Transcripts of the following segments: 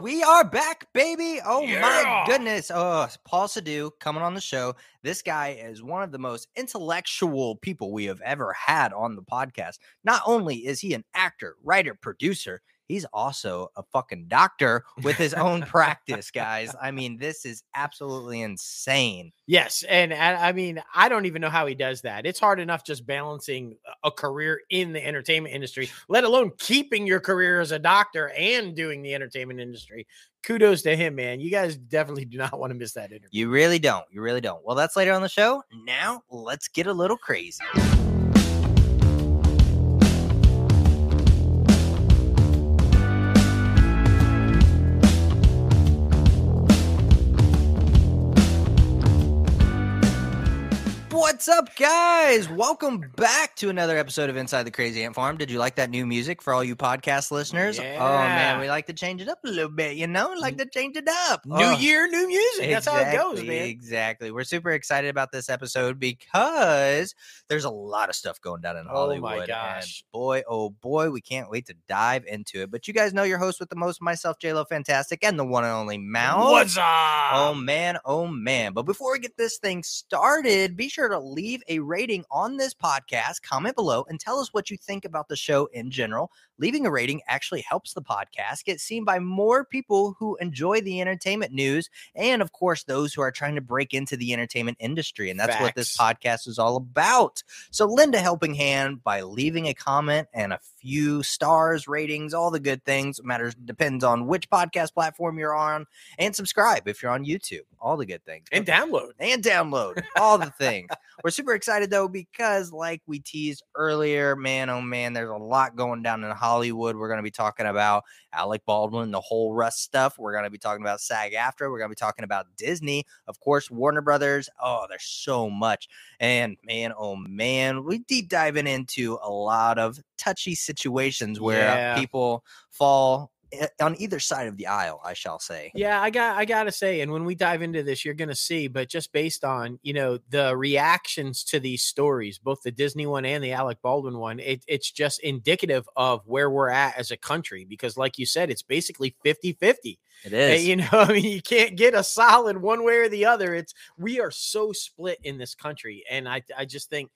we are back, baby. Oh Yeah. my goodness. Oh, Paul Sadu coming on the show. This guy is one of the most intellectual people we have ever had on the podcast. Not only is he an actor, writer, producer, he's also a fucking doctor with his own practice, guys. I mean, this is absolutely insane. Yes, and I, I mean, I don't even know how he does that. It's hard enough just balancing a career in the entertainment industry, let alone keeping your career as a doctor and doing the entertainment industry. Kudos to him, man. You guys definitely do not want to miss that interview. You really don't. You really don't. Well, that's later on the show. Now, let's get a little crazy. What's up, guys? Welcome back to another episode of Inside the Crazy Ant Farm. Did you like that new music for all you podcast listeners? Oh man, we like to change it up a little bit, you know, like to change it up. New Oh. year, new music. That's how it goes, Exactly, man. Exactly. We're super excited about this episode because there's a lot of stuff going down in Hollywood. Oh my gosh. boy, oh boy, we can't wait to dive into it. But you guys know your host with the most, myself, JLo Fantastic, and the one and only Mal. What's up? Oh man, oh man. But before we get this thing started, be sure to leave a rating on this podcast, comment below, and tell us what you think about the show in general. Leaving a rating actually helps the podcast get seen by more people who enjoy the entertainment news and, of course, those who are trying to break into the entertainment industry. And that's what this podcast is all about. So lend a helping hand by leaving a comment and a few stars, ratings, all the good things. Matters depends on which podcast platform you're on and subscribe if you're on YouTube. All the good things. and download. and download all the things. We're super excited though because, like we teased earlier, man, oh man, there's a lot going down in Hollywood. We're going to be talking about Alec Baldwin, the whole Rust stuff. We're going to be talking about SAG-AFTRA. We're going to be talking about Disney, of course, Warner Brothers. Oh, there's so much. And man, oh man, we deep diving into a lot of touchy situations where Yeah. people fall on either side of the aisle, I shall say. Yeah, I got I gotta say, and when we dive into this, you're gonna see, but just based on you know the reactions to these stories, both the Disney one and the Alec Baldwin one, it, it's just indicative of where we're at as a country. Because, like you said, it's basically 50-50. It Uh, is. You know, I mean, you can't get a solid one way or the other. It's we are so split in this country, and I I just think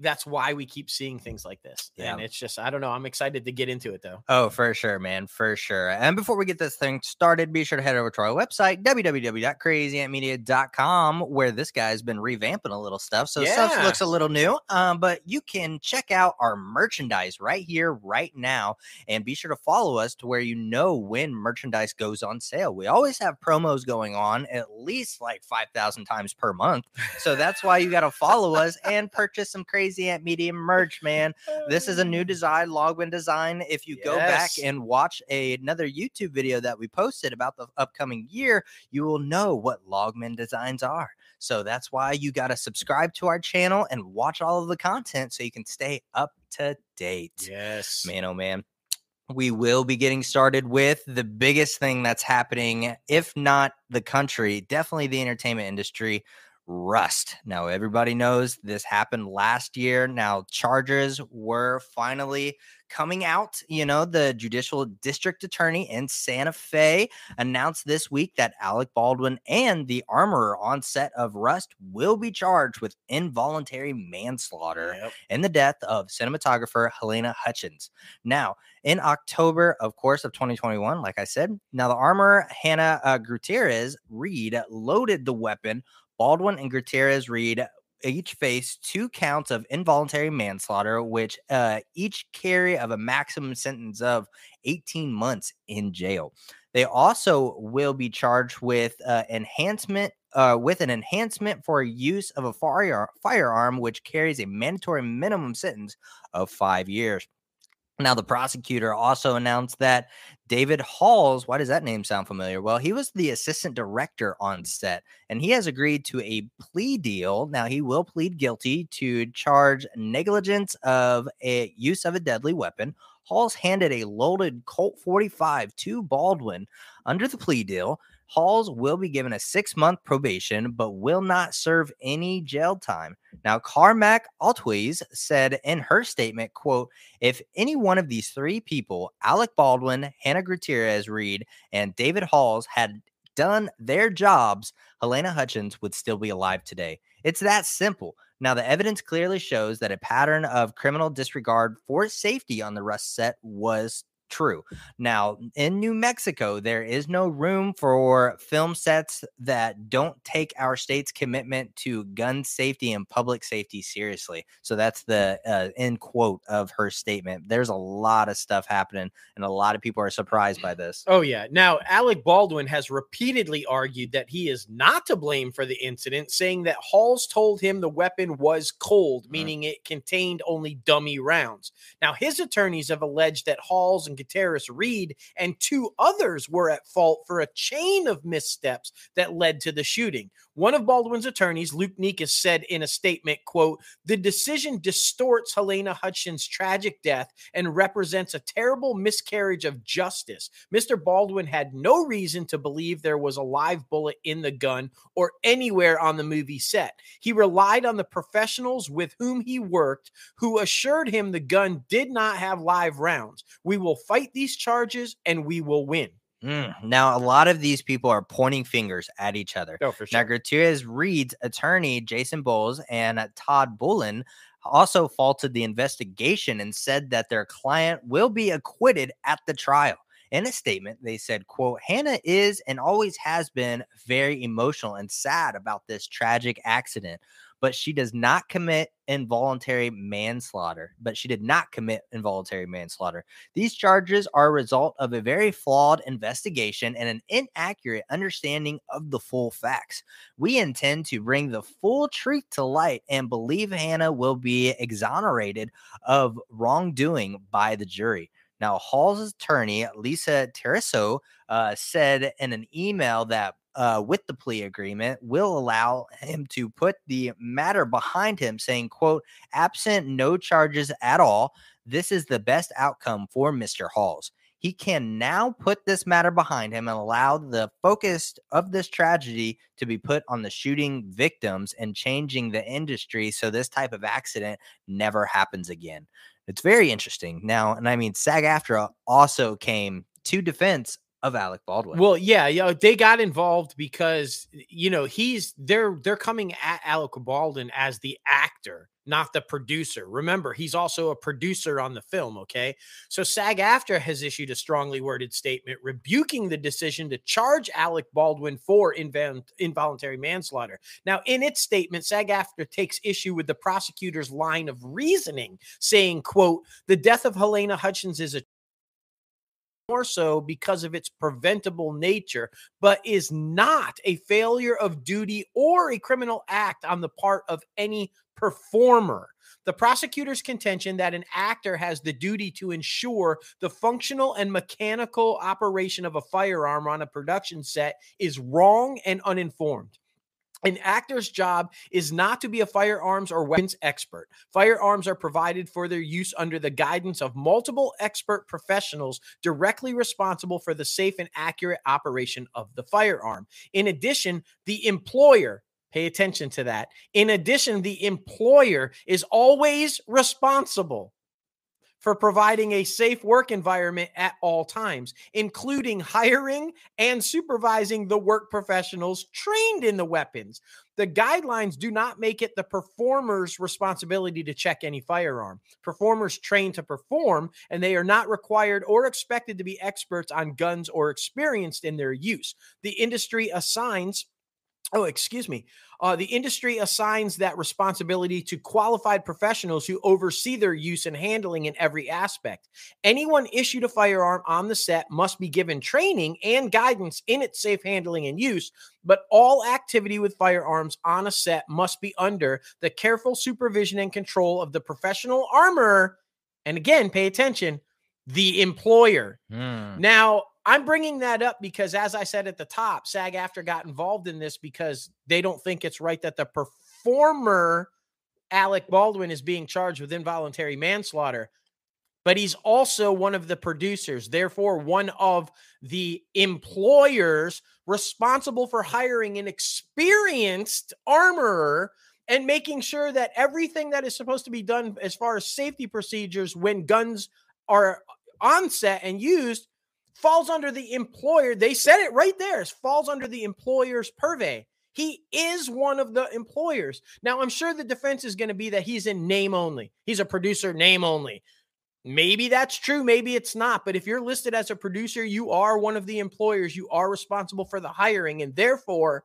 that's why we keep seeing things like this. And it's just I don't know. I'm excited to get into it though. Oh, for sure, man, for sure. And before we get this thing started, be sure to head over to our website, www.crazyantmedia.com, where this guy's been revamping a little stuff. So stuff looks a little new. Um, but you can check out our merchandise right here, right now, and be sure to follow us to where you know when merchandise goes on sale. We always have promos going on at least like 5,000 times per month. So that's why you got to follow us and purchase some Crazy Ant Media merch, man. This is a new design, Logman design. If you go back and watch a, another YouTube video that we posted about the upcoming year, you will know what Logman designs are. So that's why you got to subscribe to our channel and watch all of the content so you can stay up to date. Yes. Man, oh man. We will be getting started with the biggest thing that's happening, if not the country, definitely the entertainment industry. Rust. Now, everybody knows this happened last year. Now, charges were finally coming out. You know, the judicial district attorney in Santa Fe announced this week that Alec Baldwin and the armorer on set of Rust will be charged with involuntary manslaughter Yep. in the death of cinematographer Helena Hutchins. Now, in October, of course, of 2021, like I said, now the armorer Hannah uh, Gutierrez Reed loaded the weapon. Baldwin and Gutierrez Reed each face two counts of involuntary manslaughter, which uh, each carry of a maximum sentence of 18 months in jail. They also will be charged with uh, enhancement uh, with an enhancement for use of a fire, firearm, which carries a mandatory minimum sentence of five years. Now, the prosecutor also announced that David Halls, why does that name sound familiar? Well, he was the assistant director on set, and he has agreed to a plea deal. Now, he will plead guilty to charge negligence of a use of a deadly weapon, Halls handed a loaded Colt 45 to Baldwin under the plea deal. Halls will be given a six month probation, but will not serve any jail time. Now, Carmack Altwies said in her statement, quote, if any one of these three people, Alec Baldwin, Hannah Gutierrez Reed, and David Halls, had done their jobs, Helena Hutchins would still be alive today. It's that simple. Now, the evidence clearly shows that a pattern of criminal disregard for safety on the Rust set was true. Now, in New Mexico, there is no room for film sets that don't take our state's commitment to gun safety and public safety seriously. So that's the uh, end quote of her statement. There's a lot of stuff happening, and a lot of people are surprised by this. Oh, yeah. Now, Alec Baldwin has repeatedly argued that he is not to blame for the incident, saying that Halls told him the weapon was cold, mm. meaning mm. it contained only dummy rounds. Now, his attorneys have alleged that Halls and Gutierrez Reed and two others were at fault for a chain of missteps that led to the shooting. One of Baldwin's attorneys, Luke Nikas, said in a statement, quote, the decision distorts Helena Hutchins' tragic death and represents a terrible miscarriage of justice. Mr. Baldwin had no reason to believe there was a live bullet in the gun or anywhere on the movie set. He relied on the professionals with whom he worked who assured him the gun did not have live rounds. We will fight these charges and we will win. Mm. Now, a lot of these people are pointing fingers at each other. Oh, for sure. Now, Gutierrez Reed's attorney, Jason Bowles, and Todd Bullion also faulted the investigation and said that their client will be acquitted at the trial. In a statement, they said, quote, Hannah is and always has been very emotional and sad about this tragic accident but she does not commit involuntary manslaughter. But she did not commit involuntary manslaughter. These charges are a result of a very flawed investigation and an inaccurate understanding of the full facts. We intend to bring the full truth to light and believe Hannah will be exonerated of wrongdoing by the jury. Now, Hall's attorney, Lisa Torraco, uh, said in an email that uh, with the plea agreement will allow him to put the matter behind him, saying, quote, absent no charges at all, this is the best outcome for Mr. Halls. He can now put this matter behind him and allow the focus of this tragedy to be put on the shooting victims and changing the industry so this type of accident never happens again. It's very interesting. Now, and I mean, SAG AFTRA also came to defense of Alec Baldwin. Well, yeah, yeah, they got involved because you know he's they're they're coming at Alec Baldwin as the actor, not the producer. Remember, he's also a producer on the film. Okay, so SAG-AFTRA has issued a strongly worded statement rebuking the decision to charge Alec Baldwin for invol- involuntary manslaughter. Now, in its statement, SAG-AFTRA takes issue with the prosecutor's line of reasoning, saying, "quote The death of Helena Hutchins is a more so because of its preventable nature, but is not a failure of duty or a criminal act on the part of any performer. The prosecutor's contention that an actor has the duty to ensure the functional and mechanical operation of a firearm on a production set is wrong and uninformed. An actor's job is not to be a firearms or weapons expert. Firearms are provided for their use under the guidance of multiple expert professionals directly responsible for the safe and accurate operation of the firearm. In addition, the employer Pay attention to that. In addition, the employer is always responsible for providing a safe work environment at all times, including hiring and supervising the work professionals trained in the weapons. The guidelines do not make it the performer's responsibility to check any firearm. Performers train to perform, and they are not required or expected to be experts on guns or experienced in their use. The industry assigns Oh, excuse me. Uh, the industry assigns that responsibility to qualified professionals who oversee their use and handling in every aspect. Anyone issued a firearm on the set must be given training and guidance in its safe handling and use, but all activity with firearms on a set must be under the careful supervision and control of the professional armorer. And again, pay attention the employer. Mm. Now, I'm bringing that up because, as I said at the top, SAG AFTRA got involved in this because they don't think it's right that the performer, Alec Baldwin, is being charged with involuntary manslaughter. but he's also one of the producers, therefore, one of the employers responsible for hiring an experienced armorer and making sure that everything that is supposed to be done as far as safety procedures when guns are on set and used falls under the employer. They said it right there. It falls under the employer's purvey. He is one of the employers. Now, I'm sure the defense is going to be that he's in name only. He's a producer, name only. Maybe that's true. Maybe it's not. But if you're listed as a producer, you are one of the employers. You are responsible for the hiring. And therefore,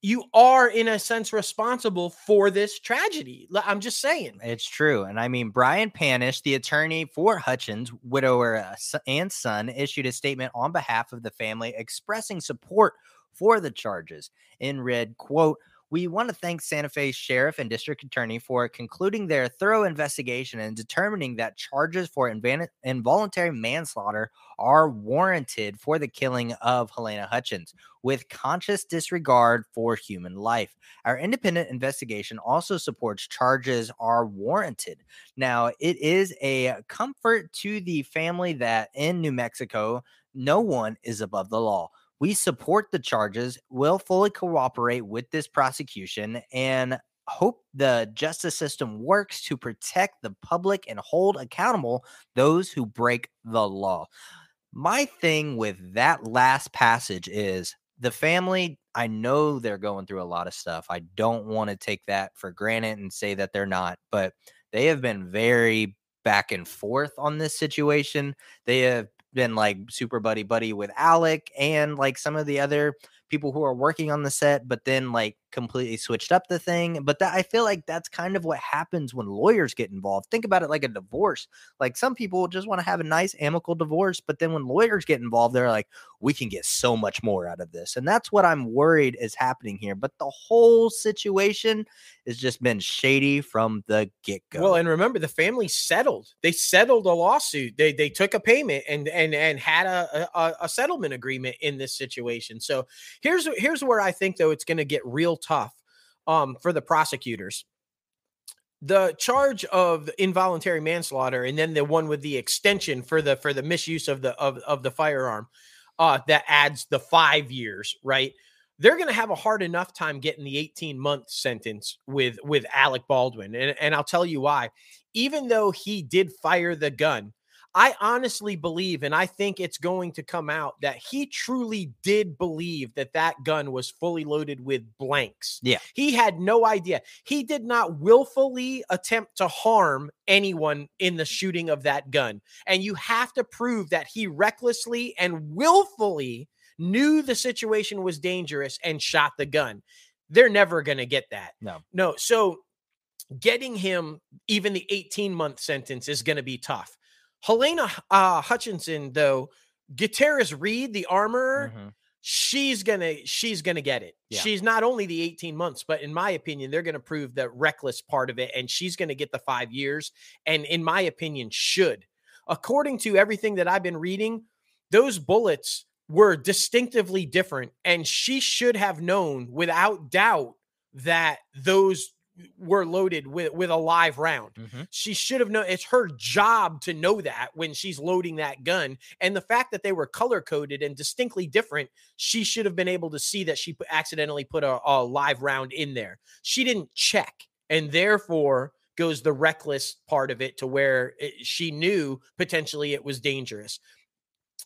you are in a sense responsible for this tragedy. I'm just saying. It's true. And I mean, Brian Panish, the attorney for Hutchins, widower uh, and son, issued a statement on behalf of the family expressing support for the charges and read, quote, we want to thank Santa Fe Sheriff and District Attorney for concluding their thorough investigation and determining that charges for invan- involuntary manslaughter are warranted for the killing of Helena Hutchins with conscious disregard for human life. Our independent investigation also supports charges are warranted. Now, it is a comfort to the family that in New Mexico, no one is above the law. We support the charges, will fully cooperate with this prosecution, and hope the justice system works to protect the public and hold accountable those who break the law. My thing with that last passage is the family, I know they're going through a lot of stuff. I don't want to take that for granted and say that they're not, but they have been very back and forth on this situation. They have been like super buddy buddy with Alec and like some of the other people who are working on the set, but then like completely switched up the thing. But that I feel like that's kind of what happens when lawyers get involved. Think about it like a divorce. Like some people just want to have a nice amicable divorce, but then when lawyers get involved, they're like, we can get so much more out of this. And that's what I'm worried is happening here. But the whole situation has just been shady from the get go. Well, and remember the family settled. They settled a lawsuit. They they took a payment and and and had a a, a settlement agreement in this situation. So here's here's where I think though it's going to get real tough um, for the prosecutors. The charge of involuntary manslaughter, and then the one with the extension for the for the misuse of the of, of the firearm, uh, that adds the five years, right? They're going to have a hard enough time getting the 18 month sentence with with Alec Baldwin, and and I'll tell you why. Even though he did fire the gun, I honestly believe, and I think it's going to come out that he truly did believe that that gun was fully loaded with blanks. Yeah. He had no idea. He did not willfully attempt to harm anyone in the shooting of that gun. And you have to prove that he recklessly and willfully knew the situation was dangerous and shot the gun. They're never going to get that. No. No. So getting him even the 18 month sentence is going to be tough. Halyna uh, Hutchinson, though, Gutierrez Reed, the armor, mm-hmm. she's gonna she's gonna get it. Yeah. She's not only the 18 months, but in my opinion, they're gonna prove the reckless part of it, and she's gonna get the five years. And in my opinion, should. According to everything that I've been reading, those bullets were distinctively different, and she should have known without doubt that those were loaded with with a live round. Mm-hmm. She should have known it's her job to know that when she's loading that gun. And the fact that they were color coded and distinctly different, she should have been able to see that she accidentally put a, a live round in there. She didn't check, and therefore goes the reckless part of it to where it, she knew potentially it was dangerous.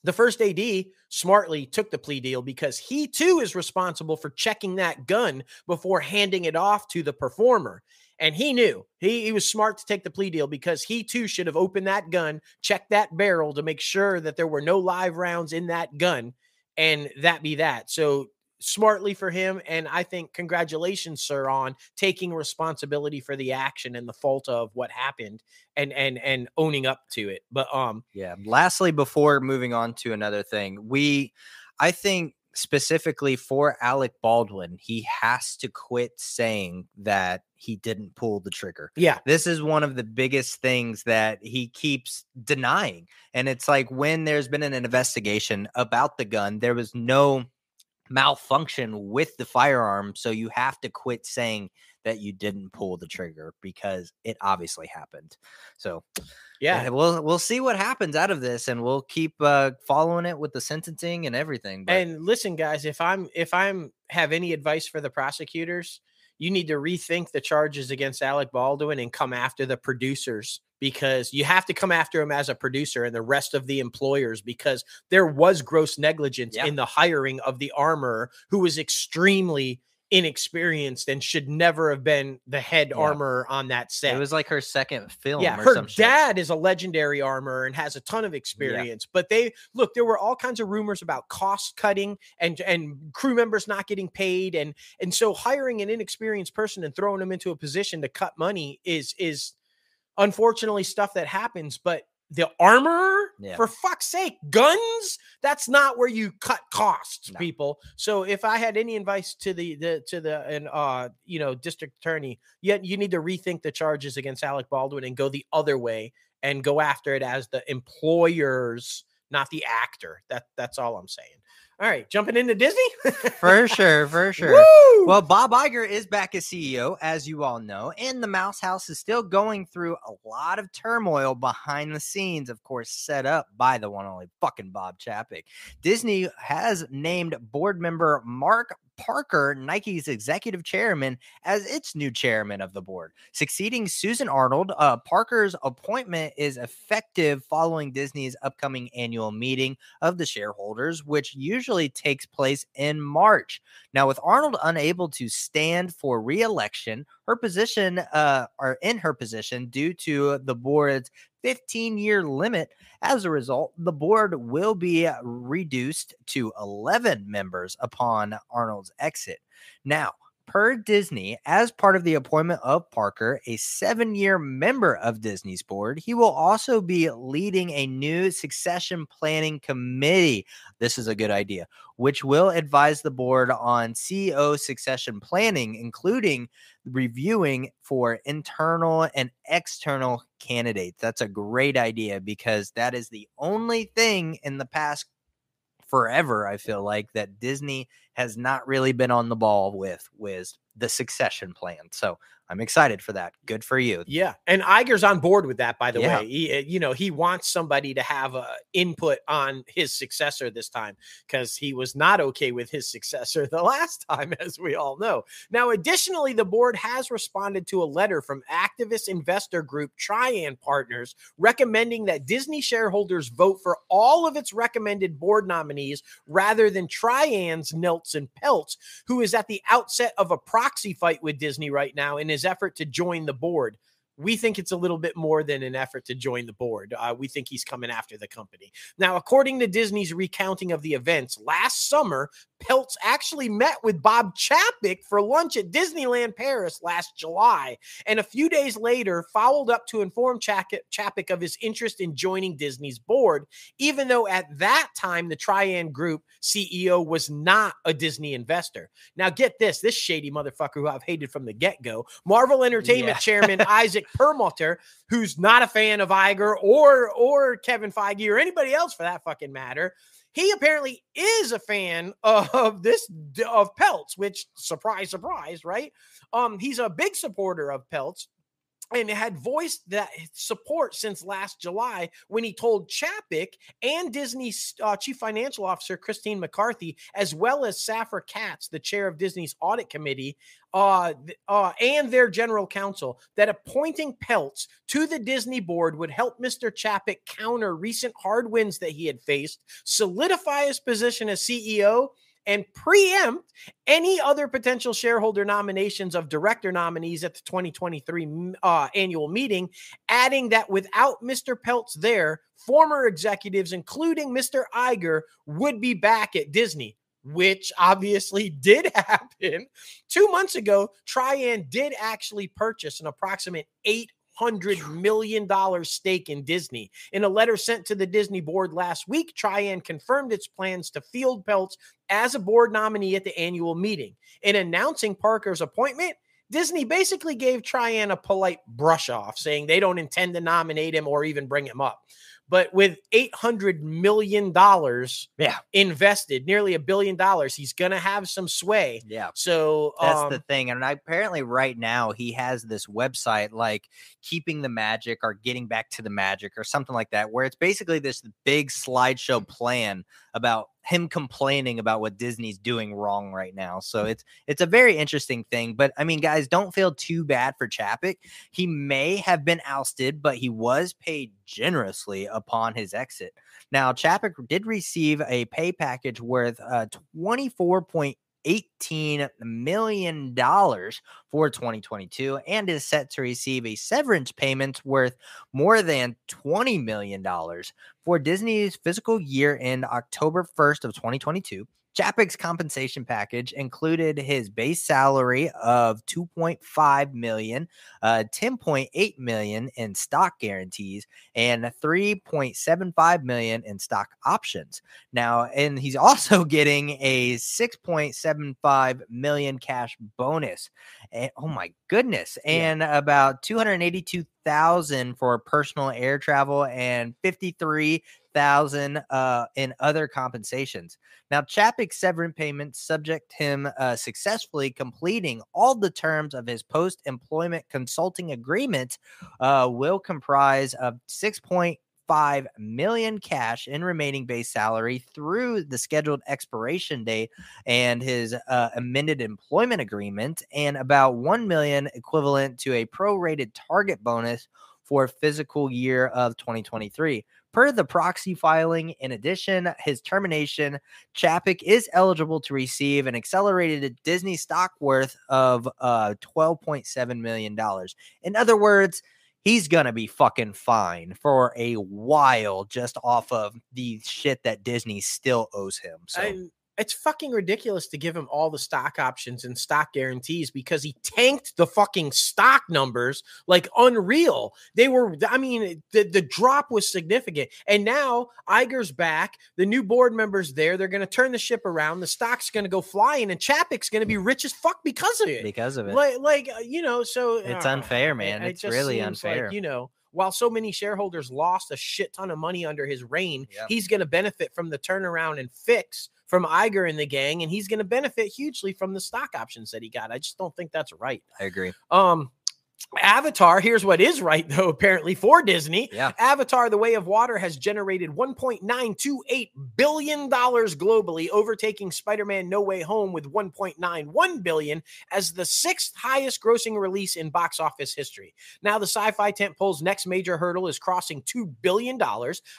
The first AD smartly took the plea deal because he too is responsible for checking that gun before handing it off to the performer. And he knew he, he was smart to take the plea deal because he too should have opened that gun, checked that barrel to make sure that there were no live rounds in that gun, and that be that. So smartly for him. And I think congratulations, sir, on taking responsibility for the action and the fault of what happened and and and owning up to it. But um yeah. Lastly, before moving on to another thing, we I think specifically for Alec Baldwin, he has to quit saying that he didn't pull the trigger. Yeah. This is one of the biggest things that he keeps denying. And it's like when there's been an investigation about the gun, there was no malfunction with the firearm. So you have to quit saying that you didn't pull the trigger because it obviously happened. So Yeah. we'll we'll see what happens out of this, and we'll keep uh, following it with the sentencing and everything. But And listen, guys, if I'm if I'm have any advice for the prosecutors, you need to rethink the charges against Alec Baldwin and come after the producers because you have to come after him as a producer and the rest of the employers because there was gross negligence Yeah. in the hiring of the armorer who was extremely inexperienced and should never have been the head Yeah. armorer on that set. it was like her second film. Yeah, or her some shit. dad is a legendary armor and has a ton of experience. But they look, there were all kinds of rumors about cost cutting and and crew members not getting paid, and and so hiring an inexperienced person and throwing them into a position to cut money is is unfortunately stuff that happens. But the armor, Yeah. for fuck's sake, guns, that's not where you cut costs, No. people. So if I had any advice to the the to the and uh you know district attorney, yet you need to rethink the charges against Alec Baldwin and go the other way and go after it as the employers, not the actor. That that's all I'm saying. All right, jumping into Disney. for sure, for sure. Woo! Well, Bob Iger is back as CEO, as you all know, and the Mouse House is still going through a lot of turmoil behind the scenes, of course, set up by the one only fucking Bob Chapek. Disney has named board member Mark Parker, Nike's executive chairman, as its new chairman of the board, succeeding Susan Arnold. Uh, Parker's appointment is effective following Disney's upcoming annual meeting of the shareholders, which usually takes place in March. Now, with Arnold unable to stand for re-election, her position, uh, or in her position, due to the board's 15-year limit. As a result, the board will be uh, reduced to 11 members upon Arnold's exit. Now, per Disney, as part of the appointment of Parker, a seven year member of Disney's board, he will also be leading a new succession planning committee. This is a good idea, which will advise the board on CEO succession planning, including reviewing for internal and external candidates. That's a great idea because that is the only thing in the past forever I feel like that Disney has not really been on the ball with with the succession plan. So I'm excited for that. Good for you. Yeah, and Iger's on board with that. By the Yeah. way, he, uh, you know, he wants somebody to have a input on his successor this time because he was not okay with his successor the last time, as we all know. Now, additionally, the board has responded to a letter from activist investor group Trian Partners recommending that Disney shareholders vote for all of its recommended board nominees rather than Trian's Nelson Peltz, who is at the outset of a proxy fight with Disney right now in his effort to join the board. We think it's a little bit more than an effort to join the board. Uh, we think he's coming after the company. Now, according to Disney's recounting of the events, last summer, Peltz actually met with Bob Chapek for lunch at Disneyland Paris last July, and a few days later followed up to inform Chapek of his interest in joining Disney's board, even though at that time the Trian Group CEO was not a Disney investor. Now, get this this shady motherfucker who I've hated from the get go, Marvel Entertainment Yeah. chairman Isaac Perlmutter, who's not a fan of Iger or, or Kevin Feige or anybody else for that fucking matter. He apparently is a fan of this of Peltz, which surprise, surprise, right? Um, he's a big supporter of Peltz and had voiced that support since last July when he told Chapek and Disney's uh, chief financial officer Christine McCarthy, as well as Safra Catz, the chair of Disney's audit committee, uh, uh, and their general counsel, that appointing Peltz to the Disney board would help Mr. Chapek counter recent hard wins that he had faced, solidify his position as CEO. And preempt any other potential shareholder nominations of director nominees at the 2023 uh, annual meeting, adding that without Mr. Peltz there, former executives, including Mr. Iger, would be back at Disney, which obviously did happen. Two months ago, Trian did actually purchase an approximate $800 million stake in Disney. In a letter sent to the Disney board last week, Trian confirmed its plans to field Peltz as a board nominee at the annual meeting. In announcing Parker's appointment, Disney basically gave Trian a polite brush off, saying they don't intend to nominate him or even bring him up. But with eight hundred million dollars, Yeah. invested, nearly a billion dollars, he's gonna have some sway. Yeah. So That's um, the thing. And I, apparently, right now, he has this website like keeping the magic or getting back to the magic or something like that, where it's basically this big slideshow plan about him complaining about what Disney's doing wrong right now. So it's it's a very interesting thing. But I mean, guys, don't feel too bad for Chapek. He may have been ousted, but he was paid generously upon his exit. Now, Chapek did receive a pay package worth uh, 24.18 million dollars for 2022 and is set to receive a severance payment worth more than 20 million dollars for Disney's fiscal year in October 1st of 2022. Chapek's compensation package included his base salary of 2.5 million, uh, 10.8 million in stock guarantees, and 3.75 million in stock options. Now, and he's also getting a 6.75 million cash bonus. And, oh my goodness! And about 282,000 for personal air travel and 53 thousand uh, in other compensations. Now, Chapek's severance payments subject him uh, successfully completing all the terms of his post-employment consulting agreement uh, will comprise of six point five million cash in remaining base salary through the scheduled expiration date and his uh, amended employment agreement, and about one million equivalent to a prorated target bonus for physical year of 2023. Per the proxy filing, in addition, his termination, Chapek is eligible to receive an accelerated Disney stock worth of uh, $12.7 million. In other words, he's going to be fucking fine for a while just off of the shit that Disney still owes him. So, and it's fucking ridiculous to give him all the stock options and stock guarantees because he tanked the fucking stock numbers like unreal. They were, I mean, the, the drop was significant. And now Iger's back, the new board members there, they're going to turn the ship around. The stock's going to go flying, and Chapek's going to be rich as fuck because of it. because of it, Like, like uh, you know, so it's uh, unfair, man. it It's just really seems like, unfair. you know, while so many shareholders lost a shit ton of money under his reign, Yep. he's going to benefit from the turnaround and fix from Iger and the gang, and he's going to benefit hugely from the stock options that he got. I just don't think that's right. I agree. Um, Avatar, here's what is right though, apparently for Disney. Yeah. Avatar The Way of Water has generated $1.928 billion globally, overtaking Spider-Man No Way Home with $1.91 billion as the sixth highest grossing release in box office history. Now, the sci-fi tentpole's next major hurdle is crossing $2 billion,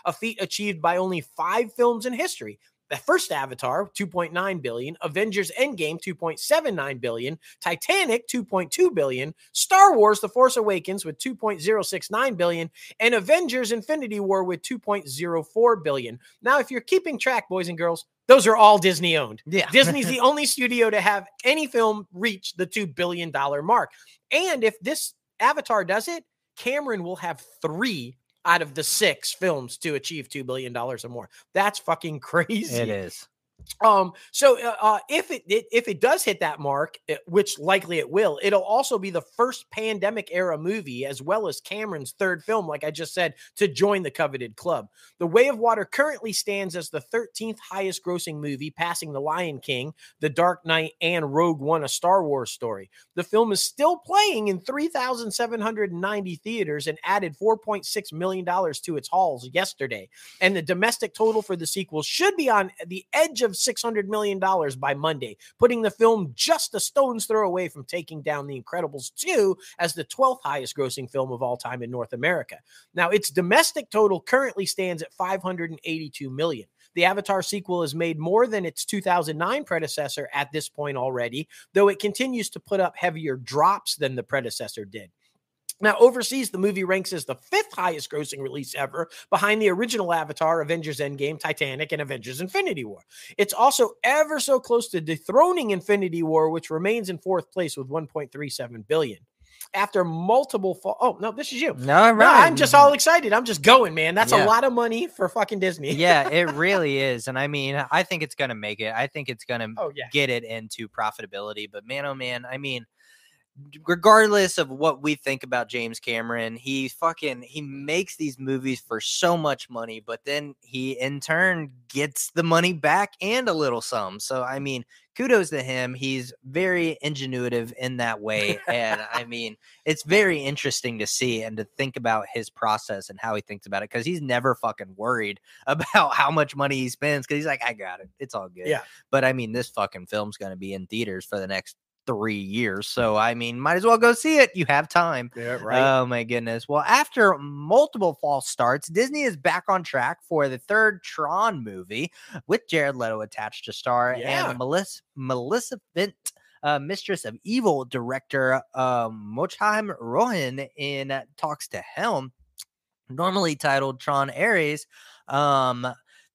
a feat achieved by only five films in history. The first Avatar, 2.9 billion, Avengers Endgame, 2.79 billion, Titanic, 2.2 billion, Star Wars The Force Awakens with 2.069 billion, and Avengers Infinity War with 2.04 billion. Now, if you're keeping track, boys and girls, those are all Disney owned. Yeah. Disney's the only studio to have any film reach the $2 billion mark. And if this Avatar does it, Cameron will have three out of the six films to achieve $2 billion or more. That's fucking crazy. It is. Um, so uh, uh, if it, it if it does hit that mark, eh, which likely it will, it'll also be the first pandemic era movie, as well as Cameron's third film, like I just said, to join the coveted club. The Way of Water currently stands as the 13th highest grossing movie, passing The Lion King, The Dark Knight, and Rogue One, a Star Wars story. The film is still playing in 3,790 theaters and added 4.6 million dollars to its halls yesterday. And the domestic total for the sequel should be on the edge of $600 million by Monday, putting the film just a stone's throw away from taking down The Incredibles 2 as the 12th highest grossing film of all time in North America. Now, its domestic total currently stands at 582 million. The Avatar sequel has made more than its 2009 predecessor at this point already, though it continues to put up heavier drops than the predecessor did. Now, overseas, the movie ranks as the fifth highest grossing release ever, behind the original Avatar, Avengers Endgame, Titanic, and Avengers Infinity War. It's also ever so close to dethroning Infinity War, which remains in fourth place with 1.37 billion. After multiple fall, oh no, this is you. No, right. No, I'm just all excited. I'm just going, man. That's Yeah. a lot of money for fucking Disney. yeah, it really is. And I mean, I think it's gonna make it. I think it's gonna Oh yeah. get it into profitability. But man, oh man, I mean, regardless of what we think about James Cameron, he fucking he makes these movies for so much money, but then he in turn gets the money back and a little some. So I mean, kudos to him. He's very ingenuitive in that way. And I mean, it's very interesting to see and to think about his process and how he thinks about it because he's never fucking worried about how much money he spends because he's like, I got it. It's all good. Yeah. But I mean, this fucking film's going to be in theaters for the next three years. So, I mean, might as well go see it. You have time. Yeah, right. Oh my goodness. Well, after multiple false starts, Disney is back on track for the third Tron movie with Jared Leto attached to star Yeah. and Melissa Maleficent. Uh, Mistress of Evil director um, Joachim Rønning in talks to helm, normally titled Tron Ares. Um,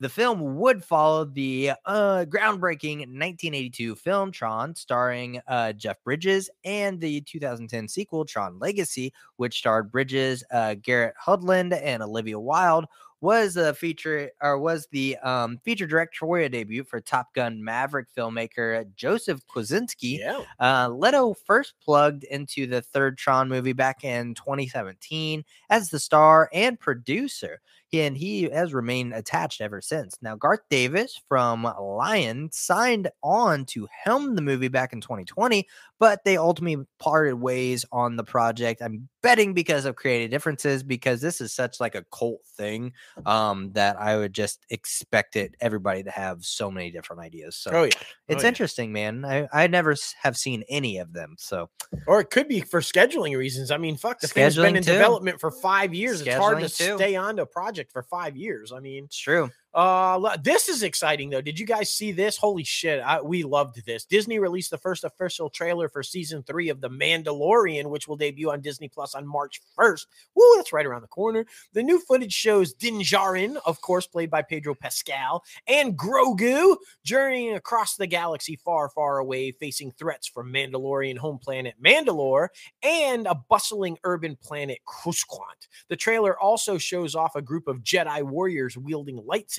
the film would follow the uh, groundbreaking 1982 film Tron, starring uh, Jeff Bridges, and the 2010 sequel Tron Legacy, which starred Bridges, uh, Garrett Hedlund, and Olivia Wilde. Was a feature or was the um, feature directorial debut for Top Gun Maverick filmmaker Joseph Kosinski. yeah. Uh, Leto first plugged into the third Tron movie back in 2017 as the star and producer. And he has remained attached ever since. Now, Garth Davis from Lion signed on to helm the movie back in 2020, but they ultimately parted ways on the project. I'm betting because of creative differences, because this is such like a cult thing um, that I would just expect it everybody to have so many different ideas. So Oh yeah. it's Oh, yeah. interesting, man. I I never have seen any of them. So Or it could be for scheduling reasons. I mean, fuck, the thing's been in too. development for five years. it's hard to too. stay on to a project for five years. I mean, it's true. Uh, this is exciting though. Did you guys see this? Holy shit, I, we loved this. Disney released the first official trailer for season three of The Mandalorian, which will debut on Disney Plus on March 1st. Woo, that's right around the corner. The new footage shows Din Djarin, of course, played by Pedro Pascal, and Grogu journeying across the galaxy far, far away, facing threats from Mandalorian home planet Mandalore and a bustling urban planet Coruscant. The trailer also shows off a group of Jedi warriors wielding lightsabers,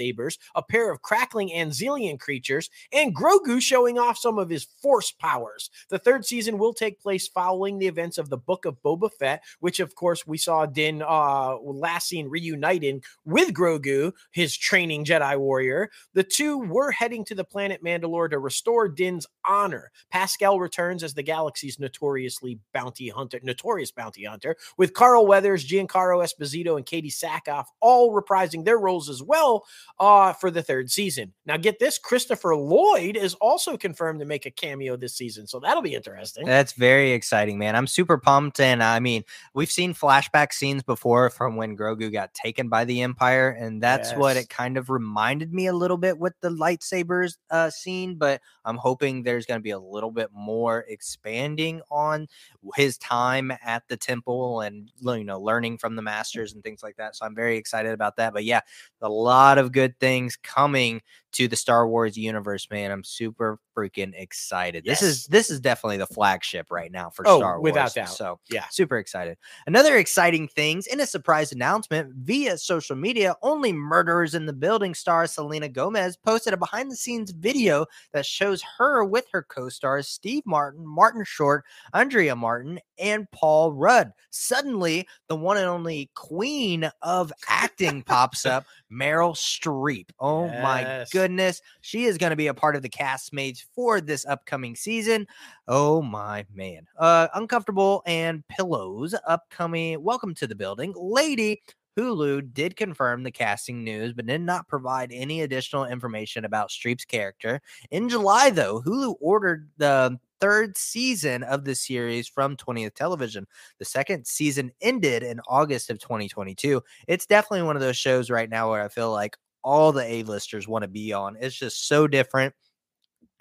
a pair of crackling Anzellan creatures, and Grogu showing off some of his force powers. The third season will take place following the events of the Book of Boba Fett, which of course we saw Din uh last seen reuniting with Grogu, his training Jedi warrior. The two were heading to the planet Mandalore to restore Din's honor. Pascal returns as the galaxy's notoriously bounty hunter, notorious bounty hunter, with Carl Weathers, Giancarlo Esposito, and Katee Sackhoff all reprising their roles as well uh, for the third season. Now, get this: Christopher Lloyd is also confirmed to make a cameo this season, so that'll be interesting. That's very exciting, man. I'm super pumped. And I mean, we've seen flashback scenes before from when Grogu got taken by the Empire. And that's what it kind of reminded me a little bit with the lightsabers uh, scene. But I'm hoping there's going to be a little bit more expanding on his time at the temple and, you know, learning from the masters and things like that. So I'm very excited about that. But yeah, a lot of good things coming to the Star Wars universe, man. I'm super freaking excited. This is this is definitely the flagship right now for Oh, Star Wars. without doubt. So Yeah. super excited. Another exciting things in a surprise announcement via social media, only murderers in the building star Selena Gomez posted a behind the scenes video that shows her with her co-stars Steve Martin, Martin Short, Andrea Martin, and Paul Rudd. Suddenly, the one and only queen of acting pops up, Meryl Streep. Oh my Yes. Goodness. She is going to be a part of the castmates for this upcoming season. Oh my man. Uh Uncomfortable and Pillows upcoming. Welcome to the building. Lady Hulu did confirm the casting news, but did not provide any additional information about Streep's character. In July, though, Hulu ordered the third season of the series from 20th Television. The second season ended in August of 2022. It's definitely one of those shows right now where I feel like all the A-listers want to be on. It's just so different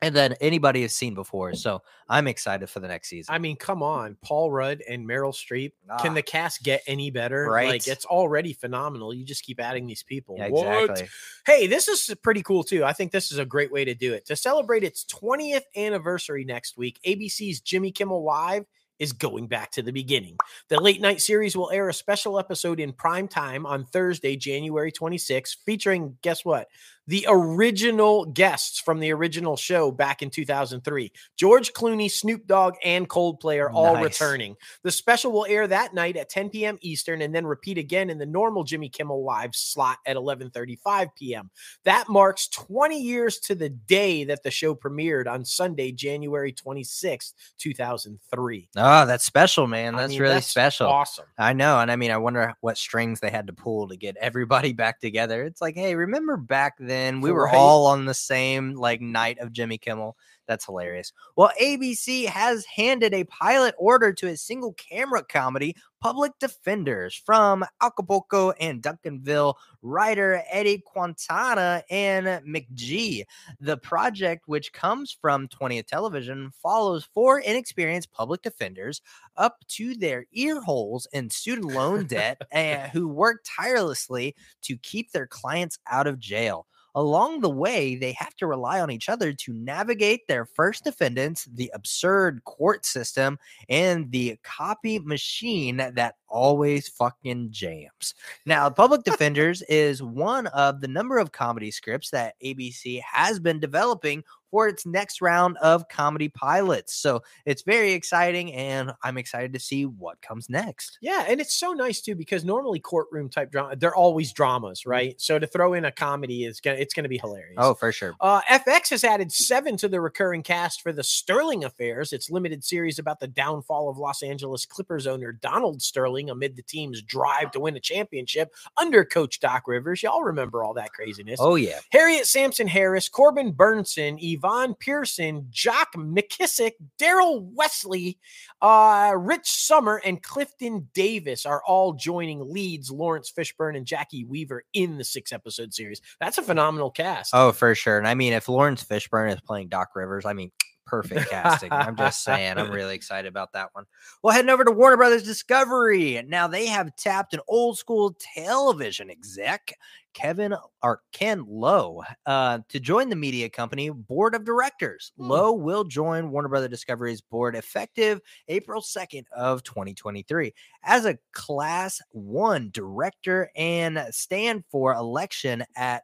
and then anybody has seen before. So I'm excited for the next season. I mean, come on, Paul Rudd and Meryl Streep. Can Ah. the cast get any better? Right. Like it's already phenomenal. You just keep adding these people. yeah, What? exactly. Hey, this is pretty cool too. I think this is a great way to do it. To celebrate its 20th anniversary next week, ABC's Jimmy Kimmel Live is going back to the beginning. The late night series will air a special episode in prime time on Thursday, January 26th, featuring guess what? The original guests from the original show back in 2003. George Clooney, Snoop Dogg, and Coldplay are all Nice. returning. The special will air that night at 10 p.m. Eastern and then repeat again in the normal Jimmy Kimmel Live slot at 11:35 p.m. That marks 20 years to the day that the show premiered on Sunday, January 26th, 2003. Oh, ah, that's special, man. I That's mean, really special. Awesome. I know. And I mean, I wonder what strings they had to pull to get everybody back together. It's like, hey, remember back then we were Right. all on the same like night of Jimmy Kimmel? That's hilarious. Well, ABC has handed a pilot order to a single camera comedy, Public Defenders, from Acapulco and Duncanville writer Eddie Quintana and McGee. The project, which comes from 20th Television, follows four inexperienced public defenders up to their ear holes in student loan debt and eh, who work tirelessly to keep their clients out of jail. Along the way, they have to rely on each other to navigate their first defendants, the absurd court system, and the copy machine that always fucking jams. Now, Public Defenders is one of the number of comedy scripts that ABC has been developing for its next round of comedy pilots. So it's very exciting, and I'm excited to see what comes next. Yeah, and it's so nice too because normally courtroom type drama, they're always dramas, right? So to throw in a comedy is gonna it's gonna be hilarious. Oh, for sure. Uh, FX has added seven to the recurring cast for the Sterling Affairs, its limited series about the downfall of Los Angeles Clippers owner Donald Sterling amid the team's drive to win a championship under Coach Doc Rivers. Y'all remember all that craziness. Oh, yeah. Harriet Sansom Harris, Corbin Bernsen, Yvonne Pearson, Jock McKissick, Daryl Wesley, uh, Rich Sommer, and Clifton Davis are all joining leads Laurence Fishburne and Jacki Weaver in the six episode series. That's a phenomenal cast. Oh, for sure. And I mean, if Laurence Fishburne is playing Doc Rivers, I mean, perfect casting. I'm just saying, I'm really excited about that one. Well, heading over to Warner Brothers Discovery. Now they have tapped an old school television exec, Kevin or Ken Lowe, uh, to join the media company board of directors. Hmm. Lowe will join Warner Brothers Discovery's board effective April 2nd of 2023 as a class one director and stand for election at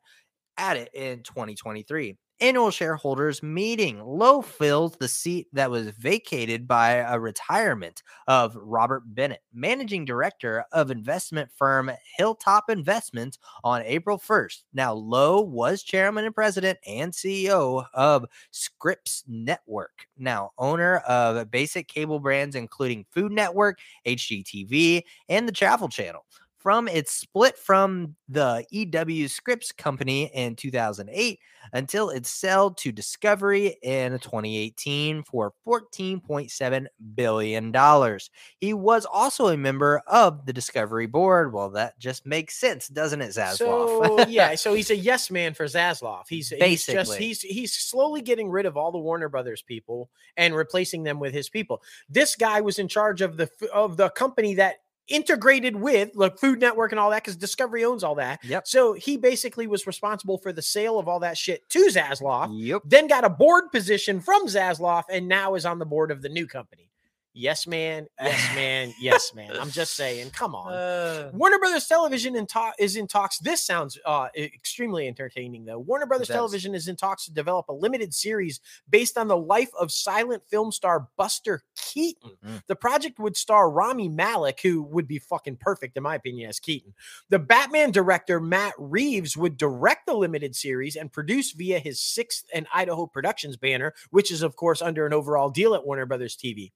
at it in 2023. Annual shareholders meeting. Lowe fills the seat that was vacated by a retirement of Robert Bennett, managing director of investment firm Hilltop Investments on April 1st. Now, Lowe was chairman and president and CEO of Scripps Network, now owner of basic cable brands including Food Network, HGTV, and the Travel Channel from its split from the EW Scripps Company in 2008 until its sale to Discovery in 2018 for $14.7 billion. He was also a member of the Discovery board. Well, that just makes sense, doesn't it, Zaslav? So yeah, so he's a yes man for Zaslav. He's he's just Basically. he's he's slowly getting rid of all the Warner Brothers people and replacing them with his people. This guy was in charge of the of the company that integrated with like Food Network and all that because Discovery owns all that. Yep. So he basically was responsible for the sale of all that shit to Zaslav. Yep. Then got a board position from Zaslav and now is on the board of the new company. Yes, man. Yes, man. yes, man. I'm just saying. Come on. Uh, Warner Brothers Television in talk is in talks. This sounds uh, extremely entertaining, though. Warner Brothers. Television is in talks to develop a limited series based on the life of silent film star Buster Keaton. Mm. The project would star Rami Malek, who would be fucking perfect, in my opinion, as Keaton. The Batman director Matt Reeves would direct the limited series and produce via his Sixth and Idaho Productions banner, which is, of course, under an overall deal at Warner Brothers TV.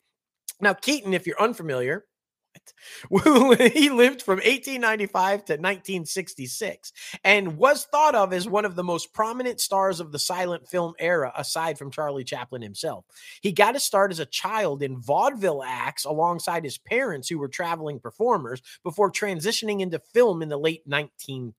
Now, Keaton, if you're unfamiliar? he lived from 1895 to 1966 and was thought of as one of the most prominent stars of the silent film era, aside from Charlie Chaplin himself. He got his start as a child in vaudeville acts alongside his parents, who were traveling performers, before transitioning into film in the late 1910s.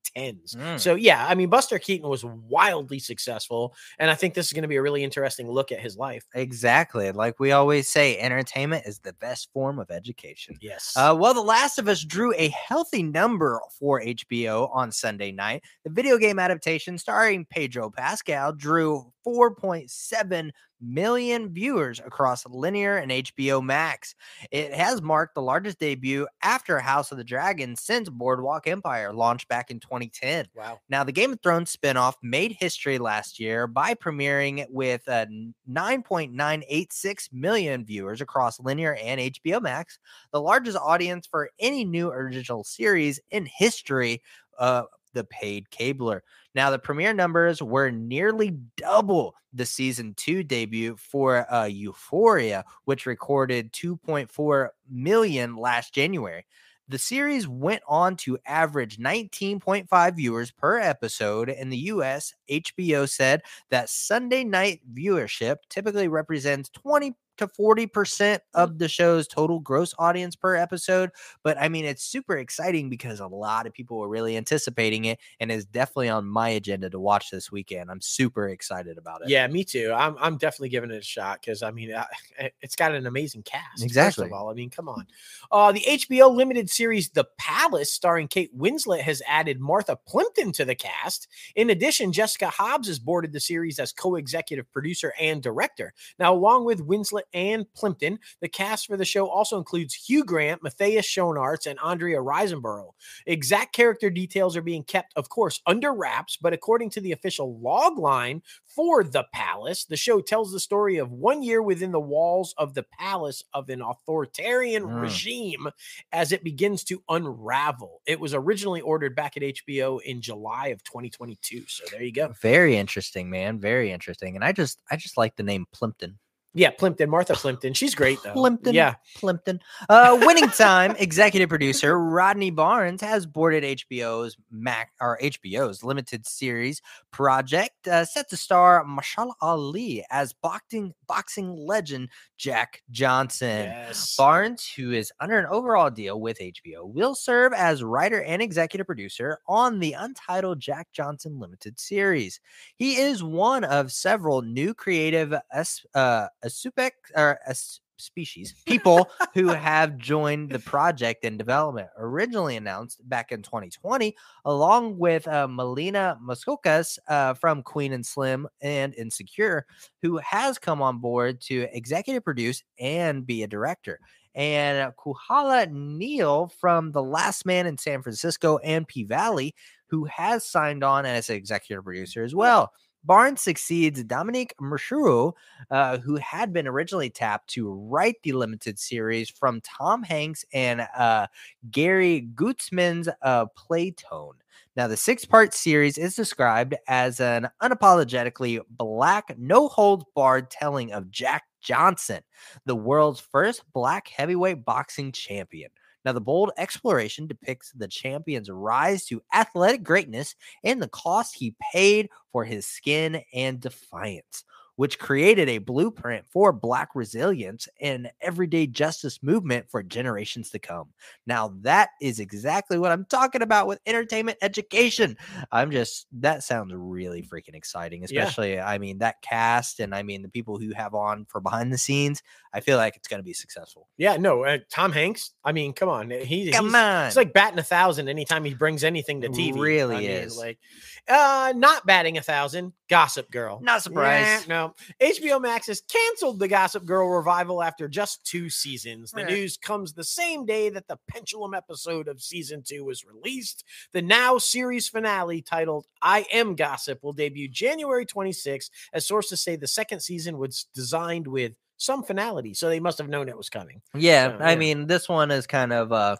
Mm. So, yeah, I mean, Buster Keaton was wildly successful. And I think this is going to be a really interesting look at his life. exactly. Like we always say, entertainment is the best form of education. Yes. Uh, well, The Last of Us drew a healthy number for HBO on Sunday night. The video game adaptation starring Pedro Pascal drew 4.7 million viewers across linear and HBO Max. It has marked the largest debut after House of the Dragon since Boardwalk Empire launched back in 2010. Wow. Now, the Game of Thrones spinoff made history last year by premiering with uh, 9.986 million viewers across linear and HBO Max, the largest audience for any new original series in history. Uh, the paid cabler. Now, the premiere numbers were nearly double the season two debut for uh, Euphoria, which recorded 2.4 million last January. The series went on to average 19.5 viewers per episode in the US. HBO said that Sunday night viewership typically represents 20 to 40% of the show's total gross audience per episode. But I mean, it's super exciting because a lot of people were really anticipating it and is definitely on my agenda to watch this weekend. I'm super excited about it. Yeah, me too. I'm, I'm definitely giving it a shot because I mean, I, it's got an amazing cast. Exactly. First of all, I mean, come on. Uh, the HBO limited series The Palace, starring Kate Winslet, has added Martha Plimpton to the cast. In addition, Jessica Hobbs has boarded the series as co executive producer and director. Now, along with Winslet and Plimpton. The cast for the show also includes Hugh Grant, Matthias Schoenaerts, and Andrea Riseborough. Exact character details are being kept, of course, under wraps, but according to the official log line for The Palace, the show tells the story of one year within the walls of the palace of an authoritarian Mm. regime as it begins to unravel. It was originally ordered back at HBO in July of 2022. So there you go. Very interesting, man. Very interesting. And I just I just like the name Plimpton. Yeah, Plimpton, Martha Plimpton. She's great though. Plimpton. Yeah. Plimpton. Uh, winning time executive producer Rodney Barnes has boarded HBO's Mac or HBO's limited series project uh, set to star Mahershala Ali as boxing boxing legend Jack Johnson. Yes. Barnes, who is under an overall deal with HBO, will serve as writer and executive producer on the untitled Jack Johnson limited series. He is one of several new creative as, uh, asupec or as species people who have joined the project in development. Originally announced back in 2020, along with uh, Melina Matsoukas uh, from Queen and Slim and Insecure, who has come on board to executive produce and be a director and Kuhala Neal from The Last Man in San Francisco and P Valley, who has signed on as an executive producer as well. Barnes succeeds Dominique Merchuru, uh, who had been originally tapped to write the limited series from Tom Hanks and uh, Gary Goetzman's uh, Playtone. Now, the six part series is described as an unapologetically black, no holds barred telling of Jack Johnson, the world's first black heavyweight boxing champion. Now, the bold exploration depicts the champion's rise to athletic greatness and the cost he paid for his skin and defiance, which created a blueprint for Black resilience and everyday justice movement for generations to come. Now, that is exactly what I'm talking about with entertainment education. I'm just, that sounds really freaking exciting, Yeah. especially, I mean, that cast and I mean, the people who have on for behind the scenes. I feel like it's going to be successful. Yeah, no, uh, Tom Hanks. I mean, come on, he, Come he's, on. It's like batting a thousand anytime he brings anything to TV. Really I mean, is. like, uh, not batting a thousand. Gossip Girl. Not surprised. Nah, no, HBO Max has canceled the Gossip Girl revival after just two seasons. The Right. news comes the same day that the Pendulum episode of season two was released. The now series finale titled "I Am Gossip" will debut January 26th, as sources say the second season was designed with some finality, so they must have known it was coming. Yeah, So, I yeah. mean, this one is kind of uh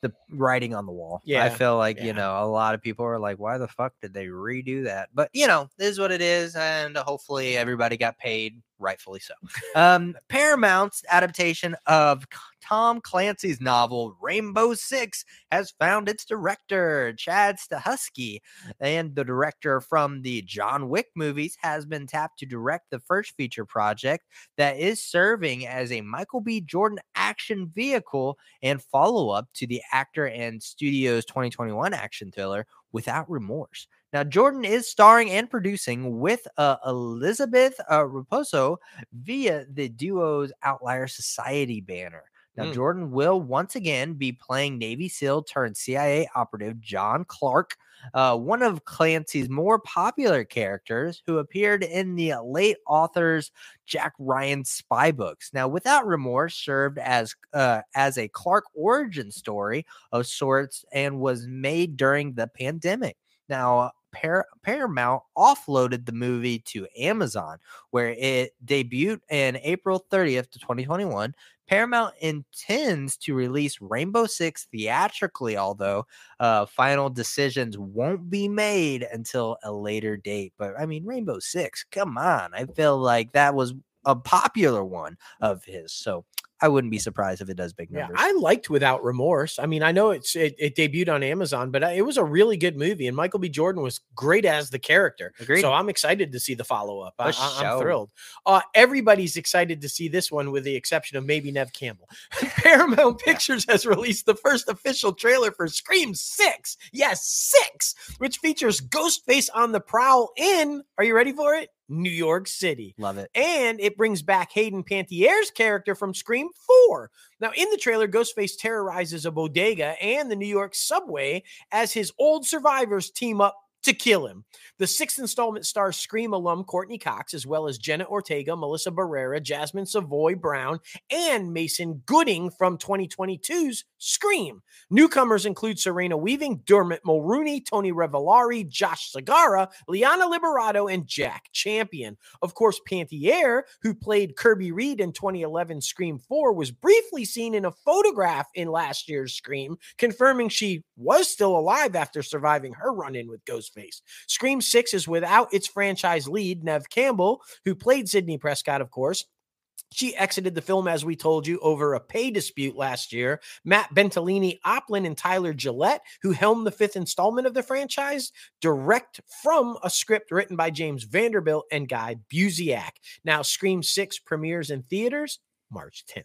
the writing on the wall. Yeah. I feel like, yeah. you know, a lot of people are like, why the fuck did they redo that? But you know, this is what it is, and hopefully everybody got paid rightfully so. Um Paramount's adaptation of Tom Clancy's novel Rainbow Six has found its director, Chad Stahelski, and the director from the John Wick movies has been tapped to direct the first feature project that is serving as a Michael B. Jordan action vehicle and follow up to the actor and studio's 2021 action thriller Without Remorse. Now, Jordan is starring and producing with uh, Elizabeth uh, Raposo via the duo's Outlier Society banner. Now, Mm. Jordan will once again be playing Navy SEAL turned CIA operative John Clark, uh, one of Clancy's more popular characters who appeared in the late author's Jack Ryan spy books. Now, Without Remorse served as uh, as a Clark origin story of sorts and was made during the pandemic. Now, Par- Paramount offloaded the movie to Amazon, where it debuted in April 30th 2021. Paramount intends to release Rainbow Six theatrically, although uh, final decisions won't be made until a later date. But I mean, Rainbow Six, come on! I feel like that was a popular one of his, so I wouldn't be surprised if it does big Yeah, numbers. I liked Without Remorse. I mean, I know it's it, it debuted on Amazon, but uh, it was a really good movie, and Michael B. Jordan was great as the character. Agreed. So I'm excited to see the follow up. I, I'm thrilled. Uh, everybody's excited to see this one, with the exception of maybe Neve Campbell. Paramount Pictures has released the first official trailer for Scream Six. Yes, six, which features Ghostface on the prowl in. Are you ready for it? New York City Love it. and it brings back Hayden Panettiere's character from Scream 4. Now, in the trailer, Ghostface terrorizes a bodega and the New York subway as his old survivors team up to kill him. The sixth installment stars Scream alum Courteney Cox, as well as Jenna Ortega, Melissa Barrera, Jasmine Savoy Brown, and Mason Gooding from 2022's Scream. Newcomers include Serena Weaving, Dermot Mulroney, Tony Revolori, Josh Segarra, Liana Liberato, and Jack Champion. Of course, Panettiere, who played Kirby Reed in 2011 Scream 4, was briefly seen in a photograph in last year's Scream, confirming she was still alive after surviving her run in with Ghostface. Scream 6 is without its franchise lead, Neve Campbell, who played Sidney Prescott, of course. She exited the film, as we told you, over a pay dispute last year. Matt Bettinelli-Olpin and Tyler Gillette, who helmed the fifth installment of the franchise, direct from a script written by James Vanderbilt and Guy Busick. Now, Scream 6 premieres in theaters March 10th.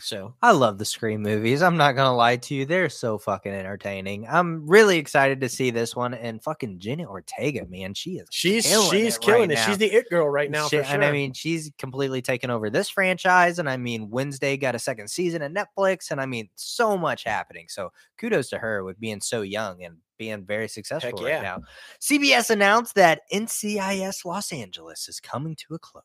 So, I love the Scream movies. I'm not gonna lie to you; they're so fucking entertaining. I'm really excited to see this one. And fucking Jenny Ortega, man, she is she's killing she's it killing right it. now. She's the it girl right now She- for sure. And I mean, she's completely taken over this franchise. And I mean, Wednesday got a second season at Netflix. And I mean, so much happening. So kudos to her with being so young and being very successful right yeah. now. CBS announced that NCIS Los Angeles is coming to a close.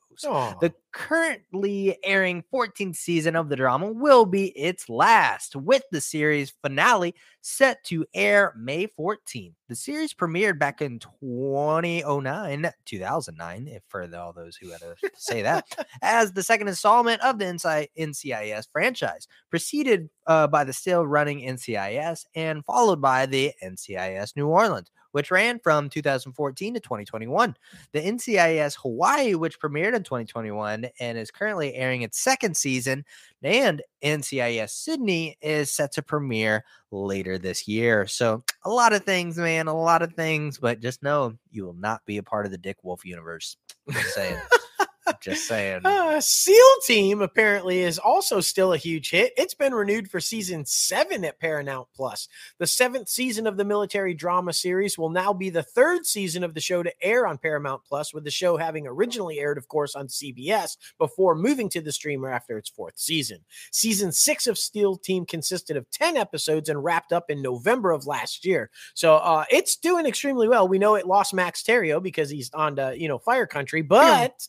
The currently airing 14th season of the drama will be its last, with the series finale set to air May 14th. The series premiered back in 2009, 2009, if for all those who had to say that, as the second installment of the NCIS franchise, preceded uh, by the still running NCIS and followed by the NCIS New Orleans, which ran from 2014 to 2021. The NCIS Hawaii, which premiered in 2021 and is currently airing its second season, and NCIS Sydney is set to premiere later this year. So, a lot of things, man, a lot of things, but just know you will not be a part of the Dick Wolf universe. Just saying. Just saying. Uh, SEAL Team apparently is also still a huge hit. It's been renewed for season seven at Paramount Plus. The seventh season of the military drama series will now be the third season of the show to air on Paramount Plus, with the show having originally aired, of course, on CBS before moving to the streamer after its fourth season. Season six of SEAL Team consisted of 10 episodes and wrapped up in November of last year. So uh, it's doing extremely well. We know it lost Max Thieriot because he's on to, you know, Fire Country, but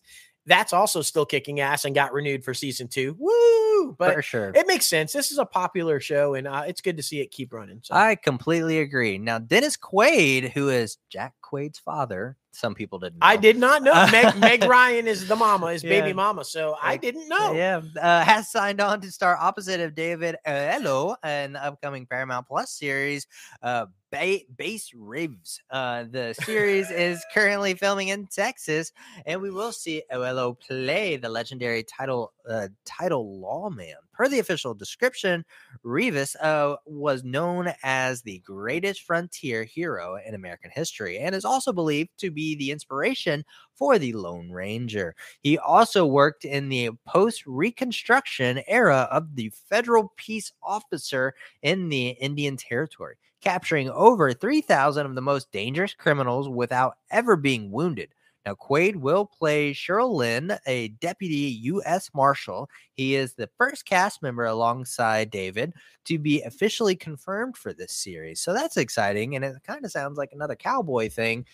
that's also still kicking ass and got renewed for season two. Woo! But for sure. it makes sense. This is a popular show, and uh, it's good to see it keep running. So. I completely agree. Now, Dennis Quaid, who is Jack Quaid's father, some people didn't know. I did not know Meg, Meg Ryan is the mama, is Yeah. baby mama. So I didn't know. Yeah, uh, has signed on to star opposite of David Oyelowo in the upcoming Paramount Plus series, uh, ba- Bass Reeves. Uh, the series is currently filming in Texas, and we will see Oyelowo play the legendary title uh, title lawman. Per the official description, Reeves uh, was known as the greatest frontier hero in American history, and is also believed to be the inspiration for the Lone Ranger. He also worked in the post Reconstruction era of the federal peace officer in the Indian Territory, capturing over 3,000 of the most dangerous criminals without ever being wounded. Now, Quaid will play Sherrill Lynn, a deputy U.S. Marshal. He is the first cast member alongside David to be officially confirmed for this series. So that's exciting. And it kind of sounds like another cowboy thing.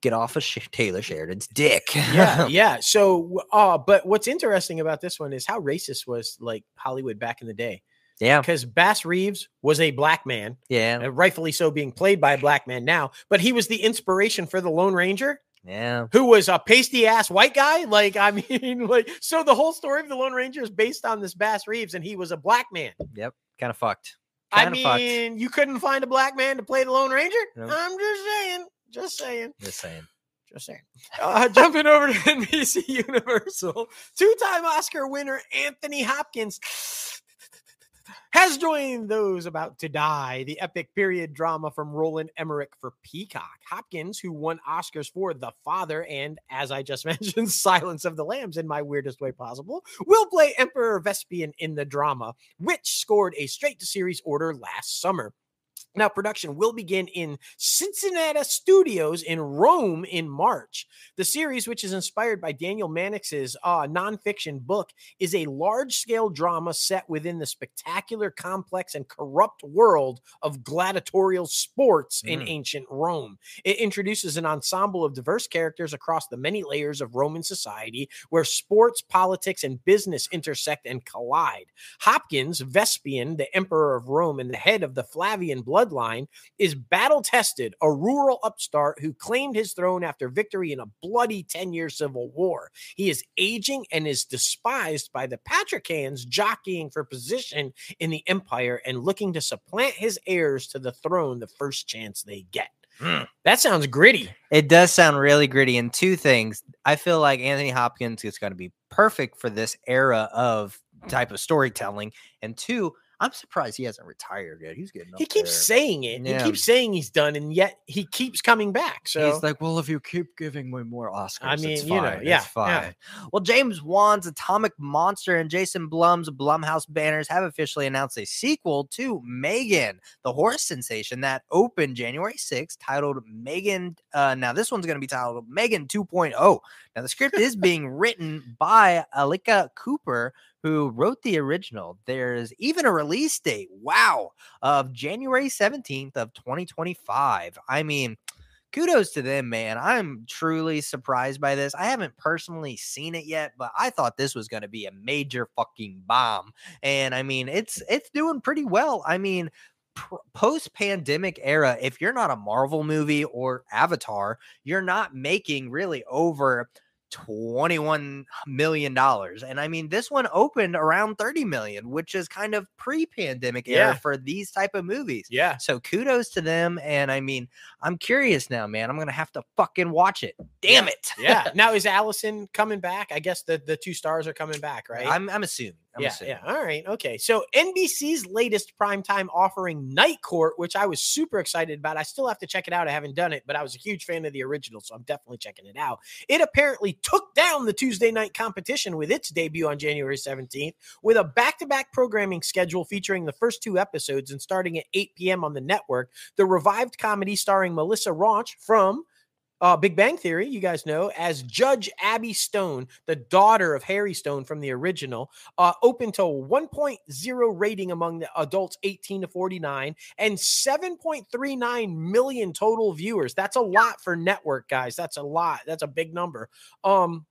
Get off of Taylor Sheridan's dick. yeah, yeah. So, uh, but what's interesting about this one is how racist was like Hollywood back in the day. yeah. Because Bass Reeves was a black man, Yeah. rightfully so, being played by a black man now. But he was the inspiration for the Lone Ranger, Yeah. who was a pasty ass white guy. Like, I mean, like, so the whole story of the Lone Ranger is based on this Bass Reeves, and he was a black man. Yep. Kind of fucked. I Kind of fucked. mean, you couldn't find a black man to play the Lone Ranger. Nope. I'm just saying, just saying. Just saying. Just saying. Uh, jumping over to NBC Universal, two-time Oscar winner Anthony Hopkins has joined those about to die. The epic period drama from Roland Emmerich for Peacock. Hopkins, who won Oscars for The Father and, as I just mentioned, Silence of the Lambs in my weirdest way possible, will play Emperor Vespian in the drama, which scored a straight-to-series order last summer. Now, production will begin in Cinecittà Studios in Rome in March. The series, which is inspired by Daniel Mannix's uh, nonfiction book, is a large scale drama set within the spectacular, complex, and corrupt world of gladiatorial sports in Mm. ancient Rome. It introduces an ensemble of diverse characters across the many layers of Roman society where sports, politics, and business intersect and collide. Hopkins, Vespian, the emperor of Rome and the head of the Flavian bloodline, is battle tested, a rural upstart who claimed his throne after victory in a bloody 10 year civil war. He is aging and is despised by the Patricians, jockeying for position in the empire and looking to supplant his heirs to the throne the first chance they get. Hmm. That sounds gritty. It does sound really gritty. And two things, I feel like Anthony Hopkins is going to be perfect for this era of type of storytelling. And two, I'm surprised he hasn't retired yet. He's getting up He keeps there. saying it. Yeah. He keeps saying he's done, and yet he keeps coming back. So He's like, well, if you keep giving me more Oscars, it's mean, you know, fine, it's yeah, yeah. fine. Well, James Wan's Atomic Monster and Jason Blum's Blumhouse banners have officially announced a sequel to Megan, the horse sensation that opened January 6th, titled Megan. Uh, now, this one's going to be titled Megan 2.0. Now, the script is being written by Akela Cooper, who wrote the original. There's even a release date, wow, of January 17th of 2025. I mean, kudos to them, man. I'm truly surprised by this. I haven't personally seen it yet, but I thought this was going to be a major fucking bomb. And I mean, it's it's doing pretty well. I mean, post-pandemic era, if you're not a Marvel movie or Avatar, you're not making really over 21 million dollars and i mean this one opened around 30 million which is kind of pre-pandemic era for these type of movies yeah, so kudos to them. And I mean, I'm curious now, man. I'm gonna have to fucking watch it. Damn it. yeah. now is Allison coming back? I guess the the two stars are coming back, right? I'm I'm assuming. I'm yeah, assuming. yeah. All right. Okay. So NBC's latest primetime offering, Night Court, which I was super excited about. I still have to check it out. I haven't done it, but I was a huge fan of the original, so I'm definitely checking it out. It apparently took down the Tuesday night competition with its debut on January 17th with a back-to-back programming schedule featuring the first two episodes and starting at 8 p.m. on the network. The revived comedy starring Melissa Rauch from uh, Big Bang Theory, you guys know, as Judge Abby Stone, the daughter of Harry Stone from the original, uh, open to 1.0 rating among the adults 18 to 49 and 7.39 million total viewers. That's a lot for network, guys. That's a lot. That's a big number. Um,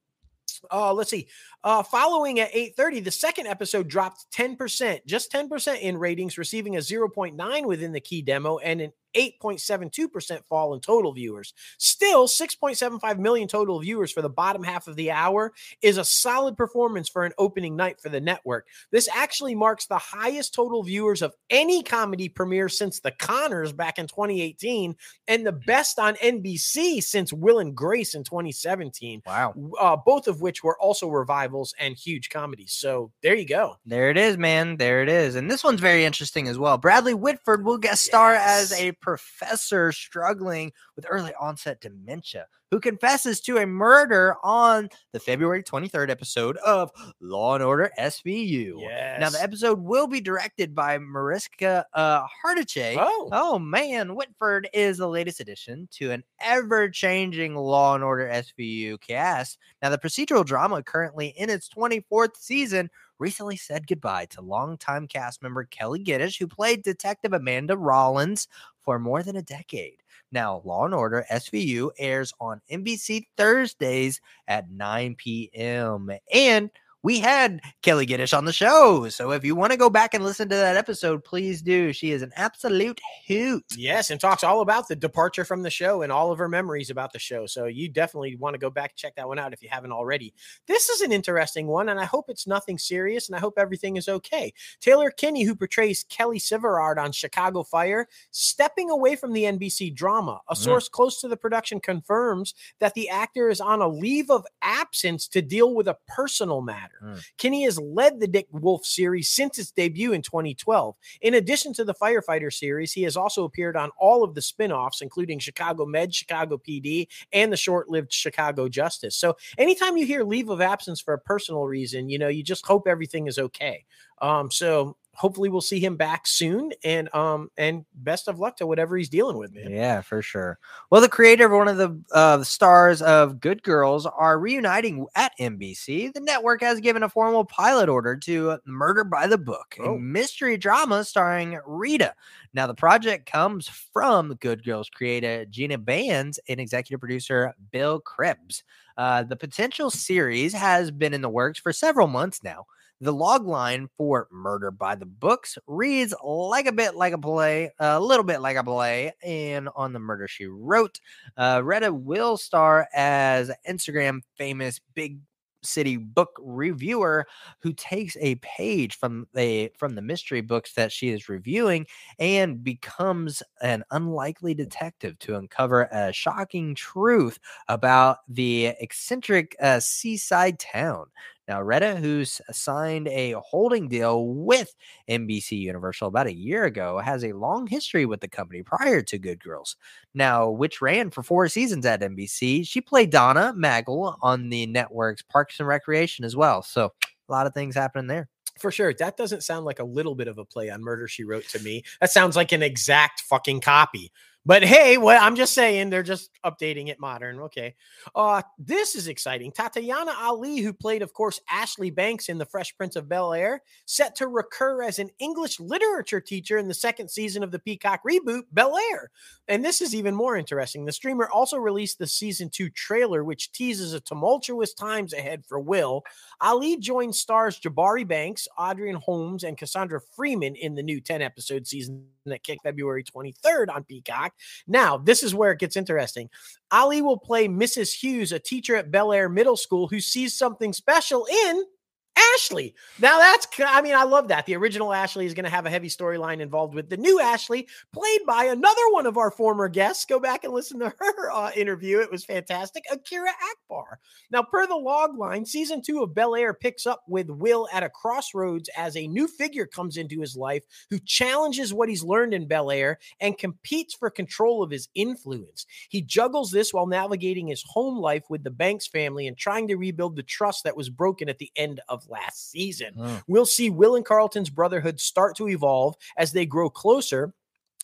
uh, let's see. Uh, following at 8:30, the second episode dropped 10%, just 10% in ratings, receiving a 0.9 within the key demo and an 8.72% fall in total viewers. Still, 6.75 million total viewers for the bottom half of the hour is a solid performance for an opening night for the network. This actually marks the highest total viewers of any comedy premiere since The Connors back in 2018 and the best on NBC since Will and Grace in 2017 Wow. uh, both of which were also revivals and huge comedies. So there you go. There it is, man. There it is. And this one's very interesting as well. Bradley Whitford will guest star as a professor struggling with early onset dementia who confesses to a murder on the February 23rd episode of Law and Order SVU. Yes. Now, the episode will be directed by Mariska uh. Oh. Oh man, Whitford is the latest addition to an ever-changing Law and Order SVU cast. Now, the procedural drama currently in its 24th season recently said goodbye to longtime cast member Kelli Giddish, who played Detective Amanda Rollins for more than a decade. Now, Law and Order SVU airs on NBC Thursdays at 9 p.m. And we had Kelli Giddish on the show. So if you want to go back and listen to that episode, please do. She is an absolute hoot. Yes, and talks all about the departure from the show and all of her memories about the show. So you definitely want to go back and check that one out if you haven't already. This is an interesting one, and I hope it's nothing serious, and I hope everything is okay. Taylor Kinney, who portrays Kelly Severide on Chicago Fire, stepping away from the NBC drama. A Mm. source close to the production confirms that the actor is on a leave of absence to deal with a personal matter. Mm. Kinney has led the Dick Wolf series since its debut in 2012. In addition to the Firefighter series, he has also appeared on all of the spin offs, including Chicago Med, Chicago PD, and the short lived Chicago Justice. So, anytime you hear leave of absence for a personal reason, you know, you just hope everything is okay. Um, so, hopefully, we'll see him back soon. And, um, and best of luck to whatever he's dealing with, man. Yeah, for sure. Well, the creator of one of the uh, stars of Good Girls are reuniting at NBC. The network has given a formal pilot order to Murder by the Book, Oh. a mystery drama starring Rita. Now, the project comes from Good Girls creator Gina Bans and executive producer Bill Krebs. Uh, the potential series has been in the works for several months now. The log line for Murder by the Books reads like a bit like a play, a little bit like a play, and on the Murder She Wrote, uh, Retta will star as Instagram famous big city book reviewer who takes a page from the from the mystery books that she is reviewing and becomes an unlikely detective to uncover a shocking truth about the eccentric uh, seaside town. Now, Retta, who's signed a holding deal with NBC Universal about a year ago, has a long history with the company prior to Good Girls. Now, which ran for four seasons at NBC. She played Donna Meagle on the network's Parks and Recreation as well. So, a lot of things happening there. For sure. That doesn't sound like a little bit of a play on Murder She Wrote to me. That sounds like an exact fucking copy. But hey, well, I'm just saying they're just updating it modern. Okay. Uh, this is exciting. Tatiana Ali, who played, of course, Ashley Banks in The Fresh Prince of Bel Air, set to recur as an English literature teacher in the second season of the Peacock reboot, Bel Air. And this is even more interesting. The streamer also released the season two trailer, which teases a tumultuous times ahead for Will. Ali joined stars Jabari Banks, Adrian Holmes, and Cassandra Freeman in the new 10 episode season that kicked February 23rd on Peacock. Now, this is where it gets interesting. Ali will play Mrs. Hughes, a teacher at Bel Air Middle School who sees something special in Ashley. Now that's I mean I love that. The original Ashley is going to have a heavy storyline involved with the new Ashley played by another one of our former guests. Go back and listen to her uh, interview. It was fantastic. Akira Akbar. Now per the log line, season 2 of Bel Air picks up with Will at a crossroads as a new figure comes into his life who challenges what he's learned in Bel Air and competes for control of his influence. He juggles this while navigating his home life with the Banks family and trying to rebuild the trust that was broken at the end of last season. Mm. We'll see Will and Carlton's brotherhood start to evolve as they grow closer.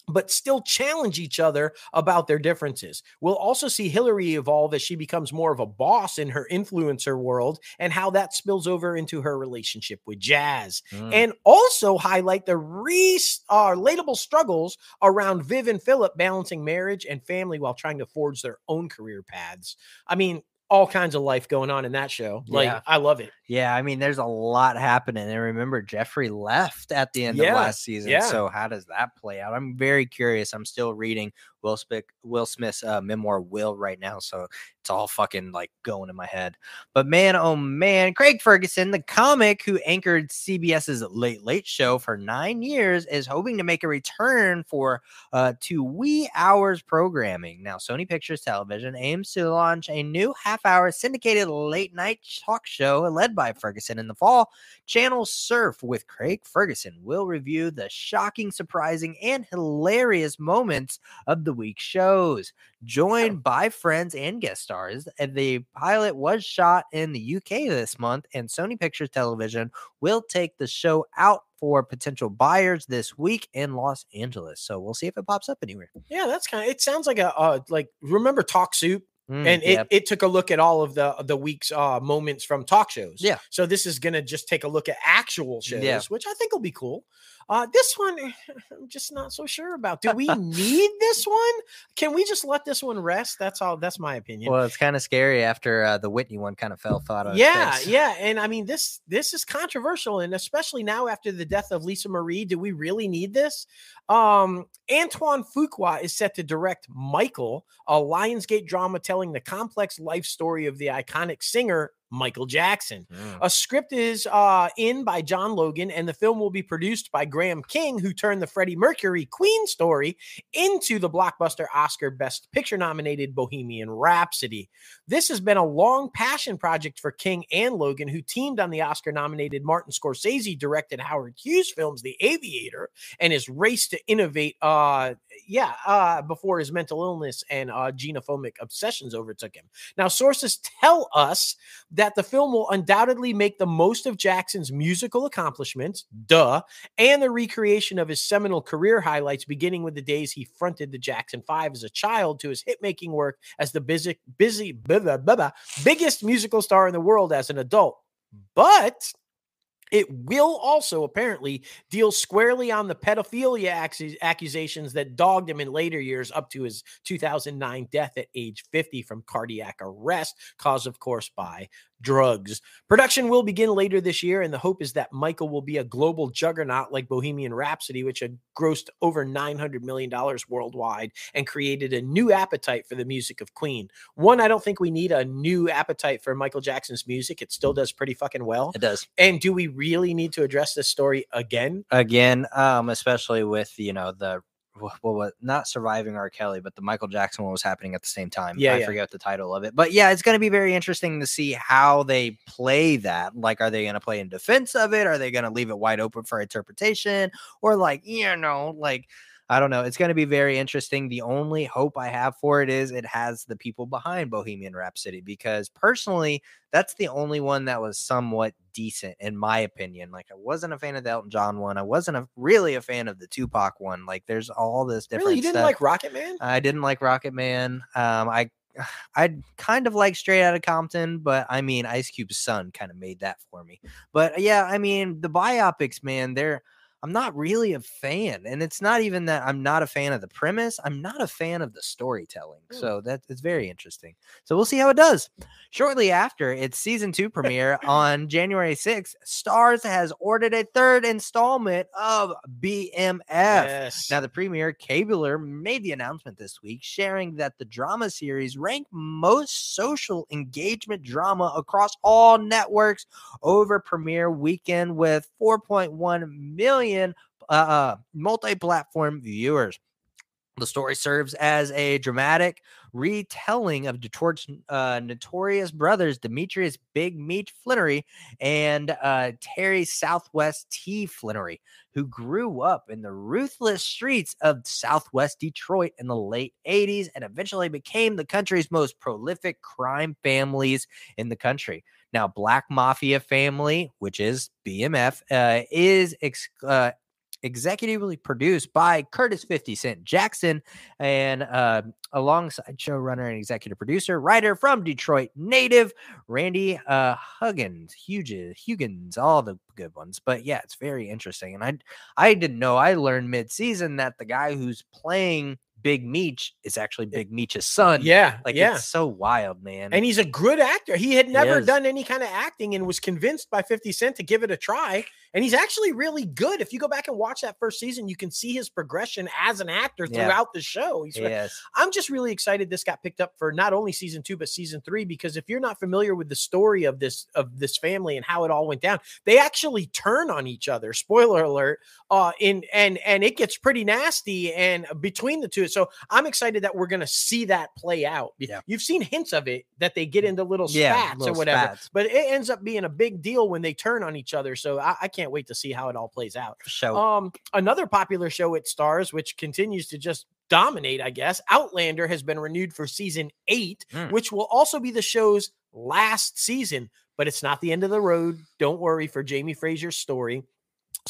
But still challenge each other about their differences. We'll also see Hillary evolve as she becomes more of a boss in her influencer world and how that spills over into her relationship with Jazz Mm. and also highlight the re- uh, relatable struggles around Viv and Philip balancing marriage and family while trying to forge their own career paths. I mean, all kinds of life going on in that show. Like, Yeah. I love it. Yeah, I mean, there's a lot happening. And remember, Jeffrey left at the end Yeah, of last season. yeah. So, how does that play out? I'm very curious. I'm still reading Will Smith Will Smith's uh, memoir Will right now, so it's all fucking like going in my head. But man, oh man, Craig Ferguson, the comic who anchored CBS's Late Late Show for nine years, is hoping to make a return for uh, to wee hours programming. Now, Sony Pictures Television aims to launch a new half-hour syndicated late night talk show led by Ferguson in the fall. Channel Surf with Craig Ferguson will review the shocking, surprising, and hilarious moments of the week shows joined by friends and guest stars. And the pilot was shot in the UK this month, and Sony Pictures Television will take the show out for potential buyers this week in Los Angeles. So we'll see if it pops up anywhere. Yeah, that's kind of. It sounds like a uh, like remember Talk Soup. Mm, and it, yep. it took a look at all of the the week's uh moments from talk shows. Yeah. So this is gonna just take a look at actual shows, Yeah. which I think will be cool. Uh this one I'm just not so sure about. Do we need this one? Can we just let this one rest? That's all that's my opinion. well, it's kind of scary after uh, the Whitney one kind of fell flat on yeah, yeah, and I mean this this is controversial, and especially now after the death of Lisa Marie, do we really need this? Um, Antoine Fuqua is set to direct Michael, a Lionsgate drama telling the complex life story of the iconic singer Michael Jackson. Mm. A script is uh, in by John Logan, and the film will be produced by Graham King, who turned the Freddie Mercury Queen story into the blockbuster Oscar Best Picture nominated Bohemian Rhapsody. This has been a long passion project for King and Logan, who teamed on the Oscar nominated Martin Scorsese directed Howard Hughes films The Aviator and his race to innovate. Uh, yeah, uh, before his mental illness and uh, genophobic obsessions overtook him. Now, sources tell us that the film will undoubtedly make the most of Jackson's musical accomplishments, duh, and the recreation of his seminal career highlights, beginning with the days he fronted the Jackson Five as a child to his hit-making work as the busy, busy, blah, blah, blah, biggest musical star in the world as an adult. But it will also apparently deal squarely on the pedophilia accusations that dogged him in later years up to his 2009 death at age 50 from cardiac arrest, caused, of course, by drugs. Production will begin later this year, and the hope is that Michael will be a global juggernaut like Bohemian Rhapsody, which had grossed over $900 million worldwide and created a new appetite for the music of Queen. One, I don't think we need a new appetite for Michael Jackson's music. It still does pretty fucking well. It does. And do we really need to address this story again? again um especially with you know the well, what not surviving R. Kelly, but the Michael Jackson one was happening at the same time. Yeah, I yeah. forget the title of it, but yeah, it's going to be very interesting to see how they play that. Like, are they going to play in defense of it? Are they going to leave it wide open for interpretation, or like you know, like I don't know. It's going to be very interesting. The only hope I have for it is it has the people behind Bohemian Rhapsody because personally, that's the only one that was somewhat decent in my opinion. Like I wasn't a fan of the Elton John one. I wasn't a, really a fan of the Tupac one. Like there's all this different Really, you didn't stuff. like Rocket Man? I didn't like Rocket Man. Um, I I kind of like Straight Outta Compton, but I mean Ice Cube's son kind of made that for me. But yeah, I mean the biopics, man, they're I'm not really a fan, and it's not even that I'm not a fan of the premise. I'm not a fan of the storytelling. Hmm. So that it's very interesting. So we'll see how it does. Shortly after its season two premiere on January 6th, Starz has ordered a third installment of BMF. Yes. Now, the premier Cabler made the announcement this week, sharing that the drama series ranked most social engagement drama across all networks over premiere weekend with 4.1 million uh, uh, multi-platform viewers. The story serves as a dramatic retelling of Detroit's uh, notorious brothers, Demetrius Big Meech Flenory and uh, Terry Southwest T. Flenory, who grew up in the ruthless streets of Southwest Detroit in the late 80s and eventually became the country's most prolific crime families in the country. Now, Black Mafia Family, which is BMF, uh, is ex- uh, executively produced by Curtis 50 Cent Jackson and uh, alongside showrunner and executive producer, writer from Detroit native Randy uh, Huggins, Huges, Huggins, all the good ones. But yeah, it's very interesting. And I I didn't know. I learned mid season that the guy who's playing Big Meech is actually Big Meech's son. Yeah, Like yeah. it's so wild, man. And he's a good actor. He had never is. done any kind of acting and was convinced by 50 Cent to give it a try. And he's actually really good. If you go back and watch that first season, you can see his progression as an actor Yeah. throughout the show. He's yes. I'm just really excited this got picked up for not only season two but season three because if you're not familiar with the story of this of this family and how it all went down, they actually turn on each other. Spoiler alert! Uh, in and and it gets pretty nasty and between the two. So I'm excited that we're gonna see that play out. Yeah. You've seen hints of it that they get into little Yeah, spats or whatever, spats. but it ends up being a big deal when they turn on each other. So I, I can't wait to see how it all plays out. Show. Um, another popular show it stars, which continues to just dominate, I guess. Outlander has been renewed for season eight, Mm. which will also be the show's last season. But it's not the end of the road. Don't worry for Jamie Fraser's story.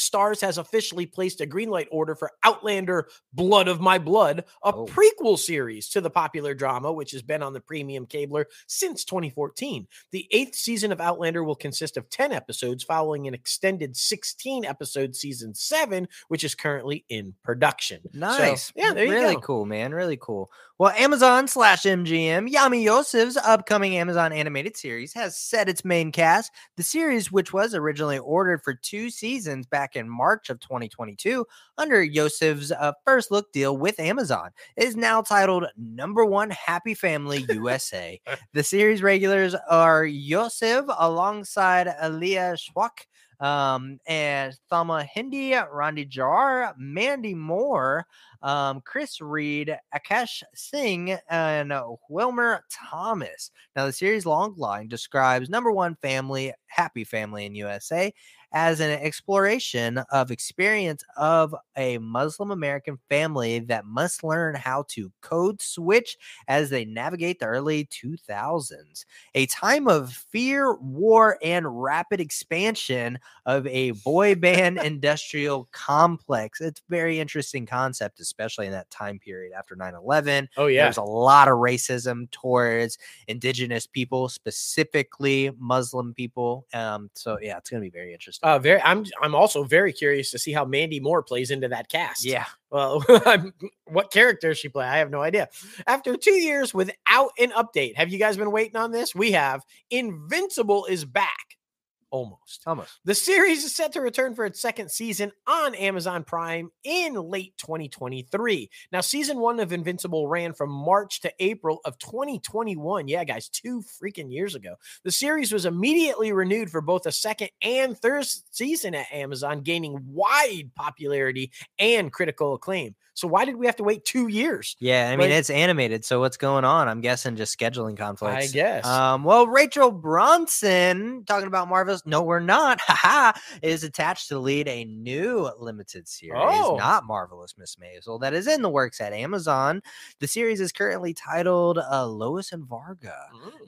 Starz has officially placed a green light order for Outlander Blood of My Blood, a Oh. prequel series to the popular drama, which has been on the premium cabler since 2014. The eighth season of Outlander will consist of 10 episodes, following an extended 16 episode season seven, which is currently in production. So, Nice. yeah, there you really go. cool, man. Really cool. Well, Amazon slash MGM, Yami Youssef's upcoming Amazon animated series has set its main cast. The series, which was originally ordered for two seasons back in March of 2022 under Youssef's uh, first look deal with Amazon, is now titled Number One Happy Family USA. the series regulars are Yosef alongside Alia Shawkat um, and Thama Hindi, Randy Jar, Mandy Moore, um, Chris Reed, Akash Singh, and Wilmer Thomas. Now, the series long line describes number one family, happy family in USA, as an exploration of experience of a Muslim American family that must learn how to code switch as they navigate the early 2000s, a time of fear, war, and rapid expansion of a boy band industrial complex. It's a very interesting concept, especially in that time period after 9 11. Oh, yeah. There's a lot of racism towards indigenous people, specifically Muslim people. Um, so yeah, it's gonna be very interesting. Uh, very. I'm. I'm also very curious to see how Mandy Moore plays into that cast. yeah, Well, what character she play? I have no idea. After two years without an update, have you guys been waiting on this? We have. Invincible is back. Almost. almost. The series is set to return for its second season on Amazon Prime in late 2023. Now, season one of Invincible ran from March to April of 2021. Yeah, guys, two freaking years ago. The series was immediately renewed for both a second and third season at Amazon, gaining wide popularity and critical acclaim. So, why did we have to wait two years? Yeah, I mean Like- it's animated, so what's going on? I'm guessing just scheduling conflicts. I guess. Um, well, Rachel Brosnahan, talking about Marvel's No, We're Not, haha, is attached to lead a new limited series, Oh. not Marvelous Miss Maisel, that is in the works at Amazon. The series is currently titled uh, Lois and Varga.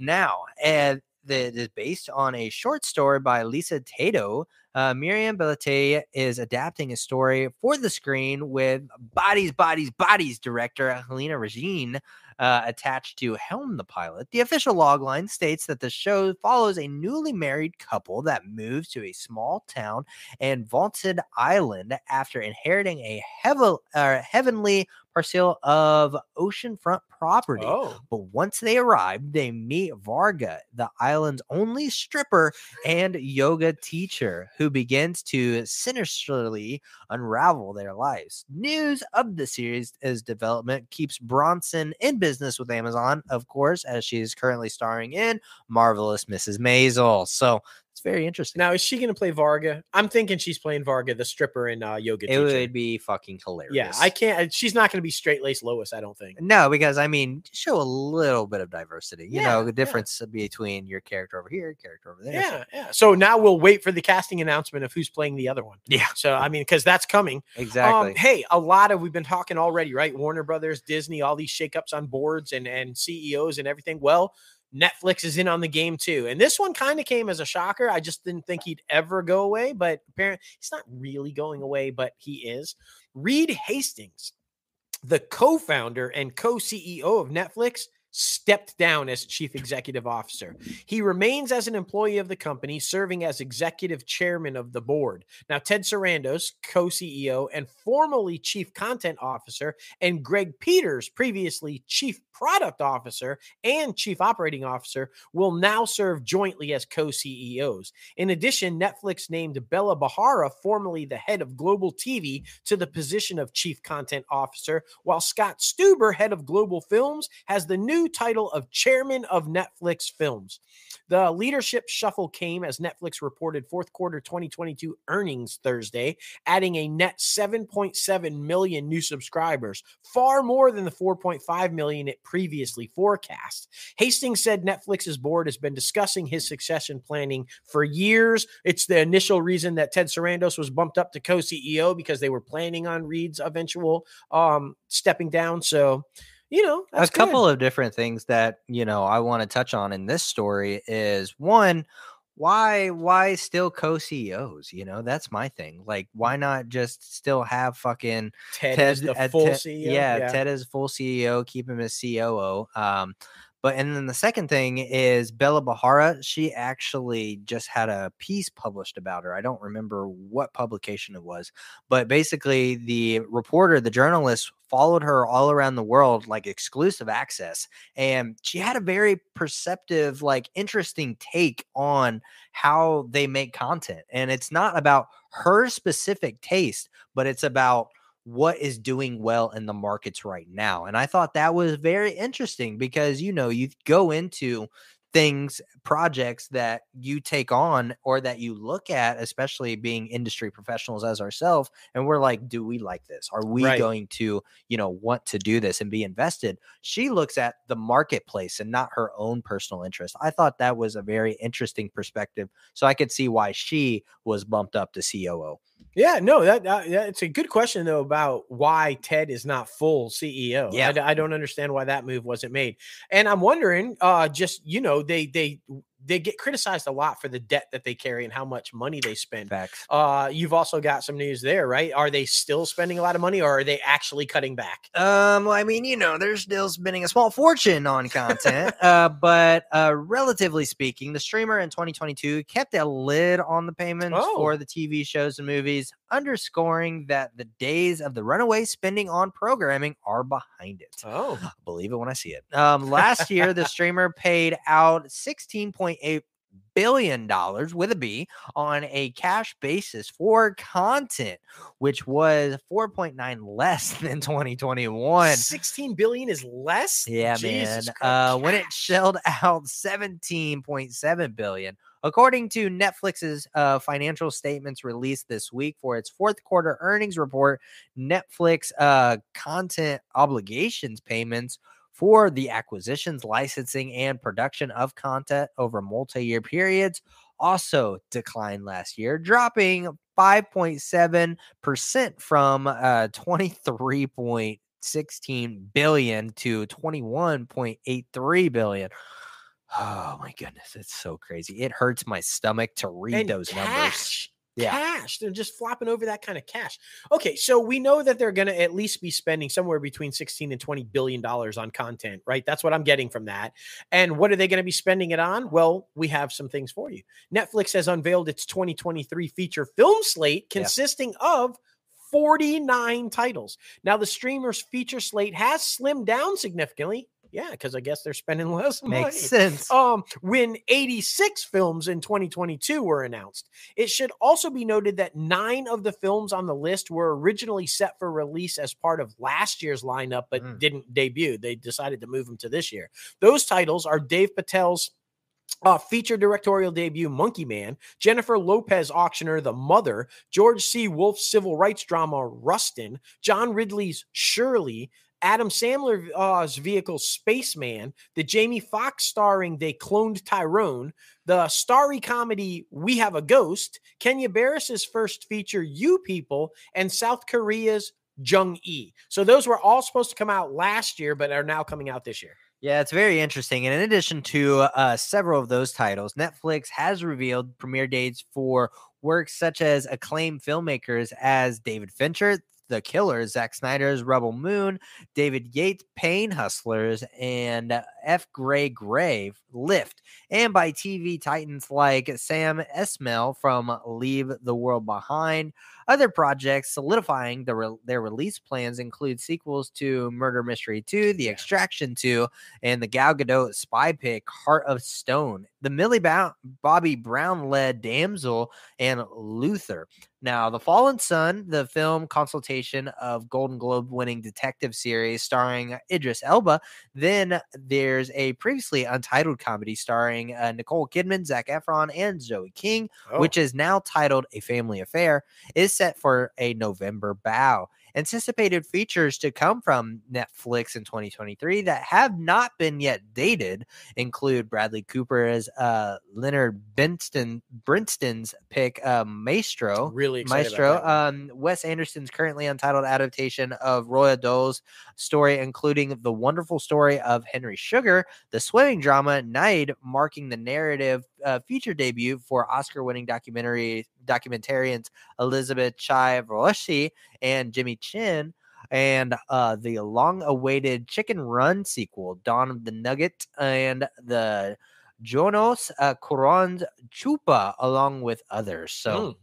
Now, and the, the based on a short story by Lisa Taddeo. Uh, Miriam Bellate is adapting a story for the screen with Bodies, Bodies, Bodies director Halina Reijn uh, attached to helm the pilot. The official logline states that the show follows a newly married couple that moves to a small town and vaulted island after inheriting a uh, heavenly parcel of oceanfront property. Oh, But once they arrive, they meet Varga, the island's only stripper and yoga teacher, who begins to sinisterly unravel their lives. News of the series' development keeps Brosnahan in business with Amazon, of course, as she is currently starring in Marvelous Mrs. Maisel. So it's very interesting. now is she going to play Varga? I'm thinking she's playing Varga, the stripper and uh, yoga it teacher. would be fucking hilarious. Yeah, I can't. She's not going to be straight laced Lois. I don't think. No, because I mean, show a little bit of diversity. You Yeah, know, the difference between your character over here, character over there. so- Yeah, yeah. So now we'll wait for the casting announcement of who's playing the other one. Yeah. So I mean, because that's coming. exactly. Um, hey, a lot of we've been talking already, right? Warner Brothers, Disney, all these shakeups on boards and and CEOs and everything. Well, Netflix is in on the game too, and this one kind of came as a shocker. I just didn't think he'd ever go away, but apparently he's not really going away, but he is. Reed Hastings, the co-founder and co-CEO of Netflix, stepped down as chief executive officer. He remains as an employee of the company, serving as executive chairman of the board. Now, Ted Sarandos, co CEO and formerly chief content officer, and Greg Peters, previously chief product officer and chief operating officer, will now serve jointly as co CEOs. In addition, Netflix named Bela Bajaria, formerly the head of global TV, to the position of chief content officer, while Scott Stuber, head of global films, has the new title of chairman of Netflix Films. The leadership shuffle came as Netflix reported fourth quarter 2022 earnings Thursday, adding a net 7.7 million new subscribers, far more than the 4.5 million it previously forecast. Hastings said Netflix's board has been discussing his succession planning for years. It's the initial reason that Ted Sarandos was bumped up to co-CEO because they were planning on Reed's eventual um, stepping down. So, you know, a couple of different things that you know I want to touch on in this story is one why why still co-CEOs? You know, that's my thing. Like, why not just still have fucking Ted, Ted the full Ted, CEO? Yeah, yeah, Ted is full CEO, keep him as COO. Um, but and then the second thing is Bela Bajaria. She actually just had a piece published about her. I don't remember what publication it was, but basically the reporter, the journalist, followed her all around the world, like exclusive access, and she had a very perceptive, like interesting take on how they make content. And it's not about her specific taste, but it's about what is doing well in the markets right now. And I thought that was very interesting because, you know, you go into things, projects that you take on or that you look at, especially being industry professionals as ourselves, and we're like, do we like this? Are we right. going to, you know, want to do this and be invested? She looks at the marketplace and not her own personal interest. I thought that was a very interesting perspective. So I could see why she was bumped up to COO. Yeah, no, that, that it's a good question though about why Ted is not full CEO. Yeah, I, I, don't understand why that move wasn't made, and I'm wondering, uh, just you know, they they they get criticized a lot for the debt that they carry and how much money they spend. Facts. Uh, you've also got some news there, right? Are they still spending a lot of money, or are they actually cutting back? Um, well, I mean, you know, they're still spending a small fortune on content, uh, but uh, relatively speaking, the streamer in 2022 kept a lid on the payments oh. for the TV shows and movies, underscoring that the days of the runaway spending on programming are behind it. Oh, believe it when I see it. Um, last year, the streamer paid out 16.8 billion dollars with a B on a cash basis for content, which was 4.9 less than 2021. 16 billion is less? Yeah, Jesus man. Uh, when it shelled out 17.7 billion According to Netflix's uh, financial statements released this week for its fourth quarter earnings report, Netflix uh, content obligations payments for the acquisitions, licensing, and production of content over multi year periods also declined last year, dropping 5.7% from uh, 23.16 billion to 21.83 billion. Oh my goodness, it's so crazy. It hurts my stomach to read and those cash, numbers. Yeah. Cash. They're just flopping over that kind of cash. Okay, so we know that they're going to at least be spending somewhere between 16 and 20 billion dollars on content, right? That's what I'm getting from that. And what are they going to be spending it on? Well, we have some things for you. Netflix has unveiled its 2023 feature film slate consisting yeah. of 49 titles. Now, the streamer's feature slate has slimmed down significantly yeah, because I guess they're spending less money. Makes sense. Um, when 86 films in 2022 were announced, it should also be noted that nine of the films on the list were originally set for release as part of last year's lineup, but mm. didn't debut. They decided to move them to this year. Those titles are Dev Patel's uh, feature directorial debut Monkey Man, Jennifer Lopez auctioneer The Mother, George C. Wolfe's civil rights drama Rustin, John Ridley's Shirley, Adam Sandler's vehicle Spaceman, the Jamie Foxx starring They Cloned Tyrone, the starry comedy We Have a Ghost, Kenya Barris's first feature You People, and South Korea's Jung E. So those were all supposed to come out last year, but are now coming out this year. Yeah, it's very interesting. And in addition to uh, several of those titles, Netflix has revealed premiere dates for works such as acclaimed filmmakers as David Fincher, The Killers, Zack Snyder's Rebel Moon, David Yates' Pain Hustlers, and F. Gary Gray's Lift, and by TV titans like Sam Esmail from Leave the World Behind. Other projects solidifying the re- their release plans include sequels to Murder Mystery 2, The Extraction 2, and the Gal Gadot spy pick Heart of Stone, the Millie ba- Bobby Brown led Damsel, and Luther. Now, The Fallen Sun, the film consultation of Golden Globe winning detective series starring Idris Elba. Then there's a previously untitled comedy starring uh, Nicole Kidman, Zac Efron, and Joey King, Oh, which is now titled A Family Affair, is set for a November bow. Anticipated features to come from Netflix in 2023 that have not been yet dated include Bradley Cooper as uh, Leonard Benston, Brinston's pick, uh, Maestro. really Maestro. About that one. Um, Wes Anderson's currently untitled adaptation of Roald Dahl's story, including the wonderful story of Henry Sugar, the swimming drama Nyad, marking the narrative feature debut for Oscar-winning documentary documentarians Elizabeth Chai Roshi and Jimmy Chin. And uh, the long-awaited Chicken Run sequel, Dawn of the Nugget, and the Jonas uh, Cuarón Chupa, along with others. So Mm.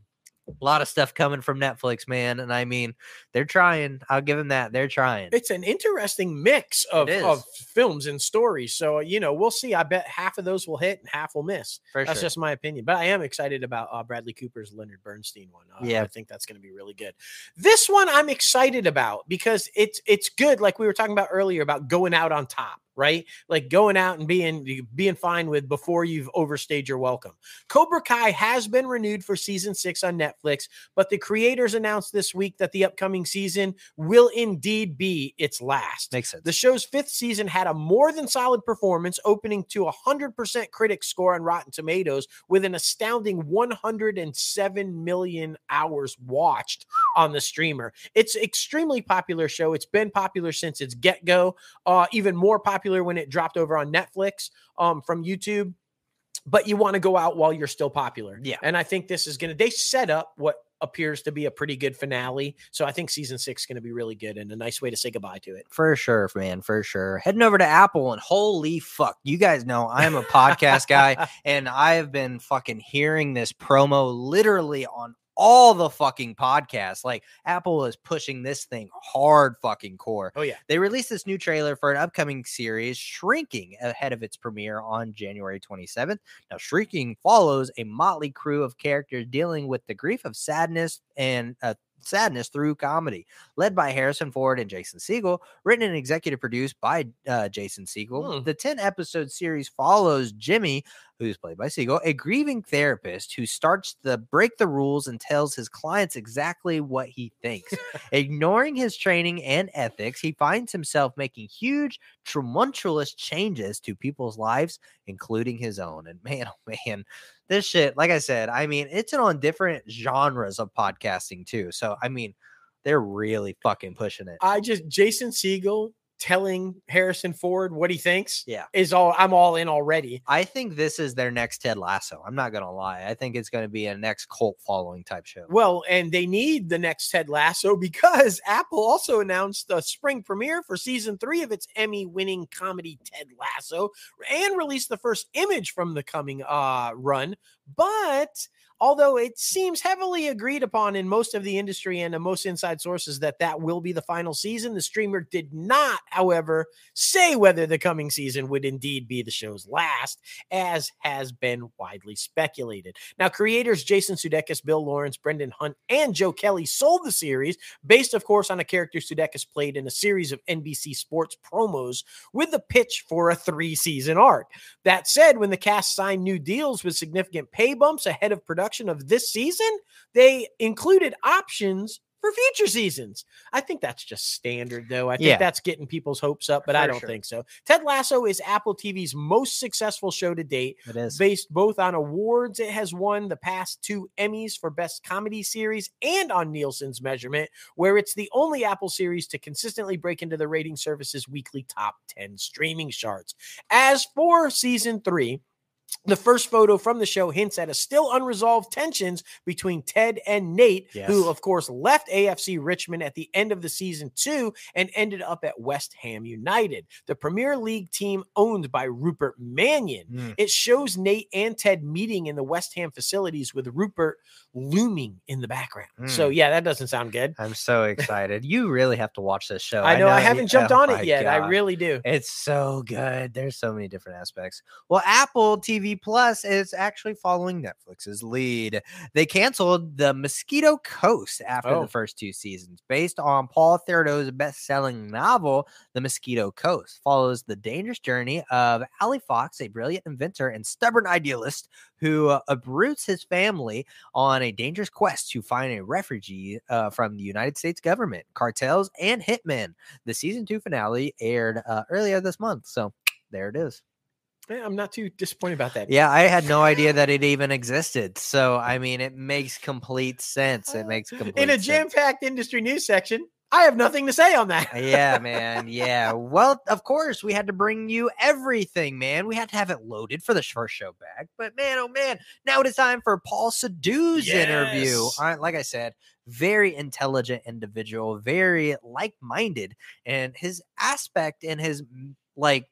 A lot of stuff coming from Netflix, man. And I mean, they're trying. I'll give them that. They're trying. it's an interesting mix of, of films and stories. So, you know, we'll see. I bet half of those will hit and half will miss. For That's sure. just my opinion. But I am excited about uh, Bradley Cooper's Leonard Bernstein one. Uh, Yeah. I think that's going to be really good. This one I'm excited about because it's it's good. Like we were talking about earlier about going out on top, right? Like going out and being being fine with before you've overstayed your welcome. Cobra Kai has been renewed for season six on Netflix, but the creators announced this week that the upcoming season will indeed be its last. Makes sense. The show's fifth season had a more than solid performance, opening to a 100% critic score on Rotten Tomatoes with an astounding 107 million hours watched on the streamer. It's extremely popular show. It's been popular since its get-go, uh, even more popular when it dropped over on Netflix um, from YouTube. But you want to go out while you're still popular. Yeah. And I think this is going to, they set up what appears to be a pretty good finale. So I think season six is going to be really good and a nice way to say goodbye to it. For sure, man. For sure. Heading over to Apple and holy fuck, you guys know I am a podcast guy and I have been fucking hearing this promo literally on all the fucking podcasts. Like Apple is pushing this thing hard fucking core. Oh yeah. They released this new trailer for an upcoming series, Shrinking, ahead of its premiere on January 27th. Now, Shrinking follows a motley crew of characters dealing with the grief of sadness and uh, sadness through comedy, led by Harrison Ford and Jason Segel, written and executive produced by uh, Jason Segel. Hmm. The 10 episode series follows Jimmy, who's played by Segel, a grieving therapist who starts to break the rules and tells his clients exactly what he thinks. Ignoring his training and ethics, he finds himself making huge, tumultuous changes to people's lives, including his own. And man, oh man, this shit, like I said, I mean, it's on different genres of podcasting too. So, I mean, they're really fucking pushing it. I just Jason Segel telling Harrison Ford what he thinks Yeah. is all I'm all in already. I think this is their next Ted Lasso. I'm not going to lie. I think it's going to be a next cult following type show. Well, and they need the next Ted Lasso because Apple also announced the spring premiere for season three of its Emmy winning comedy Ted Lasso and released the first image from the coming uh run. But although it seems heavily agreed upon in most of the industry and in most inside sources that that will be the final season, the streamer did not, however, say whether the coming season would indeed be the show's last, as has been widely speculated. Now, creators Jason Sudeikis, Bill Lawrence, Brendan Hunt, and Joe Kelly sold the series, based, of course, on a character Sudeikis played in a series of NBC Sports promos with the pitch for a three season arc. That said, when the cast signed new deals with significant pay bumps ahead of production of this season, they included options for future seasons. I think that's just standard, though. I think Yeah. that's getting people's hopes up, but I don't sure. think so. Ted Lasso is Apple TV's most successful show to date, It is. based both on awards it has won the past two Emmys for Best Comedy Series and on Nielsen's measurement, where it's the only Apple series to consistently break into the rating service's weekly top 10 streaming charts. As for season three, The first photo from the show hints at a still unresolved tensions between Ted and Nate, Yes. who, of course, left AFC Richmond at the end of the season two and ended up at West Ham United, the Premier League team owned by Rupert Mannion. Mm. It shows Nate and Ted meeting in the West Ham facilities with Rupert looming in the background. So, Mm. yeah, that doesn't sound good. I'm so excited. you really have to watch this show. I know I, you- haven't jumped oh on it yet. I really do. It's so good. There's so many different aspects. Well, Apple TV Plus is actually following Netflix's lead. They canceled The Mosquito Coast after Oh. the first two seasons, based on Paul Theroux's best-selling novel, The Mosquito Coast. Follows the dangerous journey of Allie Fox, a brilliant inventor and stubborn idealist who uh, uproots his family on a dangerous quest to find a refugee uh, from the United States government, cartels, and hitmen. The season two finale aired uh, earlier this month. So there it is. Eh, I'm not too disappointed about that. Yeah, I had no idea that it even existed. So, I mean, it makes complete sense. It makes complete In a sense. jam packed industry news section, I have nothing to say on that. yeah, man. Yeah. Well, of course, we had to bring you everything, man. We had to have it loaded for the first show back. But man, oh man, now it is time for Paul interview. Yes. All right, like I said, very intelligent individual, very like-minded, and his aspect and his like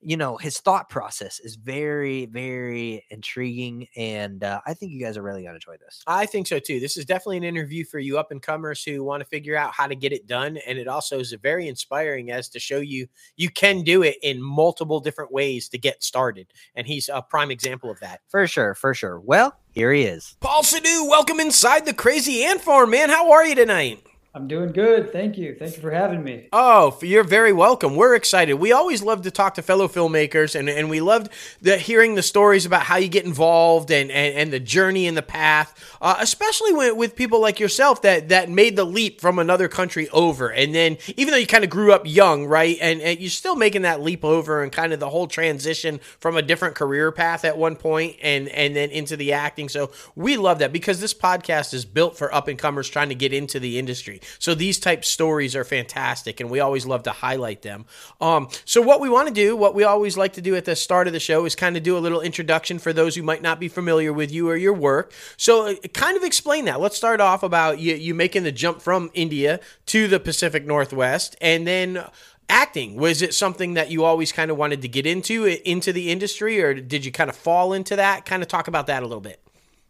you know his thought process is very very intriguing and uh, i think you guys are really going to enjoy this I think so too. This is definitely an interview for you up and comers who want to figure out how to get it done. And it also is very inspiring as to show you you can do it in multiple different ways to get started. And he's a prime example of that. for sure for sure well here he is Paul Sadu, welcome inside the crazy ant farm, man. How are you tonight? I'm doing good. Thank you. Thank you for having me. Oh, you're very welcome. We're excited. We always love to talk to fellow filmmakers, and, and we loved the, hearing the stories about how you get involved and, and, and the journey and the path, uh, especially with, with people like yourself that, that made the leap from another country over. And then, even though you kind of grew up young, right, and, and you're still making that leap over and kind of the whole transition from a different career path at one point and, and then into the acting. So we love that because this podcast is built for up and comers trying to get into the industry. So these type stories are fantastic, and we always love to highlight them. Um, so what we want to do, what we always like to do at the start of the show, is kind of do a little introduction for those who might not be familiar with you or your work. So uh, kind of explain that. Let's start off about you, you making the jump from India to the Pacific Northwest, and then. Acting was it something that you always kind of wanted to get into into the industry, or did you kind of fall into that? Kind of talk about that a little bit.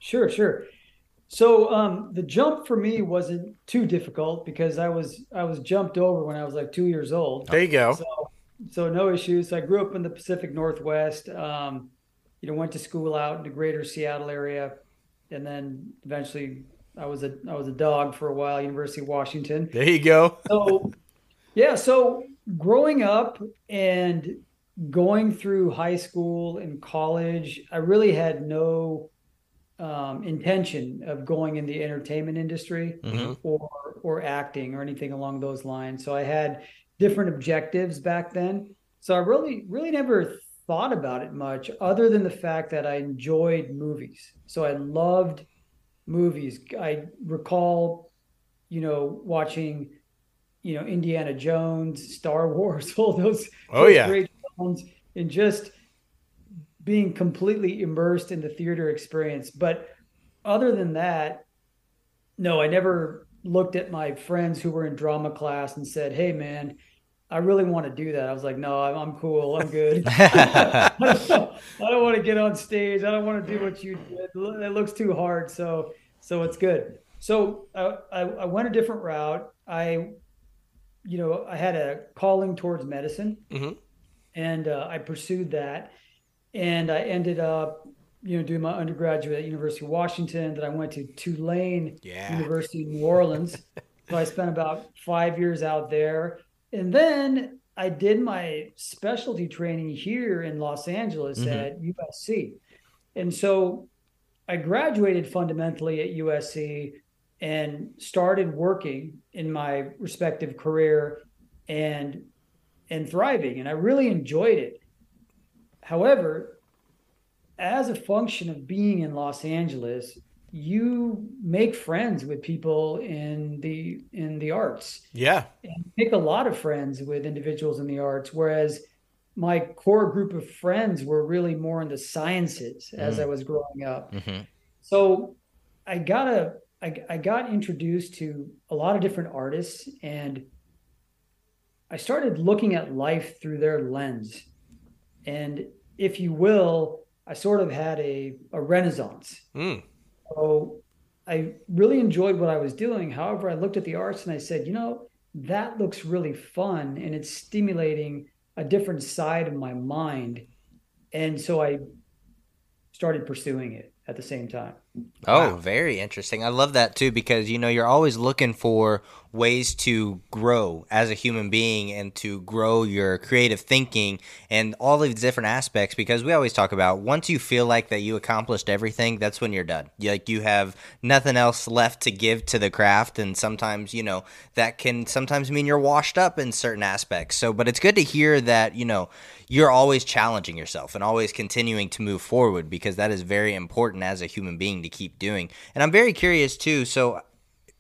Sure, sure. So um, the jump for me wasn't too difficult because I was I was jumped over when I was like two years old. There you go. So so no issues. I grew up in the Pacific Northwest. Um, you know, went to school out in the greater Seattle area, and then eventually I was a I was a dog for a while, University of Washington. There you go. so yeah so growing up and going through high school and college i really had no um, intention of going in the entertainment industry Mhm. or or acting or anything along those lines so i had different objectives back then so i really really never thought about it much other than the fact that i enjoyed movies so i loved movies i recall you know watching you know Indiana Jones, Star Wars, all those, Oh, those yeah. great films, and just being completely immersed in the theater experience. But other than that, no, I never looked at my friends who were in drama class and said, "Hey, man, I really want to do that." I was like, "No, I'm, I'm cool. I'm good. I don't want to get on stage. I don't want to do what you did. It looks too hard. So, so it's good." So I, I, I went a different route. I you know, I had a calling towards medicine, Mhm. and uh, I pursued that, and I ended up, you know, doing my undergraduate at University of Washington. Then I went to Tulane Yeah. University in New Orleans. so I spent about five years out there, and then I did my specialty training here in Los Angeles Mhm. at USC, and so I graduated fundamentally at USC and started working in my respective career and and thriving and I really enjoyed it. However, as a function of being in Los Angeles, you make friends with people in the in the arts Yeah. and make a lot of friends with individuals in the arts whereas my core group of friends were really more in the sciences as Mm. I was growing up. hmm So I got a I, I got introduced to a lot of different artists and I started looking at life through their lens. And if you will, I sort of had a, a renaissance. Mm. So I really enjoyed what I was doing. However, I looked at the arts and I said, you know, that looks really fun and it's stimulating a different side of my mind. And so I started pursuing it at the same time. Oh, Wow. very interesting. I love that too because you know you're always looking for ways to grow as a human being and to grow your creative thinking and all of these different aspects because we always talk about once you feel like that you accomplished everything, that's when you're done. Like you have nothing else left to give to the craft and sometimes, you know, that can sometimes mean you're washed up in certain aspects. So, but it's good to hear that, you know, you're always challenging yourself and always continuing to move forward because that is very important as a human being to keep doing. And I'm very curious too. So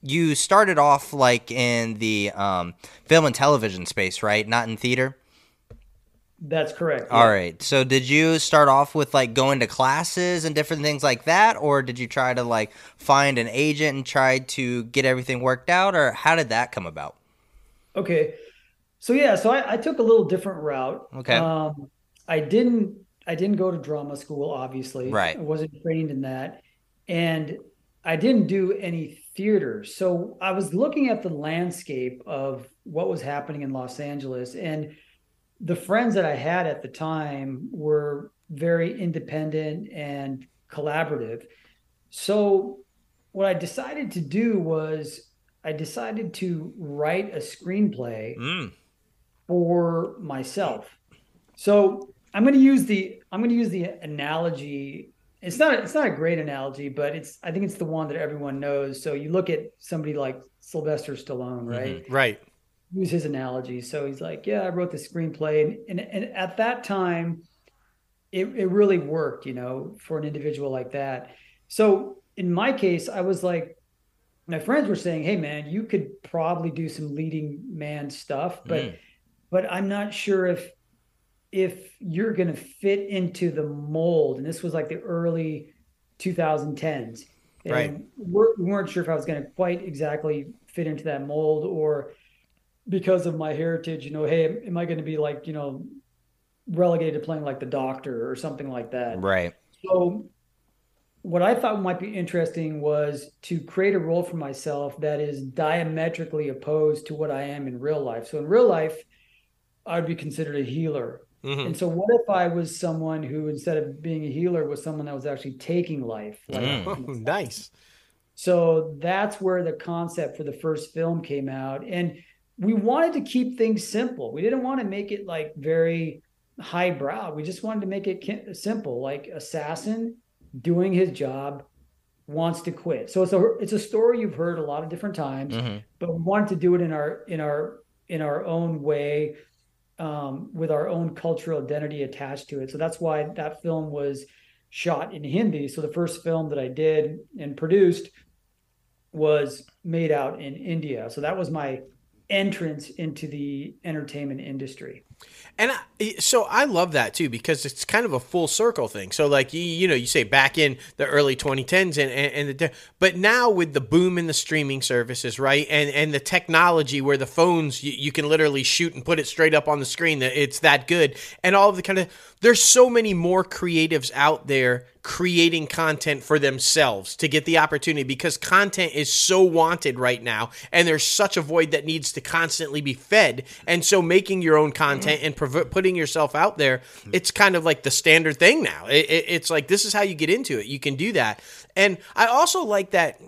you started off like in the um, film and television space, right? Not in theater. That's correct. All yeah. right. So did you start off with like going to classes and different things like that, or did you try to like find an agent and try to get everything worked out, or how did that come about? Okay. So yeah, so I, I took a little different route. Okay. Um, I didn't I didn't go to drama school, obviously. Right. I wasn't trained in that. And I didn't do any theater. So I was looking at the landscape of what was happening in Los Angeles. And the friends that I had at the time were very independent and collaborative. So what I decided to do was I decided to write a screenplay Mm. For myself. So I'm going to use the I'm going to use the analogy. It's not it's not a great analogy, but it's I think it's the one that everyone knows. So you look at somebody like Sylvester Stallone, right? Right. Use his analogy. So he's like, "Yeah, I wrote the screenplay," and and, and at that time, it it really worked, you know, for an individual like that. So in my case, I was like, my friends were saying, "Hey, man, you could probably do some leading man stuff," but Mm. But I'm not sure if if you're going to fit into the mold. And this was like the early 2010s. And Right. We're, we weren't sure if I was going to quite exactly fit into that mold or because of my heritage, you know, hey, am I going to be like, you know, relegated to playing like the doctor or something like that? Right. So, what I thought might be interesting was to create a role for myself that is diametrically opposed to what I am in real life. So, in real life, I'd be considered a healer. Mhm. And so, what if I was someone who, instead of being a healer, was someone that was actually taking life? Like, Mm. Nice. so that's where the concept for the first film came out. And we wanted to keep things simple. We didn't want to make it like very highbrow. We just wanted to make it simple, like assassin doing his job wants to quit. So it's a it's a story you've heard a lot of different times, Mhm. but we wanted to do it in our in our in our own way um, with our own cultural identity attached to it. So that's why that film was shot in Hindi. So the first film that I did and produced was made out in India. So that was my entrance into the entertainment industry. And I, so I love that too because it's kind of a full circle thing. So like you, you know, you say back in the early 2010s and and, and the, but now with the boom in the streaming services, right, and and the technology where the phones you, you can literally shoot and put it straight up on the screen that it's that good, and all of the kind of there's so many more creatives out there creating content for themselves to get the opportunity because content is so wanted right now and there's such a void that needs to constantly be fed. And so making your own content and prov- putting yourself out there it's kind of like the standard thing now. It, it- it's like this is how you get into it. You can do that. And i also like that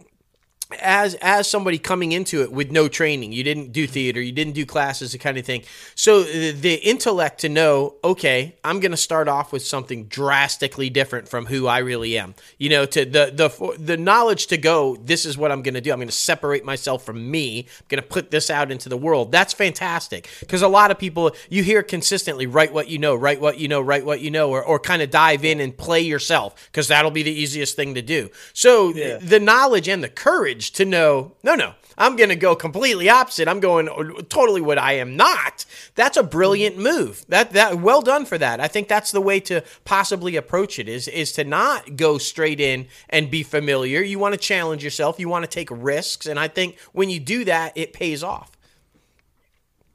as as somebody coming into it with no training you didn't do theater you didn't do classes the kind of thing. So the, the intellect to know okay i'm going to start off with something drastically different from who i really am. You know to the the the knowledge to go this is what i'm going to do. I'm going to separate myself from me. I'm going to put this out into the world. That's fantastic. Because a lot of people you hear consistently write what you know write what you know write what you know or, or kind of dive in and play yourself because that'll be the easiest thing to do. So Yeah. the knowledge and the courage courage to know, no, no, I'm going to go completely opposite. I'm going totally what I am not. That's a brilliant mm-hmm. move. That that well done for that. I think that's the way to possibly approach it is is to not go straight in and be familiar. You want to challenge yourself. You want to take risks, and I think when you do that, it pays off.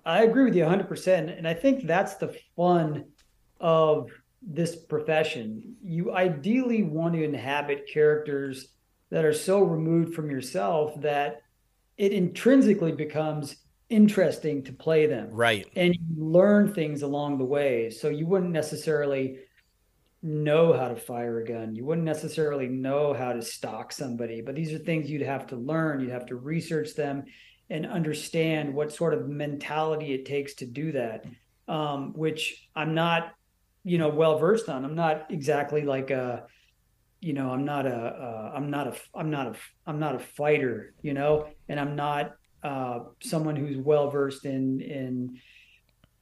I agree with you 100%. And I think that's the fun of this profession. You ideally want to inhabit characters that are so removed from yourself that it intrinsically becomes interesting to play them. Right. And you learn things along the way. So you wouldn't necessarily know how to fire a gun. You wouldn't necessarily know how to stalk somebody, but these are things you'd have to learn. You'd have to research them and understand what sort of mentality it takes to do that. Um, which I'm not, you know, well versed on. I'm not exactly like a you know i'm not a uh, i'm not a i'm not a i'm not a fighter you know and i'm not uh, someone who's well versed in in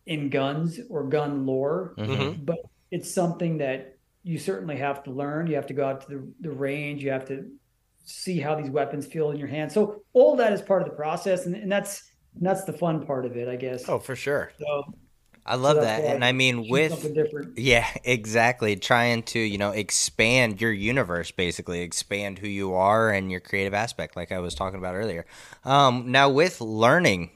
in guns or gun lore. Mm-hmm. but it's something that you certainly have to learn. You have to go out to the, the range. You have to see how these weapons feel in your hand. So all that is part of the process and, and that's and that's the fun part of it i guess. Oh for sure. So I love so that. And I mean with Yeah, exactly. Trying to, you know, expand your universe basically, expand who you are and your creative aspect like I was talking about earlier. Um now with learning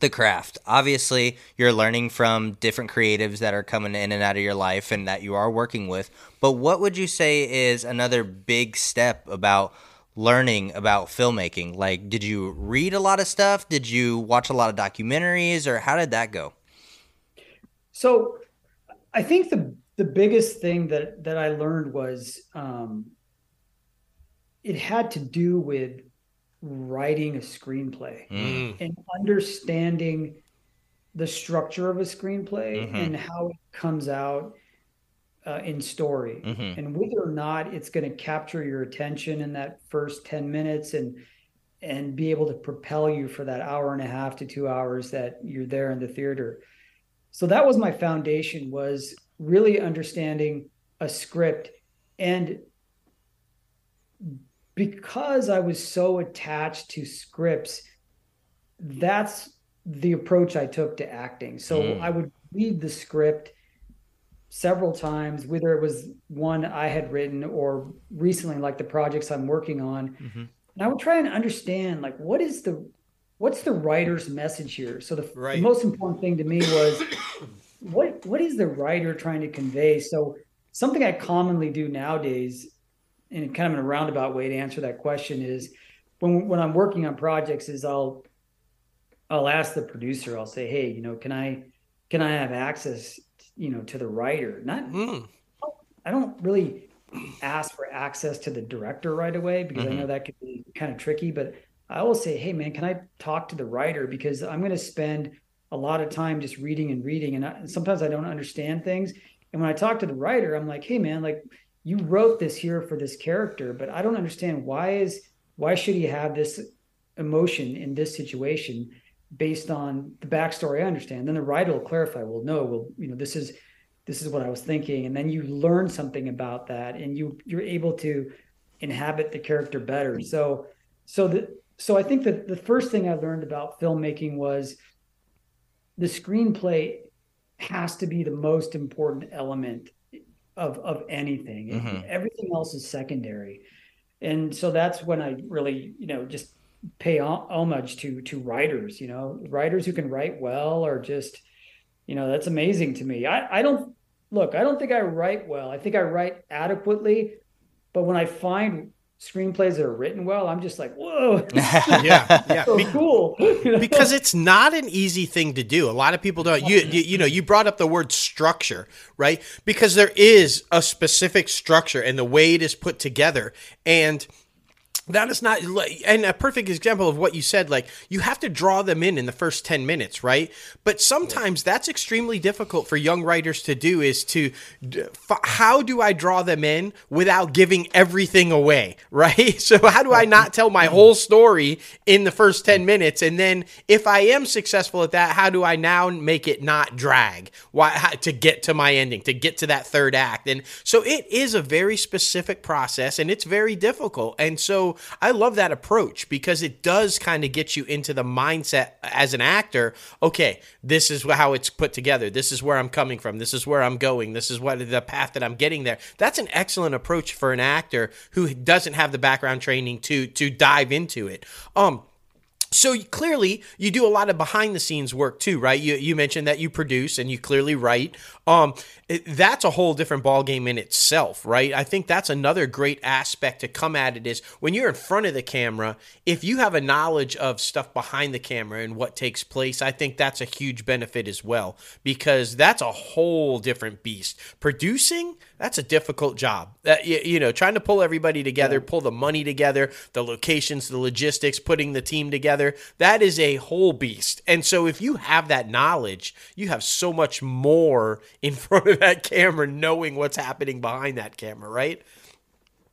the craft. Obviously, you're learning from different creatives that are coming in and out of your life and that you are working with. But what would you say is another big step about learning about filmmaking? Like, did you read a lot of stuff? Did you watch a lot of documentaries, or how did that go? So I think the the biggest thing that that I learned was um, it had to do with writing a screenplay mm. and understanding the structure of a screenplay mm-hmm. and how it comes out uh, in story mm-hmm. and whether or not it's going to capture your attention in that first 10 minutes and and be able to propel you for that hour and a half to two hours that you're there in the theater so that was my foundation was really understanding a script and because i was so attached to scripts that's the approach i took to acting so mm. i would read the script several times whether it was one i had written or recently like the projects i'm working on mm-hmm. and i would try and understand like what is the what's the writer's message here? So the, right. the, most important thing to me was what what is the writer trying to convey? So something I commonly do nowadays, in kind of in a roundabout way to answer that question is when when I'm working on projects, is I'll I'll ask the producer, I'll say, hey, you know, can I can I have access, you know, to the writer? Not mm. I don't really ask for access to the director right away because mm-hmm. I know that could be kind of tricky, but I will say, hey man, can I talk to the writer because I'm going to spend a lot of time just reading and reading, and, I, sometimes I don't understand things. And when I talk to the writer, I'm like, hey man, like you wrote this here for this character, but I don't understand why is why should he have this emotion in this situation based on the backstory I understand. Then the writer will clarify, well, no, well, you know, this is this is what I was thinking. And then you learn something about that and you you're able to inhabit the character better. So so the so I think that the first thing I learned about filmmaking was the screenplay has to be the most important element of of anything. Mm-hmm. Everything else is secondary. And so that's when I really, you know, just pay homage to to writers, you know, writers who can write well are just, you know, that's amazing to me. I I don't look, I don't think I write well. I think I write adequately, but when I find screenplays that are written well, I'm just like, whoa, yeah, yeah, so cool. because it's not an easy thing to do. A lot of people don't. You, you, you know, you brought up the word structure, right? Because there is a specific structure and the way it is put together, and that is not and a perfect example of what you said like you have to draw them in in the first 10 minutes right? But sometimes that's extremely difficult for young writers to do is to how do i draw them in without giving everything away right? So how do i not tell my whole story in the first 10 minutes? And then if i am successful at that how do i now make it not drag? Why to get to my ending to get to that third act? And so it is a very specific process and it's very difficult. And so I love that approach because it does kind of get you into the mindset as an actor. Okay, this is how it's put together. This is where I'm coming from. This is where I'm going. This is what the path that I'm getting there. That's an excellent approach for an actor who doesn't have the background training to to dive into it. Um so clearly you do a lot of behind the scenes work too right you, you mentioned that you produce and you clearly write um, it, that's a whole different ballgame in itself right? I think that's another great aspect to come at it is when you're in front of the camera if you have a knowledge of stuff behind the camera and what takes place i think that's a huge benefit as well because that's a whole different beast. Producing that's a difficult job. Uh, you, you, know trying to pull everybody together pull the money together the locations the logistics putting the team together that is a whole beast. And so if you have that knowledge you have so much more in front of that camera knowing what's happening behind that camera, right?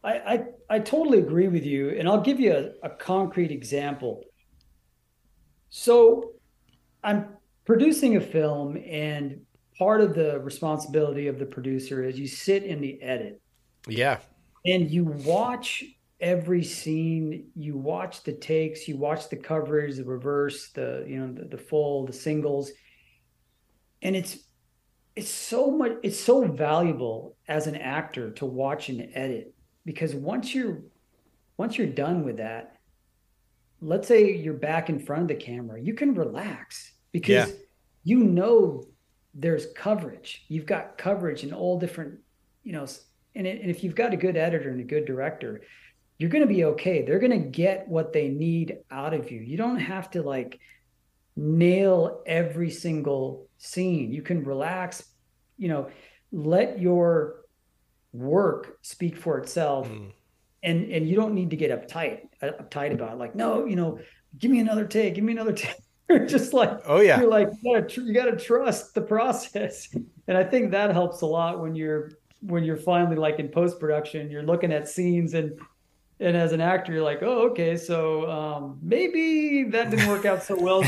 I, I, I totally agree with you. And I'll give you a, a concrete example. So I'm producing a film, and part of the responsibility of the producer is you sit in the edit. Yeah. And you watch every scene you watch the takes you watch the coverage the reverse the you know the, the full the singles and it's it's so much it's so valuable as an actor to watch and edit because once you're once you're done with that let's say you're back in front of the camera you can relax because yeah. you know there's coverage. You've got coverage in all different you know and, it, and if you've got a good editor and a good director you're going to be okay. They're going to get what they need out of you. You don't have to like nail every single scene. You can relax, you know, let your work speak for itself. Mm. And and you don't need to get uptight uptight about it. like no you know give me another take give me another take just like oh yeah you're like you gotta, tr- you gotta trust the process and i think that helps a lot when you're when you're finally like in post production you're looking at scenes and and as an actor, you're like, oh, okay, so um, maybe that didn't work out so well.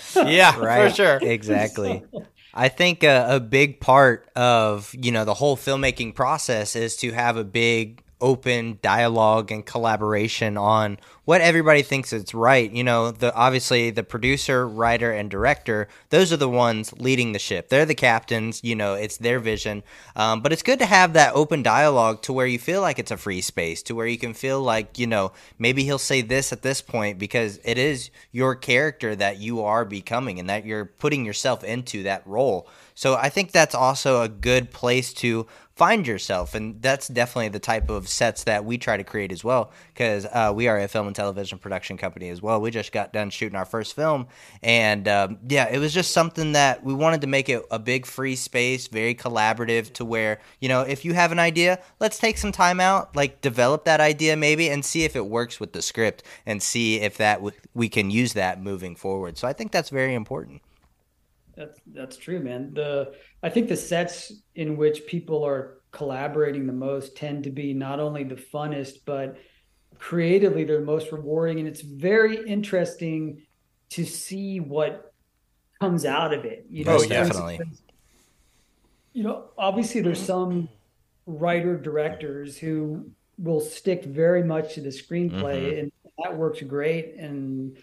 So yeah, right. for sure. Exactly. I think a, a big part of you know the whole filmmaking process is to have a big open dialogue and collaboration on what everybody thinks is right. You know, the obviously the producer, writer, and director; those are the ones leading the ship. They're the captains. You know, it's their vision. Um, but it's good to have that open dialogue to where you feel like it's a free space, to where you can feel like you know maybe he'll say this at this point because it is your character that you are becoming and that you're putting yourself into that role. So I think that's also a good place to find yourself and that's definitely the type of sets that we try to create as well because uh, we are a film and television production company as well. We just got done shooting our first film and um, yeah it was just something that we wanted to make it a big free space very collaborative to where you know if you have an idea let's take some time out like develop that idea maybe and see if it works with the script and see if that w- we can use that moving forward. So i think that's very important that's that's true man the I think the sets in which people are collaborating the most tend to be not only the funnest, but creatively they're the most rewarding. And it's very interesting to see what comes out of it. You know, oh, definitely. You know, obviously there's some writer directors who will stick very much to the screenplay mm-hmm. and that works great. And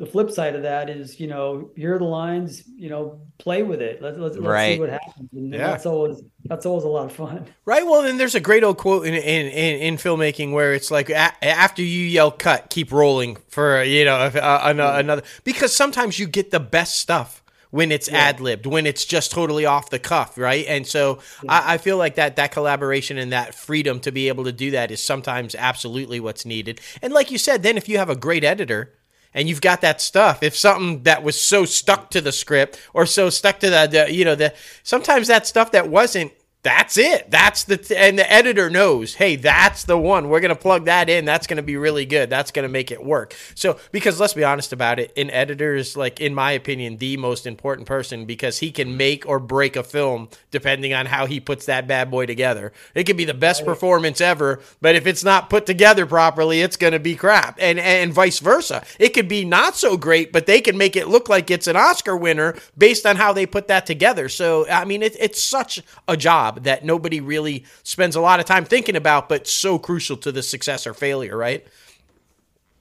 the flip side of that is, you know, hear the lines, you know, play with it. Let's let's, let's right. see what happens. And yeah. that's always that's always a lot of fun. Right. Well, then there's a great old quote in in in, in filmmaking where it's like a- after you yell cut, keep rolling for you know uh, another, another because sometimes you get the best stuff when it's yeah. ad libbed, when it's just totally off the cuff, right? And so yeah. I, I, feel like that that collaboration and that freedom to be able to do that is sometimes absolutely what's needed. And like you said, then if you have a great editor and you've got that stuff. If something that was so stuck to the script or so stuck to the, the you know the sometimes that stuff that wasn't that's it. That's the th- and the editor knows, hey, that's the one. We're gonna plug that in. That's gonna be really good. That's gonna make it work. So because let's be honest about it, an editor is like, in my opinion, the most important person because he can make or break a film depending on how he puts that bad boy together. It could be the best performance ever, but if it's not put together properly, it's gonna be crap. And and vice versa. It could be not so great, but they can make it look like it's an Oscar winner based on how they put that together. So I mean, it, it's such a job job that nobody really spends a lot of time thinking about, but so crucial to the success or failure, right?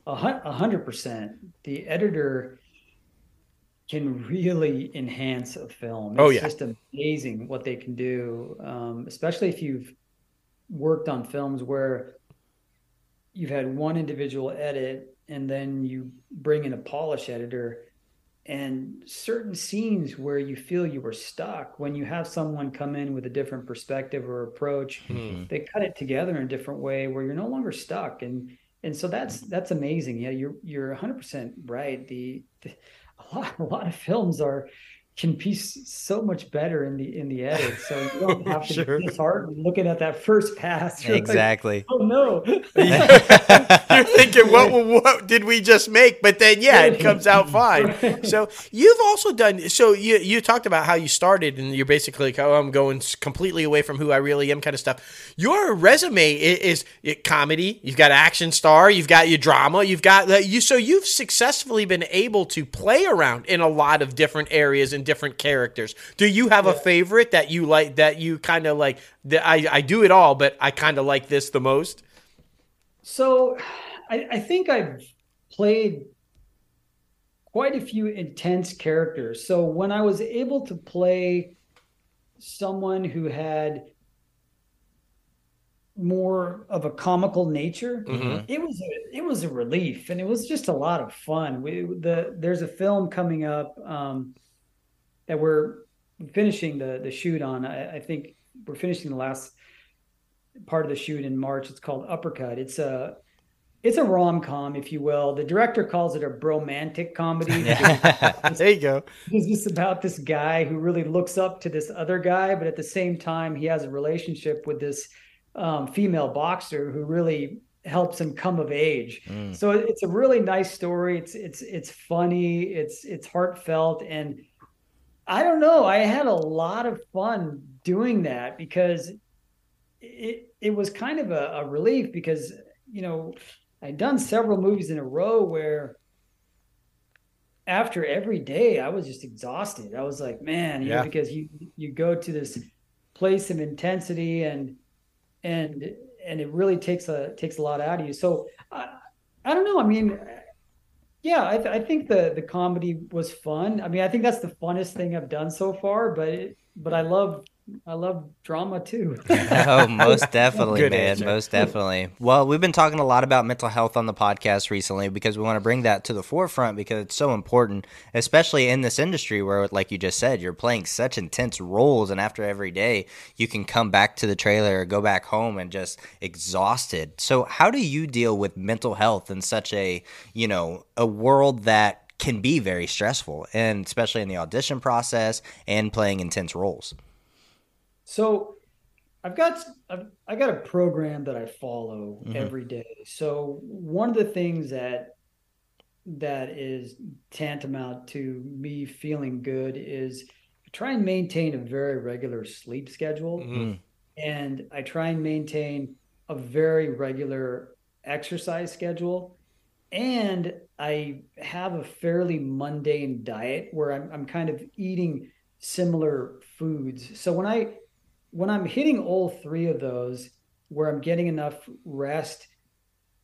A hundred percent. The editor can really enhance a film. Oh, It's yeah. just amazing what they can do, um, especially if you've worked on films where you've had one individual edit and then you bring in a polish editor and certain scenes where you feel you were stuck when you have someone come in with a different perspective or approach Hmm. they cut it together in a different way where you're no longer stuck. And and so that's that's amazing. Yeah you're you're 100% right. The, the a lot a lot of films are can be so much better in the in the edit so you don't have to Sure. be disheartened looking at that first pass You're like, Exactly. oh no You're thinking, what, what did we just make? But then, yeah, it comes out fine. So you've also done. So you you talked about how you started, and you're basically like, oh, I'm going completely away from who I really am, kind of stuff. Your resume is, is comedy. You've got action star. You've got your drama. You've got you. So you've successfully been able to play around in a lot of different areas and different characters. Do you have a favorite that you like? That you kind of like? That I I do it all, but I kind of like this the most. So I, I think I've played quite a few intense characters. So when I was able to play someone who had more of a comical nature, Mhm. it was a, it was a relief and it was just a lot of fun. We the there's a film coming up um, that we're finishing the the shoot on. I, I think we're finishing the last part of the shoot in March. It's called Uppercut. It's a it's a rom com, if you will. The director calls it a bromantic comedy. there you go. It's just about this guy who really looks up to this other guy, but at the same time, he has a relationship with this um, female boxer who really helps him come of age. Mm. So it's a really nice story. It's it's it's funny. It's it's heartfelt, and I don't know. I had a lot of fun doing that because it it was kind of a, a relief because you know I'd done several movies in a row where after every day I was just exhausted. I was like, man, you Yeah. know, because you you go to this place of intensity and and and it really takes a takes a lot out of you. So I, I don't know. I mean, yeah, I, th- I think the the comedy was fun. I mean, I think that's the funnest thing I've done so far. But it, but I love I love drama too. oh, most definitely, Good man. answer. Most definitely. Well, we've been talking a lot about mental health on the podcast recently because we want to bring that to the forefront because it's so important, especially in this industry where, like you just said, you're playing such intense roles, and after every day, you can come back to the trailer or go back home and just exhausted. So, how do you deal with mental health in such a, you know, a world that can be very stressful, and especially in the audition process and playing intense roles? So I've got I've, I got a program that I follow Mhm. every day. So one of the things that that is tantamount to me feeling good is I try and maintain a very regular sleep schedule Mhm. and I try and maintain a very regular exercise schedule. And I have a fairly mundane diet where I'm, I'm kind of eating similar foods. So when I when I'm hitting all three of those, where I'm getting enough rest,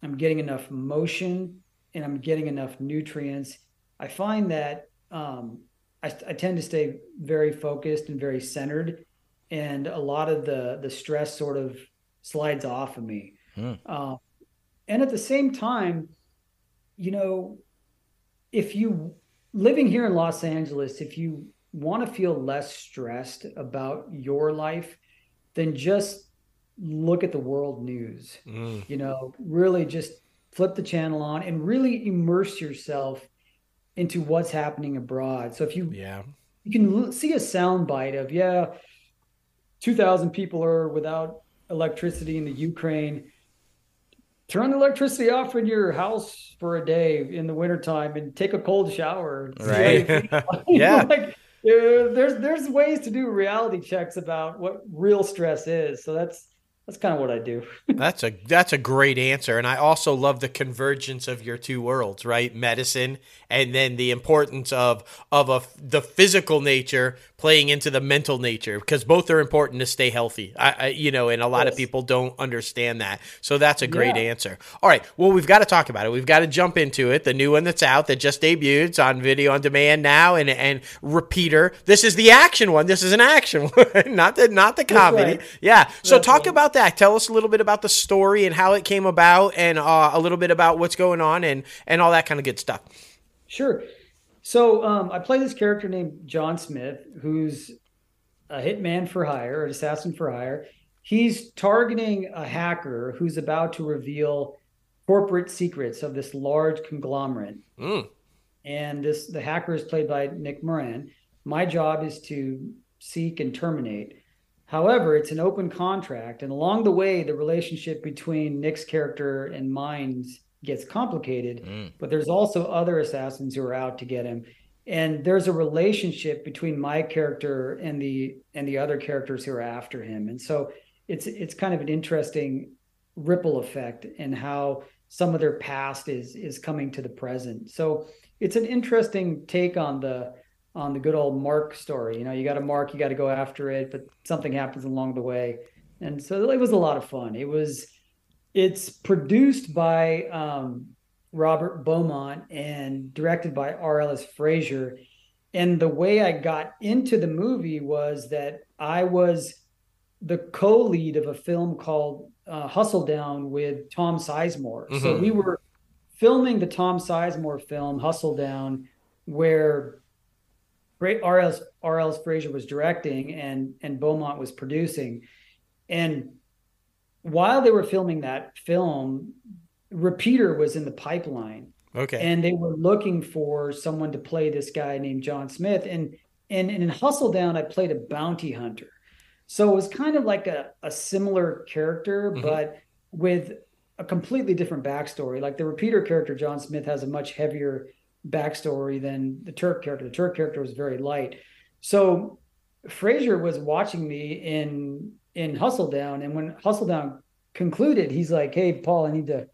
I'm getting enough motion, and I'm getting enough nutrients, I find that um, I, I tend to stay very focused and very centered, and a lot of the the stress sort of slides off of me. Hmm. Uh, and at the same time, you know, if you living here in Los Angeles, if you want to feel less stressed about your life, then just look at the world news. Mm. You know, really just flip the channel on and really immerse yourself into what's happening abroad. So if you Yeah. you can l- see a sound bite of yeah 2000 people are without electricity in the ukraine turn the electricity off in your house for a day in the wintertime and take a cold shower See how you Right. Yeah. like, there's there's ways to do reality checks about what real stress is. So that's that's kind of what I do. that's a that's a great answer, and I also love the convergence of your two worlds, right? Medicine, and then the importance of of a, the physical nature playing into the mental nature, because both are important to stay healthy. I, I you know, and a lot yes. of people don't understand that. So that's a great yeah. answer. All right, well, we've got to talk about it. We've got to jump into it. The new one that's out that just debuted. It's on video on demand now, and and repeater. This is the action one. This is an action one, not the not the comedy. Right. Yeah. So that's talk right. about that. Tell us a little bit about the story and how it came about, and uh, a little bit about what's going on, and and all that kind of good stuff. Sure. So um, I play this character named John Smith, who's a hitman for hire, an assassin for hire. He's targeting a hacker who's about to reveal corporate secrets of this large conglomerate. Mm. And this the hacker is played by Nick Moran. My job is to seek and terminate. However, it's an open contract, and along the way, the relationship between Nick's character and mine's gets complicated. Mm. But there's also other assassins who are out to get him, and there's a relationship between my character and the and the other characters who are after him. And so it's it's kind of an interesting ripple effect in how some of their past is is coming to the present. So it's an interesting take on the on the good old Mark story. You know, you got a Mark, you got to go after it, but something happens along the way. And so it was a lot of fun. It was, it's produced by um, Robert Beaumont and directed by R. Ellis Frazier. And the way I got into the movie was that I was the co-lead of a film called uh, Hustle Down with Tom Sizemore. Mm-hmm. So we were filming the Tom Sizemore film Hustle Down, where R.L. R.L. Frazier was directing and and Beaumont was producing, and while they were filming that film, Repeater was in the pipeline. Okay. And they were looking for someone to play this guy named John Smith. And and, and in Hustle Down, I played a bounty hunter. So it was kind of like a, a similar character, mm-hmm. but with a completely different backstory. Like the repeater character, John Smith, has a much heavier backstory than the Turk character. The Turk character was very light. So Frazier was watching me in in Hustle Down, and when Hustle Down concluded, he's like, "Hey, Paul, I need to,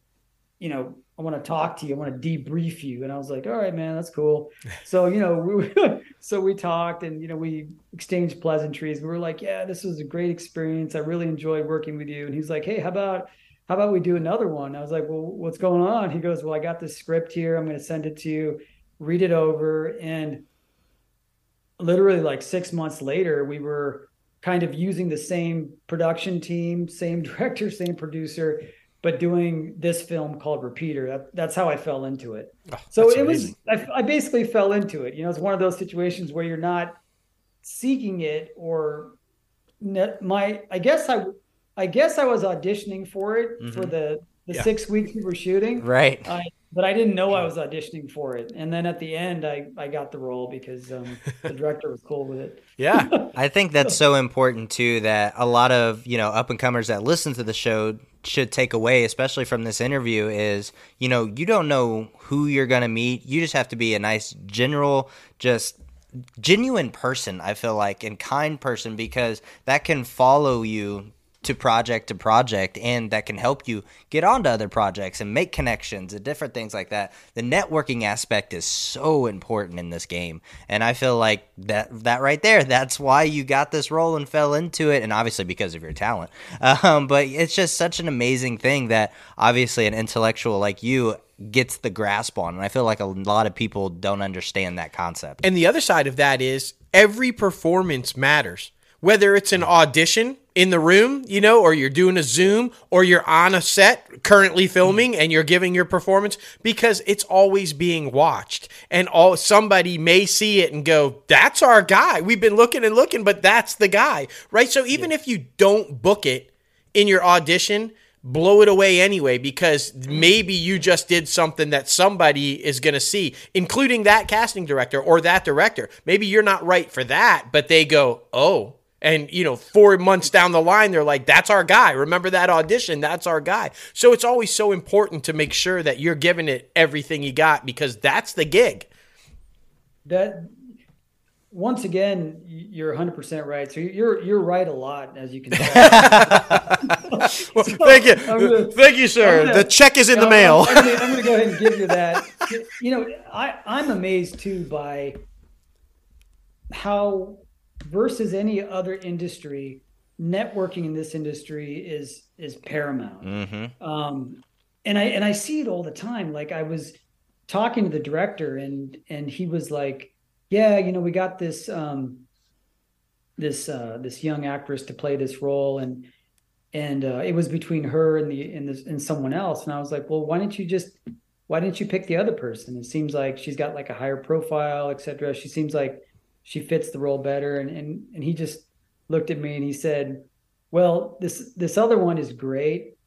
you know, I want to talk to you. I want to debrief you." And I was like, "All right, man, that's cool." so you know, we so we talked, and you know, we exchanged pleasantries. We were like, "Yeah, this was a great experience. I really enjoyed working with you." And he's like, "Hey, how about?" How about we do another one? I was like, well, what's going on? He goes, well, I got this script here. I'm going to send it to you, read it over. And literally like six months later, we were kind of using the same production team, same director, same producer, but doing this film called Repeater. That, that's how I fell into it. Oh, so it amazing. was, I, I basically fell into it. You know, it's one of those situations where you're not seeking it or my, I guess I, I guess I was auditioning for it mm-hmm. for the the yeah. six weeks we were shooting. Right. I, but I didn't know I was auditioning for it. And then at the end, I, I got the role because um, the director was cool with it. Yeah. I think that's so important too that a lot of, you know, up and comers that listen to the show should take away, especially from this interview, is, you know, you don't know who you're going to meet. You just have to be a nice, general, just genuine person, I feel like, and kind person because that can follow you to project to project and that can help you get onto other projects and make connections and different things like that. The networking aspect is so important in this game. And i feel like that that right there that's why you got this role and fell into it. And obviously because of your talent. Um, but it's just such an amazing thing that obviously an intellectual like you gets the grasp on. And i feel like a lot of people don't understand that concept. And the other side of that is every performance matters. Whether it's an audition in the room, you know, or you're doing a Zoom, or you're on a set currently filming and you're giving your performance because it's always being watched. And all somebody may see it and go, That's our guy. We've been looking and looking, but that's the guy. Right. So even yeah. if you don't book it in your audition, blow it away anyway because maybe you just did something that somebody is going to see, including that casting director or that director. Maybe you're not right for that, but they go, Oh, and, you know, four months down the line, they're like, that's our guy. Remember that audition? That's our guy. So it's always so important to make sure that you're giving it everything you got because that's the gig. That once again, you're 100% right. So you're you're right a lot, as you can tell. well, thank you, gonna, thank you, sir. gonna, the check is in the I'm, mail. I'm, I'm gonna go ahead and give you that. You know, I I'm amazed too by how versus any other industry, networking in this industry is is paramount. Mm-hmm. Um, and I and I see it all the time. Like I was talking to the director, and and he was like, "Yeah, you know, we got this um, this uh, this young actress to play this role, and and uh, it was between her and the and this and someone else." And I was like, "Well, why didn't you just why didn't you pick the other person? It seems like she's got like a higher profile, et cetera. She seems like she fits the role better." And and and he just looked at me and he said, "Well, this this other one is great."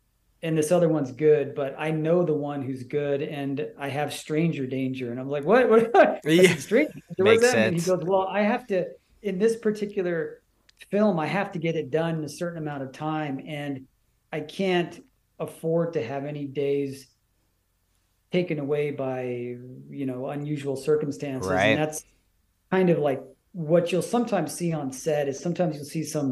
and this other one's good, but I know the one who's good, and I have stranger danger. And I'm like, what? What? Yeah. stranger danger? Makes that mean? He goes, well, I have to in this particular film, I have to get it done in a certain amount of time, and I can't afford to have any days taken away by you know unusual circumstances, Right. and that's kind of like what you'll sometimes see on set is sometimes you'll see some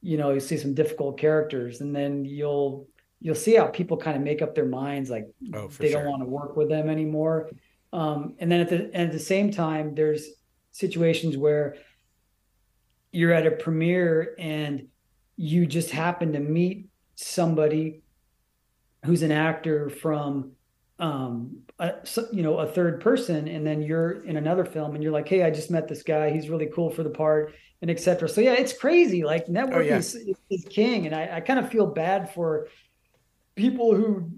you know you see some difficult characters and then you'll you'll see how people kind of make up their minds like Oh, they sure. don't want to work with them anymore um, and then at the and at the same time there's situations where you're at a premiere and you just happen to meet somebody who's an actor from um a, you know a third person and then you're in another film and you're like hey i just met this guy he's really cool for the part and etc so yeah it's crazy like oh, networking Oh, yeah. is, is, king and I, I kind of feel bad for people who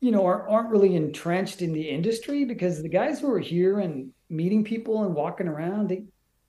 you know are, aren't really entrenched in the industry because the guys who are here and meeting people and walking around they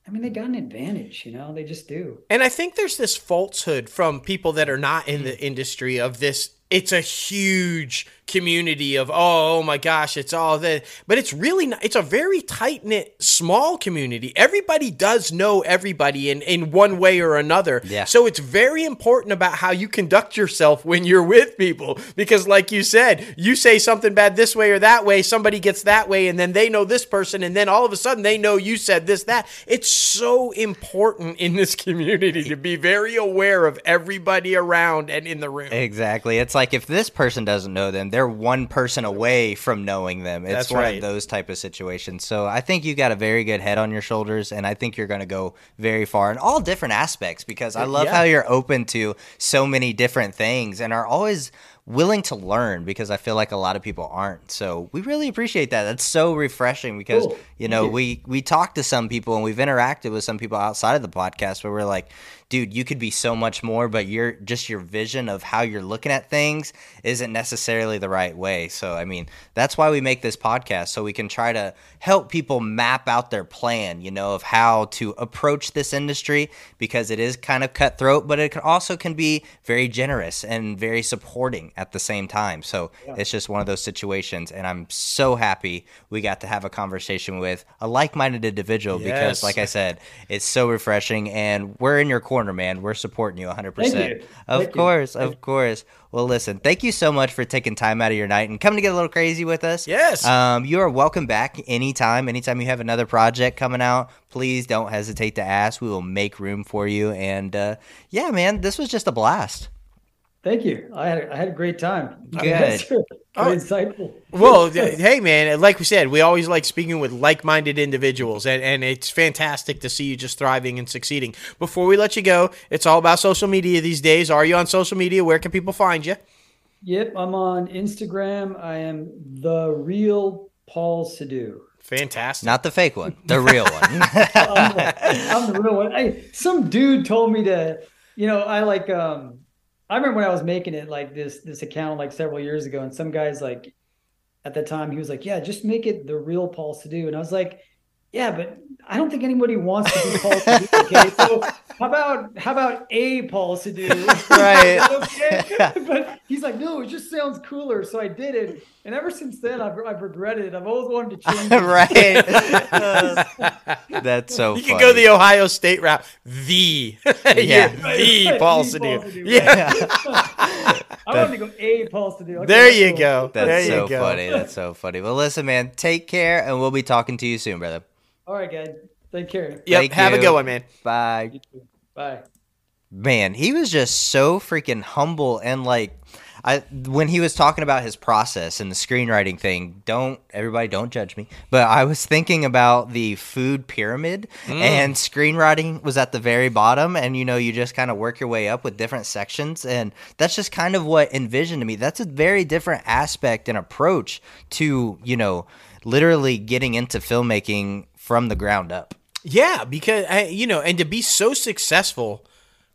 i mean they got an advantage you know they just do And I think there's this falsehood from people that are not in the mm. industry of this. It's a huge community of oh, oh, my gosh, it's all that, but it's really not. It's a very tight knit, small community. Everybody does know everybody in in one way or another. Yeah. So it's very important about how you conduct yourself when you're with people because, like you said, you say something bad this way or that way, somebody gets that way, and then they know this person, and then all of a sudden they know you said this that. It's so important in this community to be very aware of everybody around and in the room. Exactly. It's like if this person doesn't know them, they're one person away from knowing them. It's That's one right. of those type of situations. So I think you got a very good head on your shoulders, and I think you're going to go very far in all different aspects because I love Yeah. how you're open to so many different things and are always willing to learn because I feel like a lot of people aren't. So we really appreciate that. That's so refreshing because Cool. you know you. we we talk to some people and we've interacted with some people outside of the podcast where we're like, dude, you could be so much more, but your just your vision of how you're looking at things isn't necessarily the right way. So I mean, that's why we make this podcast so we can try to help people map out their plan, you know, of how to approach this industry because it is kind of cutthroat, but it can also can be very generous and very supporting at the same time. So it's just one of those situations and I'm so happy we got to have a conversation with a like-minded individual because like I said, it's so refreshing and we're in your corner, man. We're supporting you 100%. Thank you. Of Thank you. course, of course. Well, listen, thank you so much for taking time out of your night and coming to get a little crazy with us. Yes. Um, you are welcome back anytime. Anytime you have another project coming out, please don't hesitate to ask. We will make room for you. And uh, yeah, man, this was just a blast. Thank you i had, I had a great time Good. very Oh. insightful well, hey man, like we said, we always like speaking with like-minded individuals, and, and it's fantastic to see you just thriving and succeeding. Before we let you go, it's all about social media these days. Are you on social media? Where can people find you? Yep, I'm on Instagram. I am the real Paul Sidhu. Fantastic. Not the fake one, the real one. I'm the, I'm the real one. I, some dude told me to, you know, I like, um, I remember when I was making it like this, this account like several years ago, and some guys like, at the time he was like, yeah, just make it the real Paul Sidhu, and I was like, yeah, but I don't think anybody wants to be Paul Sidhu. Okay, so how about how about a Paul Sidhu? Right. okay, but he's like, no, it just sounds cooler. So I did it, and ever since then, I've I've regretted it. I've always wanted to change. right. That's so funny. you funny. can go the Ohio State route. The Yeah. yeah, Right, the right, Paul Sidhu. Paul Sidhu, Yeah, I wanted to go a Paul Sidhu. Okay, there you cool. go. That's there so you go. funny. That's so funny. Well, listen, man, take care, and we'll be talking to you soon, brother. All right, guys. Take care. Yep. Thank have a good one, man. Bye. Bye. Man, he was just so freaking humble and like I when he was talking about his process and the screenwriting thing, don't everybody don't judge me, but I was thinking about the food pyramid Mm. and screenwriting was at the very bottom and you know you just kind of work your way up with different sections and that's just kind of what envisioned to me. That's a very different aspect and approach to, you know, literally getting into filmmaking from the ground up. Yeah, because I, you know, and to be so successful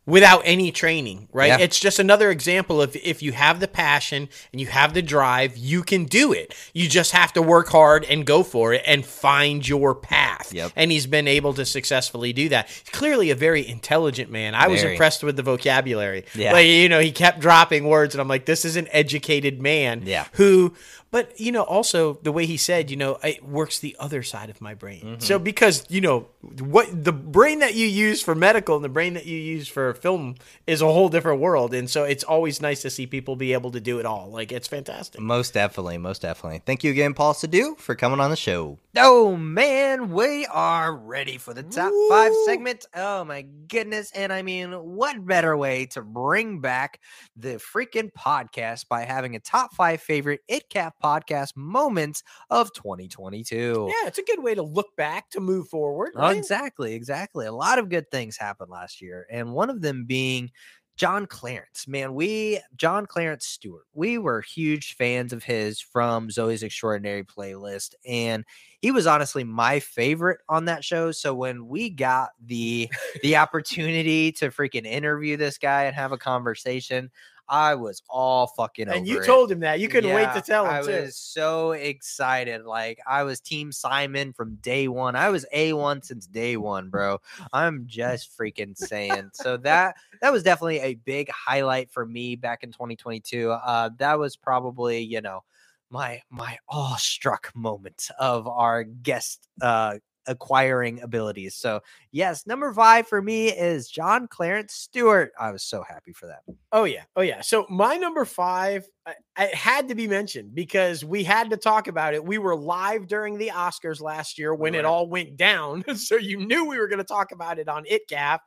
without any training, right? Yeah. It's just another example of if you have the passion and you have the drive, you can do it. You just have to work hard and go for it and find your path. Yep. And he's been able to successfully do that. He's Clearly a very intelligent man. I was impressed with the vocabulary. Yeah. Like, you know, he kept dropping words and I'm like, this is an educated man Yeah. who but you know also the way he said you know it works the other side of my brain Mm-hmm. so because you know what the brain that you use for medical and the brain that you use for film is a whole different world and so it's always nice to see people be able to do it all like it's fantastic Most definitely, most definitely. Thank you again, Paul Sidhu, for coming on the show. Oh man, we are ready for the top five Woo. segment. Oh my goodness. And I mean, what better way to bring back the freaking podcast by having a top five favorite it ItCap podcast moments of 2022? yeah it's a good way to look back to move forward Oh, right? exactly, exactly. A lot of good things happened last year, and one of them being John Clarence. Man, we John Clarence Stewart. We were huge fans of his from Zoey's Extraordinary Playlist, and he was honestly my favorite on that show. So when we got the the opportunity to freaking interview this guy and have a conversation, I was all fucking and you it. told him that you couldn't wait to tell him I too was so excited. Like I was Team Simon from day one. I was A one since day one, bro. I'm just freaking saying. so that that was definitely a big highlight for me back in 2022. Uh, that was probably you know my my awestruck moment of our guest uh acquiring abilities. So yes, number five for me is John Clarence Stewart. I was so happy for that. Oh yeah, oh yeah. So my number five, I, I had to be mentioned because we had to talk about it. We were live during the Oscars last year when it all went down, so you knew we were going to talk about it on ItCap.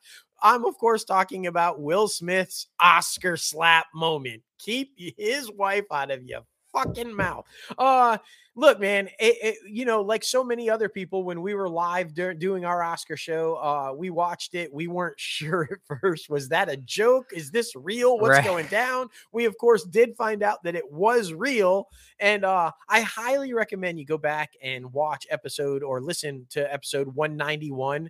I'm of course talking about Will Smith's Oscar slap moment. Keep his wife out of your fucking mouth. Uh look, man, it, it- you know, like so many other people, when we were live dur- doing our Oscar show, uh, we watched it. We weren't sure at first. Was that a joke? Is this real? What's Right. going down? We, of course, did find out that it was real. And uh, I highly recommend you go back and watch episode or listen to episode 191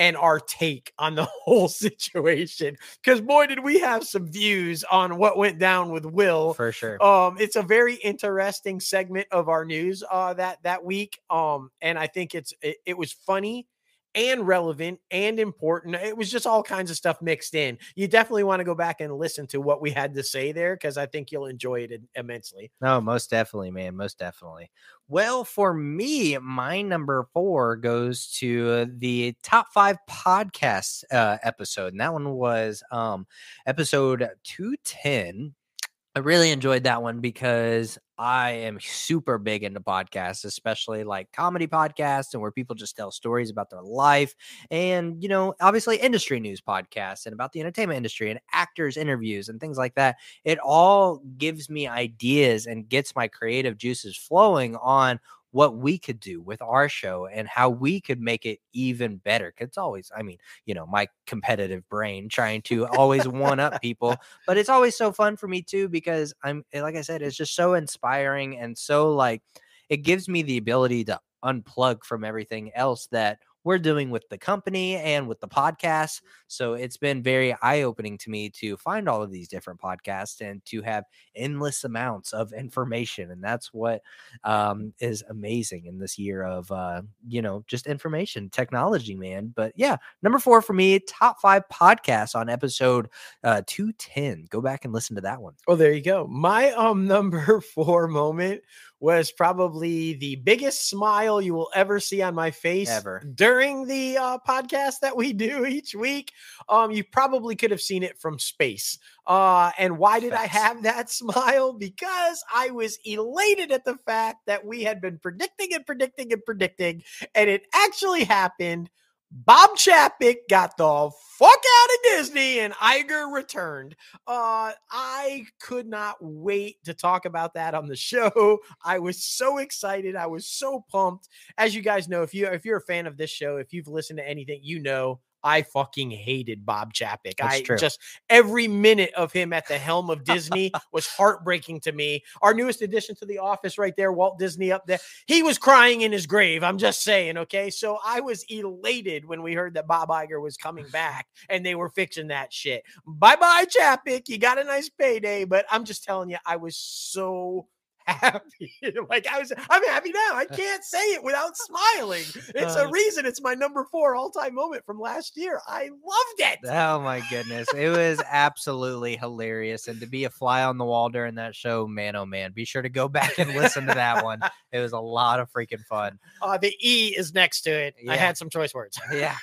and our take on the whole situation. Because boy, did we have some views on what went down with Will For sure. um it's a very interesting segment of our news uh that that week um and i think it's it, it was funny and relevant and important it was just all kinds of stuff mixed in you definitely want to go back and listen to what we had to say there because i think you'll enjoy it immensely No, most definitely, man. Most definitely. Well, for me, my number four goes to the top five podcast uh, episode, and that one was um, episode two ten. I really enjoyed that one because I am super big into podcasts, especially like comedy podcasts and where people just tell stories about their life and, you know, obviously industry news podcasts and about the entertainment industry and actors' interviews and things like that. It all gives me ideas and gets my creative juices flowing on what we could do with our show and how we could make it even better. 'Cause it's always, I mean, you know, my competitive brain trying to always one up people but it's always so fun for me too because I'm eh, like I said, it's just so inspiring and so like it gives me the ability to unplug from everything else that we're doing with the company and with the podcast. So it's been very eye opening to me to find all of these different podcasts and to have endless amounts of information. And that's what um, is amazing in this year of, uh, you know, just information technology, man. But yeah, number four for me, top five podcasts on episode uh 210 go back and listen to that one well there you go my um number four moment was probably the biggest smile you will ever see on my face Ever. during the uh, podcast that we do each week. Um, you probably could have seen it from space. Uh, and why did I have that smile? Because I was elated at the fact that we had been predicting and predicting and predicting, and it actually happened. Bob Chapek got the fuck out of Disney and Iger returned. Uh, I could not wait to talk about that on the show. I was so excited. I was so pumped. As you guys know, if you if you're a fan of this show, if you've listened to anything, you know I fucking hated Bob Chapek. That's I true. just every minute of him at the helm of Disney was heartbreaking to me. Our newest addition to the office right there, Walt Disney up there. He was crying in his grave. I'm just saying, okay? So I was elated when we heard that Bob Iger was coming back and they were fixing that shit. Bye-bye Chapek. You got a nice payday, but I'm just telling you I was so happy. like I was, I'm happy now. I can't say it without smiling. It's a Uh. reason it's my number four all-time moment from last year. I loved it. Oh my goodness. It was absolutely hilarious. And to be a fly on the wall during that show, man, oh man, be sure to go back and listen to that one. It was a lot of freaking fun. Uh, the E is next to it. I had some choice words. Yeah.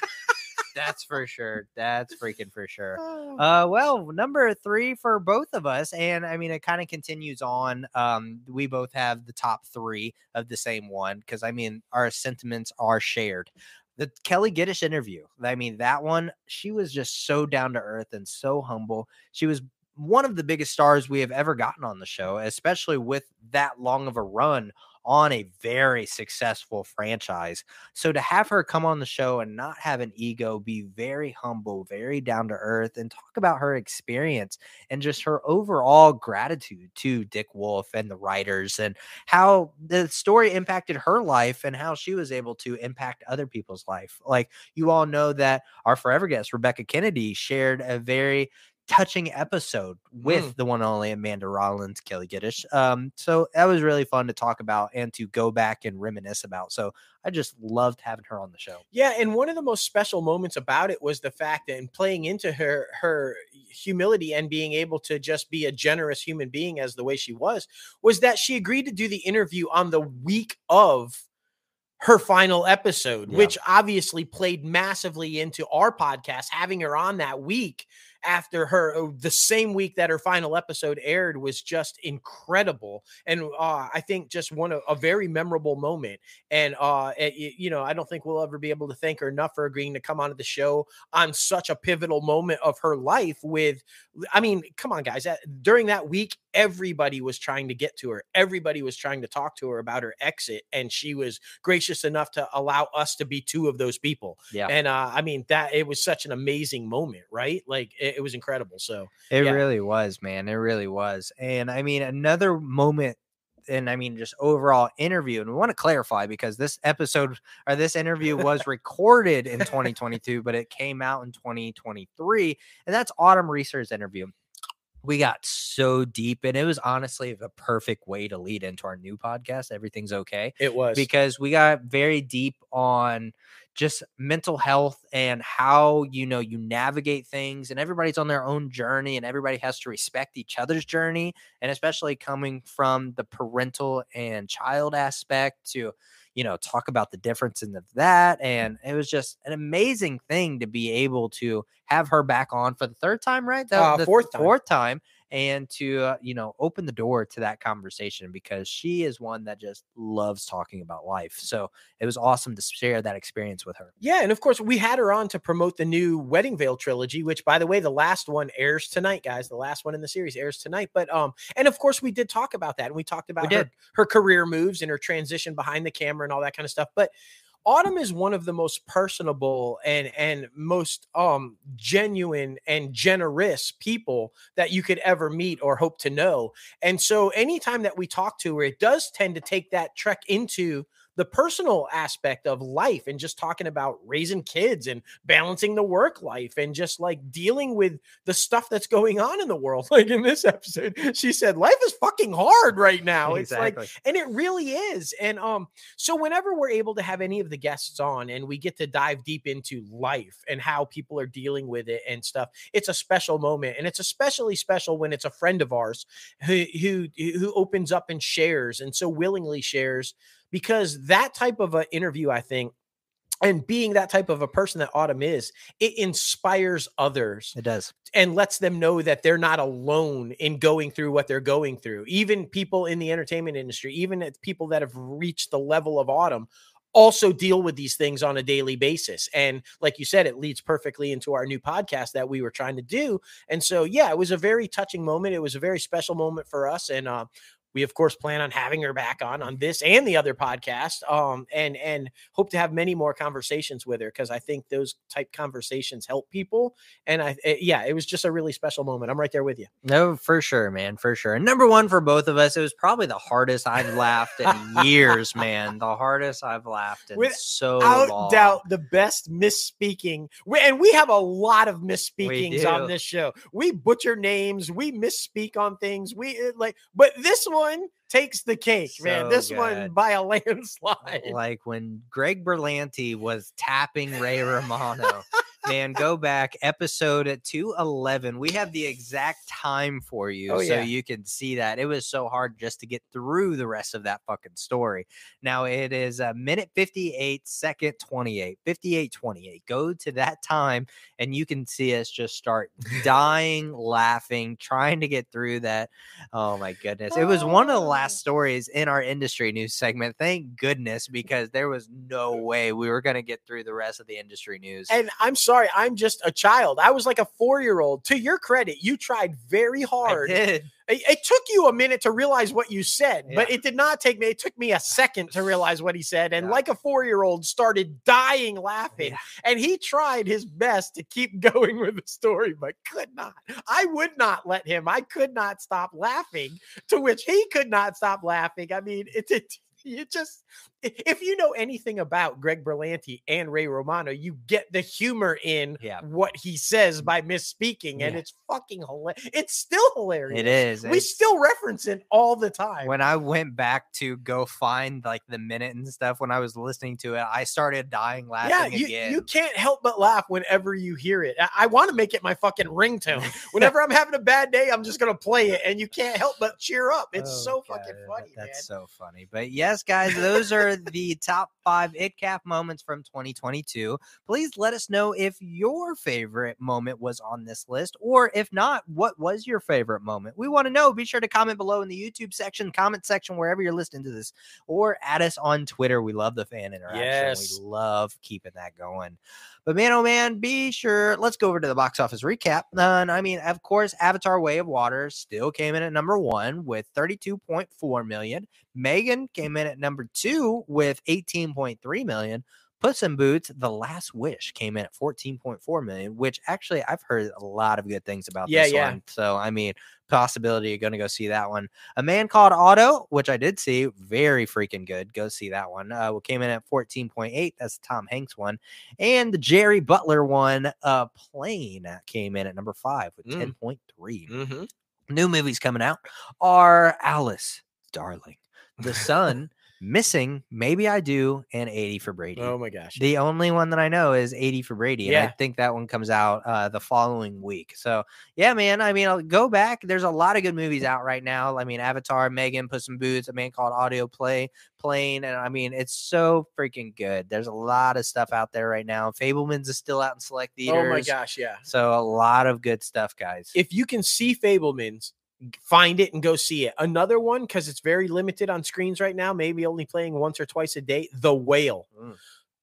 That's for sure. That's freaking for sure. Oh. Uh, well, number three for both of us, and I mean, it kind of continues on. Um, we both have the top three of the same one because I mean, our sentiments are shared. The Kelli Giddish interview, I mean, that one, she was just so down to earth and so humble. She was one of the biggest stars we have ever gotten on the show, especially with that long of a run on a very successful franchise. So to have her come on the show and not have an ego, be very humble, very down to earth, and talk about her experience and just her overall gratitude to Dick Wolf and the writers and how the story impacted her life and how she was able to impact other people's life. Like you all know that our forever guest, Rebecca Kennedy, shared a very touching episode with Mm. the one and only Amanda Rollins, Kelli Giddish. Um, so that was really fun to talk about and to go back and reminisce about. So I just loved having her on the show. Yeah, and one of the most special moments about it was the fact that in playing into her her humility and being able to just be a generous human being as the way she was was that she agreed to do the interview on the week of her final episode, Yeah. which obviously played massively into our podcast having her on that week after her uh, the same week that her final episode aired was just incredible. And uh, i think just one of a very memorable moment. And uh it- it- you know i don't think we'll ever be able to thank her enough for agreeing to come onto the show on such a pivotal moment of her life with i mean come on guys that, during that week everybody was trying to get to her everybody was trying to talk to her about her exit and she was gracious enough to allow us to be two of those people Yeah. and uh i mean that it was such an amazing moment right like it, it was incredible so It Yeah. really was, man. It really was. And I mean, another moment, and I mean, just overall interview. And we want to clarify because this episode or this interview was recorded in 2022, but it came out in 2023. And that's Autumn Reeser's interview. We got so deep, and it was honestly the perfect way to lead into our new podcast. Everything's okay it was because we got very deep on just mental health and how you know you navigate things and everybody's on their own journey and everybody has to respect each other's journey and especially coming from the parental and child aspect to you know talk about the difference in the, that and it was just an amazing thing to be able to have her back on for the third time right That- Uh, the fourth time. fourth time and to uh, you know open the door to that conversation because she is one that just loves talking about life so it was awesome to share that experience with her Yeah, and of course we had her on to promote the new Wedding Veil trilogy, which by the way, the last one airs tonight, guys. The last one in the series airs tonight. But um, and of course we did talk about that, and we talked about her, her career moves and her transition behind the camera and all that kind of stuff. But Autumn is one of the most personable and and most um genuine and generous people that you could ever meet or hope to know. And so anytime that we talk to her, it does tend to take that trek into the personal aspect of life and just talking about raising kids and balancing the work life and just like dealing with the stuff that's going on in the world. Like in this episode, she said, Life is fucking hard right now. It's like, and it really is. And um, so whenever we're able to have any of the guests on and we get to dive deep into life and how people are dealing with it and stuff, it's a special moment. And it's especially special when it's a friend of ours who who who opens up and shares and so willingly shares because that type of an interview, I think, and being that type of a person that Autumn is, it inspires others it does and lets them know that they're not alone in going through what they're going through. Even people in the entertainment industry, even people that have reached the level of Autumn, also deal with these things on a daily basis. And like you said, it leads perfectly into our new podcast that we were trying to do. And so, yeah, it was a very touching moment. It was a very special moment for us. And uh, we of course plan on having her back on on this and the other podcast um and and hope to have many more conversations with her because i think those type conversations help people and i it, yeah it was just a really special moment. I'm right there with you. No for sure man for sure and number one for both of us it was probably the hardest i've laughed in years man the hardest i've laughed in Without so long. doubt the best misspeaking we, and we have a lot of misspeakings on this show. We butcher names we misspeak on things we uh, like but this one takes the cake man. So this one by a landslide. like when Greg Berlanti was tapping Ray Romano. Man, go back episode 211. We have the exact time for you Oh, so yeah. you can see that. It was so hard just to get through the rest of that fucking story. Now it is a minute 58, second 28, 58 28. Go to that time and you can see us just start dying, laughing, trying to get through that. Oh my goodness. It was one of the Oh. last stories in our industry news segment. Thank goodness, because there was no mm. way we were going to get through the rest of the industry news. And I'm sorry, I'm just a child. I was like a four year old. To your credit, you tried very hard. It, it took you a minute to realize what you said, but it did not take me. It took me a second to realize what he said. And Yeah. like a four year old, started dying laughing. Yeah. And he tried his best to keep going with the story, but could not. I would not let him. I could not stop laughing, to which he could not stop laughing. I mean, it, it you just if you know anything about Greg Berlanti and Ray Romano, you get the humor in Yeah. what he says by misspeaking, and Yeah. it's fucking hilarious. It's still hilarious. It is. We It's- still reference it all the time. when I went back to go find like the minute and stuff when I was listening to it, I started dying laughing yeah, you, again. you can't help but laugh whenever you hear it. I, I want to make it my fucking ringtone. Whenever I'm having a bad day, I'm just gonna play it, and you can't help but cheer up. It's Oh, so God, fucking funny, That's man. so funny. But yes, guys, those are the top five ItCap moments from 2022. Please let us know if your favorite moment was on this list, or if not, what was your favorite moment? We want to know. Be sure to comment below in the YouTube section, comment section, wherever you're listening to this, or add us on Twitter. We love the fan interaction. Yes. We love keeping that going. But man, oh man, be sure. Let's go over to the box office recap. And I mean, of course, Avatar: Way of Water still came in at number one with 32.4 million. Megan came in at number two with 18.3 million. Puss in Boots: The Last Wish came in at 14.4 million, which actually I've heard a lot of good things about Yeah, this yeah. one. So I mean, possibility you're going to go see that one. A Man Called Otto, which I did see, very freaking good. Go see that one. Uh, came in at 14.8. That's the Tom Hanks one, and the Jerry Butler one, uh, Plane, came in at number five with Mm. 10.3 Mm-hmm. new movies coming out are Alice, Darling, The Son, Missing, Maybe I Do, and 80 for Brady. Oh my gosh. The only one that I know is 80 for Brady. And I think that one comes out uh, the following week. So, yeah, man. I mean, I'll go back. There's a lot of good movies out right now. I mean, Avatar, Megan, Puss in Boots, a man called Audio Play, Plane. And I mean, it's so freaking good. There's a lot of stuff out there right now. Fabelmans is still out in select theaters. oh my gosh, yeah. So, a lot of good stuff, guys. if you can see Fabelmans, find it and go see it. Another one because it's very limited on screens right now, maybe only playing once or twice a day. The Whale. Mm.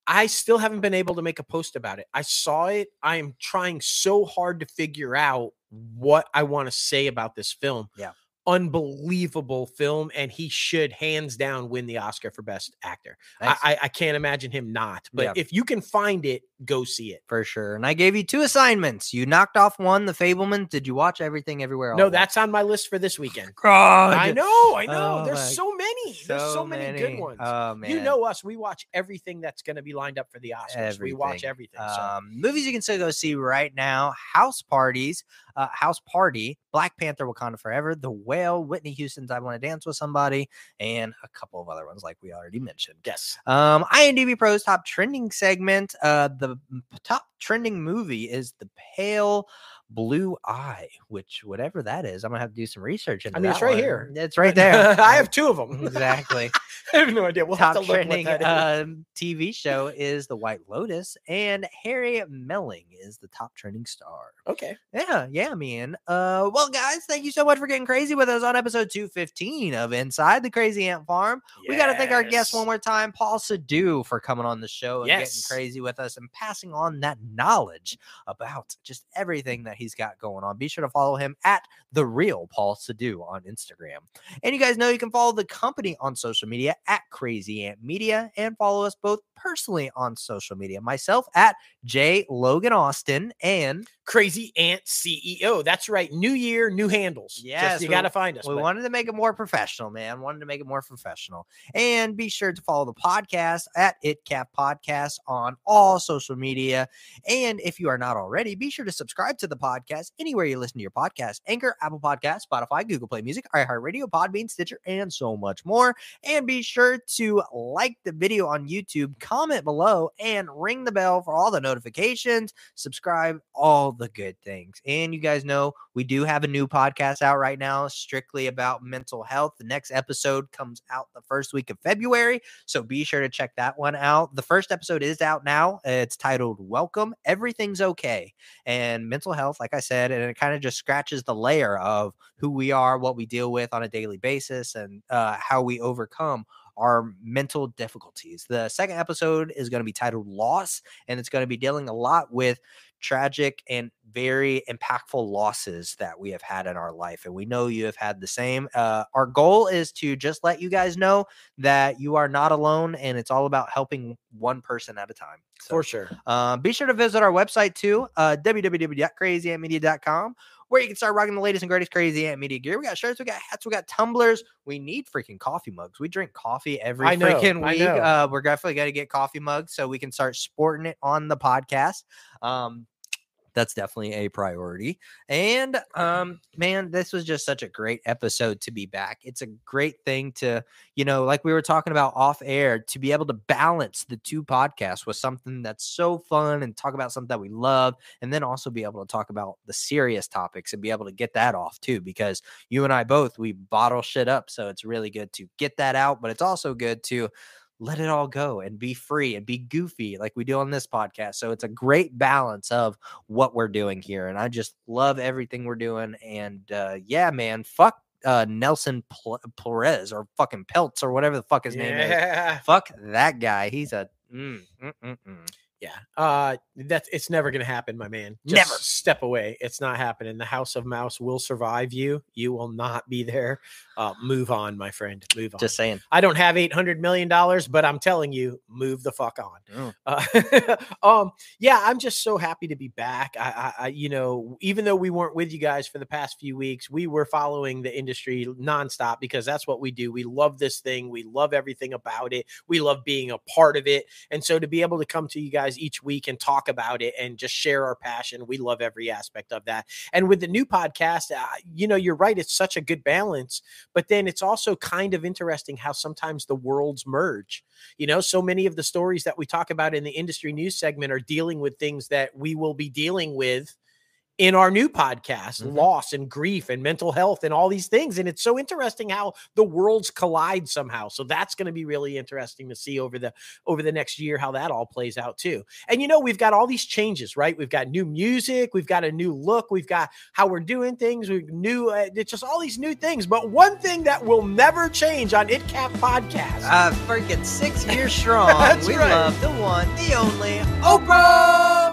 I still haven't been able to make a post about it. I saw it. I am trying so hard to figure out what I want to say about this film. Yeah. Unbelievable film, and he should hands down win the Oscar for Best Actor. I, Nice. I, I can't imagine him not. But Yeah. if you can find it, go see it. for sure. And I gave you two assignments. You knocked off one, The Fableman. Did you watch everything everywhere? All No, that's on my list for this weekend. God. I know, I know. Oh There's so many. There's so many, good ones. Oh man, you know us. We watch everything that's going to be lined up for the Oscars. We watch everything. so. Um, movies you can still go see right now: House Parties, uh, House Party, Black Panther: Wakanda Forever, The Whale, Whitney Houston's "I Want to Dance with Somebody," and a couple of other ones like we already mentioned. yes. Um, IMDb Pro's top trending segment. Uh, the m- top trending movie is The Pale Blue Eye, which whatever that is, I'm gonna have to do some research into I mean, it's right one. here. It's right there. I have two of them. exactly. I have no idea. We'll Top have to trending um, TV show is The White Lotus, and Harry Melling is the top trending star. okay. Yeah, yeah, man. Uh, well, guys, thank you so much for getting crazy with us on episode 215 of Inside the Crazy Ant Farm. We got to thank our guest one more time, Paul Sadu, for coming on the show and getting crazy with us and passing on that knowledge about just everything that he's got going on. Be sure to follow him at the real Paul Sadu on Instagram. And you guys know you can follow the company on social media at Crazy Ant Media and follow us both personally on social media. Myself at J Logan Austin and Crazy Ant CEO. That's right. New year, new handles. Just- Yes, you got to find us. we but- wanted to make it more professional, man. Wanted to make it more professional. And be sure to follow the podcast at ITCAF Podcast on all social media. And if you are not already, be sure to subscribe to the podcast anywhere you listen to your podcast Anchor, Apple Podcast, Spotify, Google Play Music, iHeartRadio, Podbean, Stitcher, and so much more. And be sure to like the video on YouTube, comment below, and ring the bell for all the notifications. Subscribe, all the good things. And you guys know we do have a new podcast out right now, strictly about mental health. The next episode comes out the first week of February. So be sure to check that one out. The first episode is out now. It's titled Welcome, Everything's Okay. And mental health, like I said, and it kind of just scratches the layer of who we are, what we deal with on a daily basis, and uh, how we overcome our mental difficulties. The second episode is going to be titled Loss, and it's going to be dealing a lot with tragic and very impactful losses that we have had in our life. And we know you have had the same. Uh, our goal is to just let you guys know that you are not alone and it's all about helping one person at a time. So, for sure. um, be sure to visit our website too, uh, www.crazyantmedia.com, where you can start rocking the latest and greatest crazy ant media gear. We got shirts, we got hats, we got tumblers. We need freaking coffee mugs. We drink coffee every know, freaking week. Uh, we're definitely going to get coffee mugs so we can start sporting it on the podcast. Um, that's definitely a priority. And um, man, this was just such a great episode to be back. It's a great thing to, you know, like we were talking about off air, to be able to balance the two podcasts with something that's so fun and talk about something that we love, and then also be able to talk about the serious topics and be able to get that off too. Because you and I both we bottle shit up, so it's really good to get that out, but it's also good to let it all go and be free and be goofy like we do on this podcast. So it's a great balance of what we're doing here. And I just love everything we're doing. And uh, yeah, man, fuck uh, Nelson Pl- Perez or fucking Peltz or whatever the fuck his name is. Fuck that guy. He's a mm, mm, mm, mm. Yeah. Uh that's it's never gonna happen, my man. Just Never. step away. It's not happening. The House of Mouse will survive you. You will not be there. Uh move on, my friend. Move on. just saying. I don't have eight hundred million dollars, but I'm telling you, move the fuck on. Mm. Uh, um, yeah, I'm just so happy to be back. I, I, I, you know, even though we weren't with you guys for the past few weeks, we were following the industry nonstop because that's what we do. We love this thing. We love everything about it. We love being a part of it. And so to be able to come to you guys each week and talk about it and just share our passion, we love every aspect of that. And with the new podcast, uh, you know, you're right. It's such a good balance, but then it's also kind of interesting how sometimes the worlds merge. You know, so many of the stories that we talk about in the industry news segment are dealing with things that we will be dealing with in our new podcast Mhm. loss and grief and mental health and all these things and it's so interesting how the worlds collide somehow so that's going to be really interesting to see over the over the next year how that all plays out too and you know we've got all these changes right we've got new music we've got a new look we've got how we're doing things we've new uh, it's just all these new things but one thing that will never change on ITCAF podcast Uh, freaking six years strong. That's we right. love the one, the only oprah